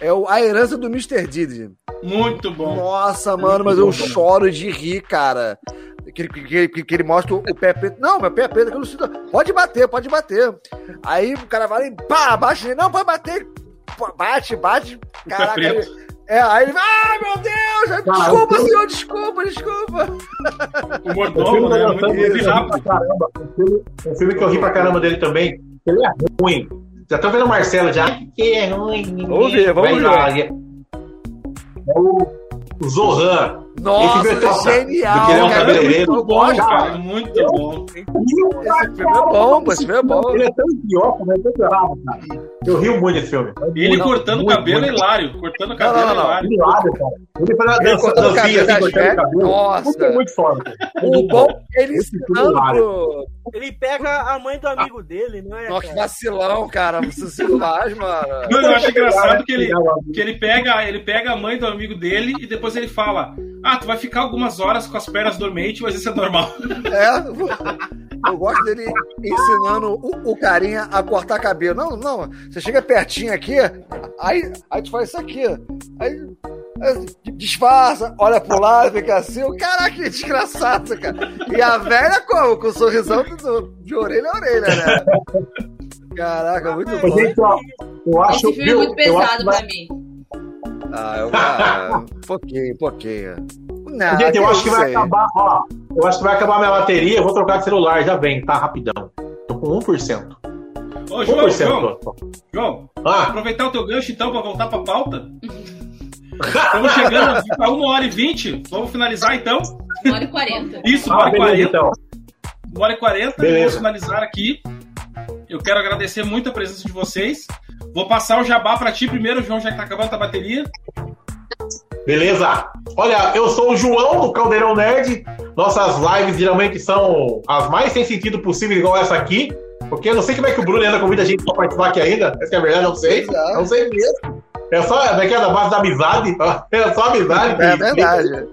é o A Herança do Mr. Didi. Muito bom. Nossa, mano, mas eu choro de rir, cara. Que, ele- que, ele- que ele mostra o pé preto. Não, meu pé é preto, que eu não sinto. Pode bater, pode bater. Aí o cara vai e pá, bate. Não, pode bater. Pô, Bate, bate. Caraca. preto. ele- é, aí ele vai, ai meu Deus, desculpa, senhor, desculpa, desculpa. O O mordomo, filme né? Muito, muito rápido. caramba. Um filme, um filme que eu ri pra caramba dele também. Ele é ruim. Já tô vendo o Marcelo já. Que é ruim. Vamos ver, vamos Vai ver. lá, É o, o Zohan. Nossa, Esse filme é genial. do que ele é um cara. cabeleireiro. Eu Muito bom, cara. cara. Muito bom. Esse filme é bom, esse filme é bom. Ele é tão idiota, mas é tão idiota, cara. Eu rio muito desse filme. Ele Muito, cortando o muito, cabelo é muito. hilário. Cortando o Não, cabelo não, é não. hilário. Hilário, cara. Ele faz Ele dança, cortando o cabelo assim, cortando cabelo. Nossa. Muito, muito foda. cara. O bom é ele ensinando. Ele pega a mãe do amigo dele, não é? Nossa, que cara? vacilão, cara. Você se faz, mano. Não, eu acho engraçado que ele, que ele pega, ele pega a mãe do amigo dele e depois ele fala: Ah, tu vai ficar algumas horas com as pernas dormentes, mas isso é normal. É, eu gosto dele ensinando o, o carinha a cortar cabelo. Não, não, você chega pertinho aqui, aí, aí tu faz isso aqui. Aí, aí disfarça, olha pro lado, fica assim. O Caraca, que desgraçado, cara. E a velha como? Com o sorrisão do- de orelha a orelha, né? Caraca, muito bom. ó, eu acho, Esse filme é muito eu acho pesado pra mim. Ah, eu, ah, um pouquinho, um pouquinho. Não, Gente, eu acho que vai sei. acabar, ó. Eu acho que vai acabar minha bateria, eu vou trocar de celular, já vem, tá rapidão. Tô com 1%. Ô, João, 1% João. João, Ah, aproveitar o teu gancho então pra voltar pra pauta. [LAUGHS] Estamos chegando a 1 hora e 20. Vamos finalizar então? Uma hora e quarenta. Isso, 1 ah hora e beleza, 40. então. 1 hora e 40. Beleza. Vamos finalizar aqui. Eu quero agradecer muito a presença de vocês. Vou passar o jabá pra ti primeiro, João, já que tá acabando a bateria. Beleza. Olha, eu sou o João do Caldeirão Nerd. Nossas lives geralmente são as mais sem sentido possível, igual essa aqui. Porque eu não sei como é que o Bruno ainda convida a gente pra participar aqui ainda. Essa é a verdade, não sei. Exato. Não sei mesmo. É só é é da base da amizade. [LAUGHS] É só amizade. É verdade.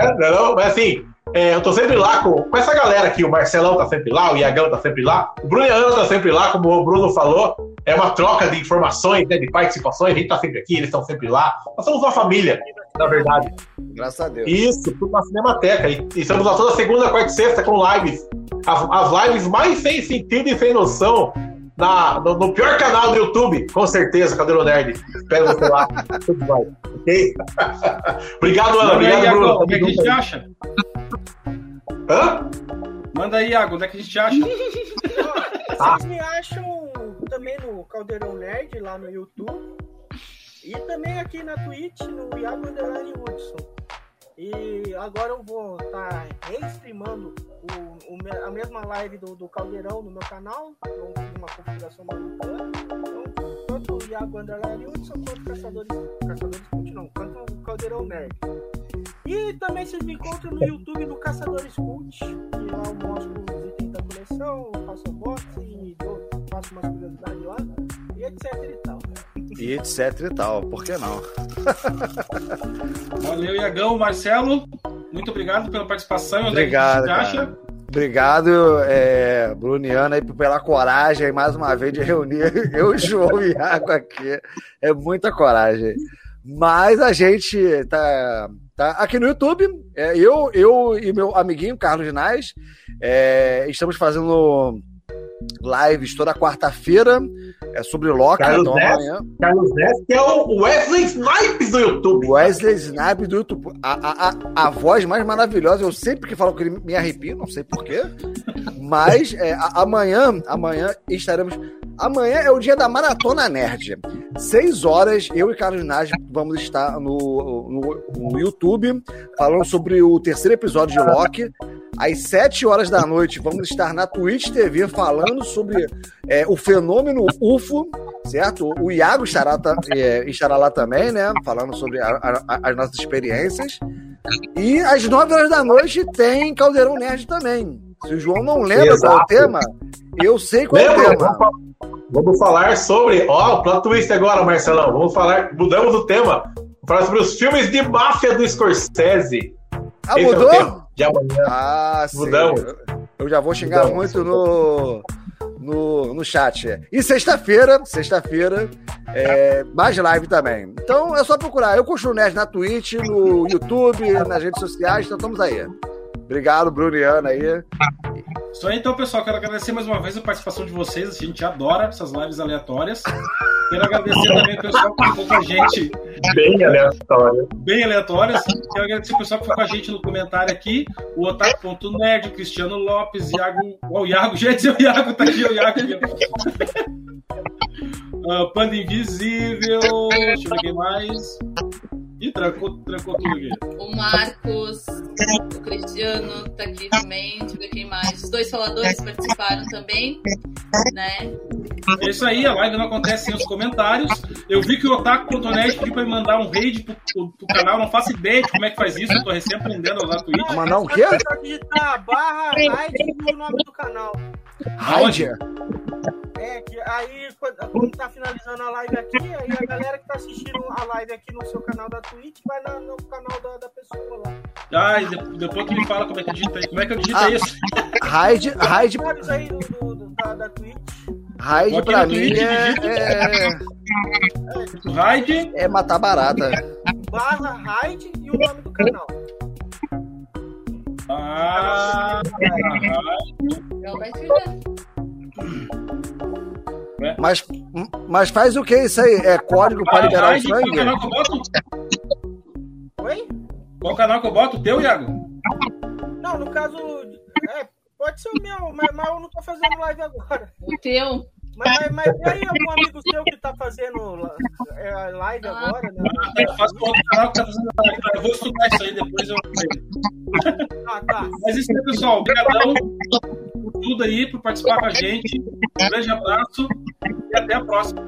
É, não, mas assim, é, eu tô sempre lá com, com essa galera aqui. O Marcelão tá sempre lá, o Iagão tá sempre lá, o Bruno e Ana tá sempre lá, como o Bruno falou. É uma troca de informações, né, de participações. A gente tá sempre aqui, eles estão sempre lá. Nós somos uma família, na verdade. Graças a Deus. Isso, tudo na Cinemateca. E, e estamos lá toda segunda, quarta e sexta com lives. As, as lives mais sem sentido e sem noção. Na, no, no pior canal do YouTube, com certeza, Caldeirão Nerd. Espero você lá. Tudo bem, ok? [LAUGHS] Obrigado, Ana. Manda aí, Obrigado, Iago, Bruno. onde é que a gente acha? Hã? Manda aí, Iago, onde é que a gente acha? Ah. [LAUGHS] Vocês me acham também no Caldeirão Nerd, lá no YouTube. E também aqui na Twitch, no Iago Underline Hudson. E agora eu vou estar restreamando o, o me- a mesma live do, do Caldeirão no meu canal. Eu fiz uma configuração maluca. Então, tanto o Iago Underline Hudson quanto Caçadores. Caçadores Cult, não, quanto o Caldeirão Nerd. E também vocês me encontram no YouTube do Caçadores Cult. E lá eu mostro os itens da coleção, faço unboxing, dou- faço umas curiosidades lá. E etc e tal. E etc e tal, por que não? [LAUGHS] Valeu, Iagão, Marcelo. Muito obrigado pela participação. Obrigado, cara. acha? Obrigado, é, Bruniana, pela coragem, mais uma vez, de reunir [LAUGHS] eu, João e Iago aqui. É muita coragem. Mas a gente tá, tá aqui no YouTube. É, eu, eu e meu amiguinho Carlos Nais é, estamos fazendo lives toda quarta-feira é sobre Loki. Carlos então amanhã. Carlos Ness, que é o Wesley Snipes do YouTube. Wesley Snipes do YouTube. A, a, a, a voz mais maravilhosa. Eu sempre que falo com ele me arrepio, não sei porquê. Mas é, a- amanhã, amanhã estaremos. Amanhã é o dia da Maratona Nerd. Seis horas, eu e Carlos Nage vamos estar no, no, no YouTube falando sobre o terceiro episódio de Loki. Às sete horas da noite, vamos estar na Twitch TV falando sobre é, o fenômeno UFO, certo? O Iago estará, ta- é, estará lá também, né? Falando sobre a- a- as nossas experiências. E às nove horas da noite tem Caldeirão Nerd também. Se o João não lembra qual é o Exato. tema, eu sei qual é o tema. Vamos, fa- vamos falar sobre. Ó, o plot twist agora, Marcelão. Vamos falar. Mudamos o tema. Vamos falar sobre os filmes de máfia do Scorsese. Ah, Esse é mudou? tema de amanhã. Ah, sim. Mudamos. Eu já vou xingar muito no, no, no chat. E sexta-feira, sexta-feira, é, mais live também. Então é só procurar. Eu construo Nerd na Twitch, no YouTube, nas redes sociais, então estamos aí. Obrigado, Bruno e Ana aí. Aí, então, pessoal. Quero agradecer mais uma vez a participação de vocês. A gente adora essas lives aleatórias. Quero agradecer também o pessoal que ficou com a gente Bem aleatório. bem aleatórias. Quero agradecer o pessoal que ficou com a gente no comentário aqui. O Otaku.nerd, o Cristiano Lopes, Iago. Ó, o Iago, [LAUGHS] já dizer o Iago, tá aqui o Iago. Ah, Panda Invisível. Deixa eu ver quem mais. Ih, trancou, trancou tudo aqui. O Marcos, o Cristiano tá aqui também. Deixa eu ver quem mais. Os dois faladores participaram também, né? É isso aí, a live não acontece sem os comentários. Eu vi que o Otaku.net pediu pra me mandar um raid pro, pro- pro canal, não faço ideia de como é que faz isso, eu tô recém aprendendo a usar Twitch. Mandar o quê? É digitar barra raid e o nome do canal. Raid? É, que aí quando tá finalizando a live aqui, aí a galera que tá assistindo a live aqui no seu canal da Twitch vai na- no canal da, da pessoa lá. Ai, de- depois que me fala como é que digita aí. Como é que eu digito Ah. isso? Raid, raid, Vários aí do, do- do- da, da Twitch. raid pra mim Twitch, é, é, Raid. é matar barata. Barra raid e o nome do canal. Ah. Mas, mas faz o que isso aí? É código para liberar o Raid, qual sangue? canal que eu boto? Oi? Qual canal que eu boto? O teu, Iago? Não, no caso. É, pode ser o meu, mas, mas eu não tô fazendo live agora. O teu. Mas, mas, mas tem aí algum amigo seu que tá fazendo é, live agora, né? Eu faço com outro canal que tá fazendo live. Eu vou estudar isso aí, depois eu. Ah, tá. Mas isso aí, pessoal. Obrigadão por tudo aí, por participar com a gente. Um grande abraço e até a próxima.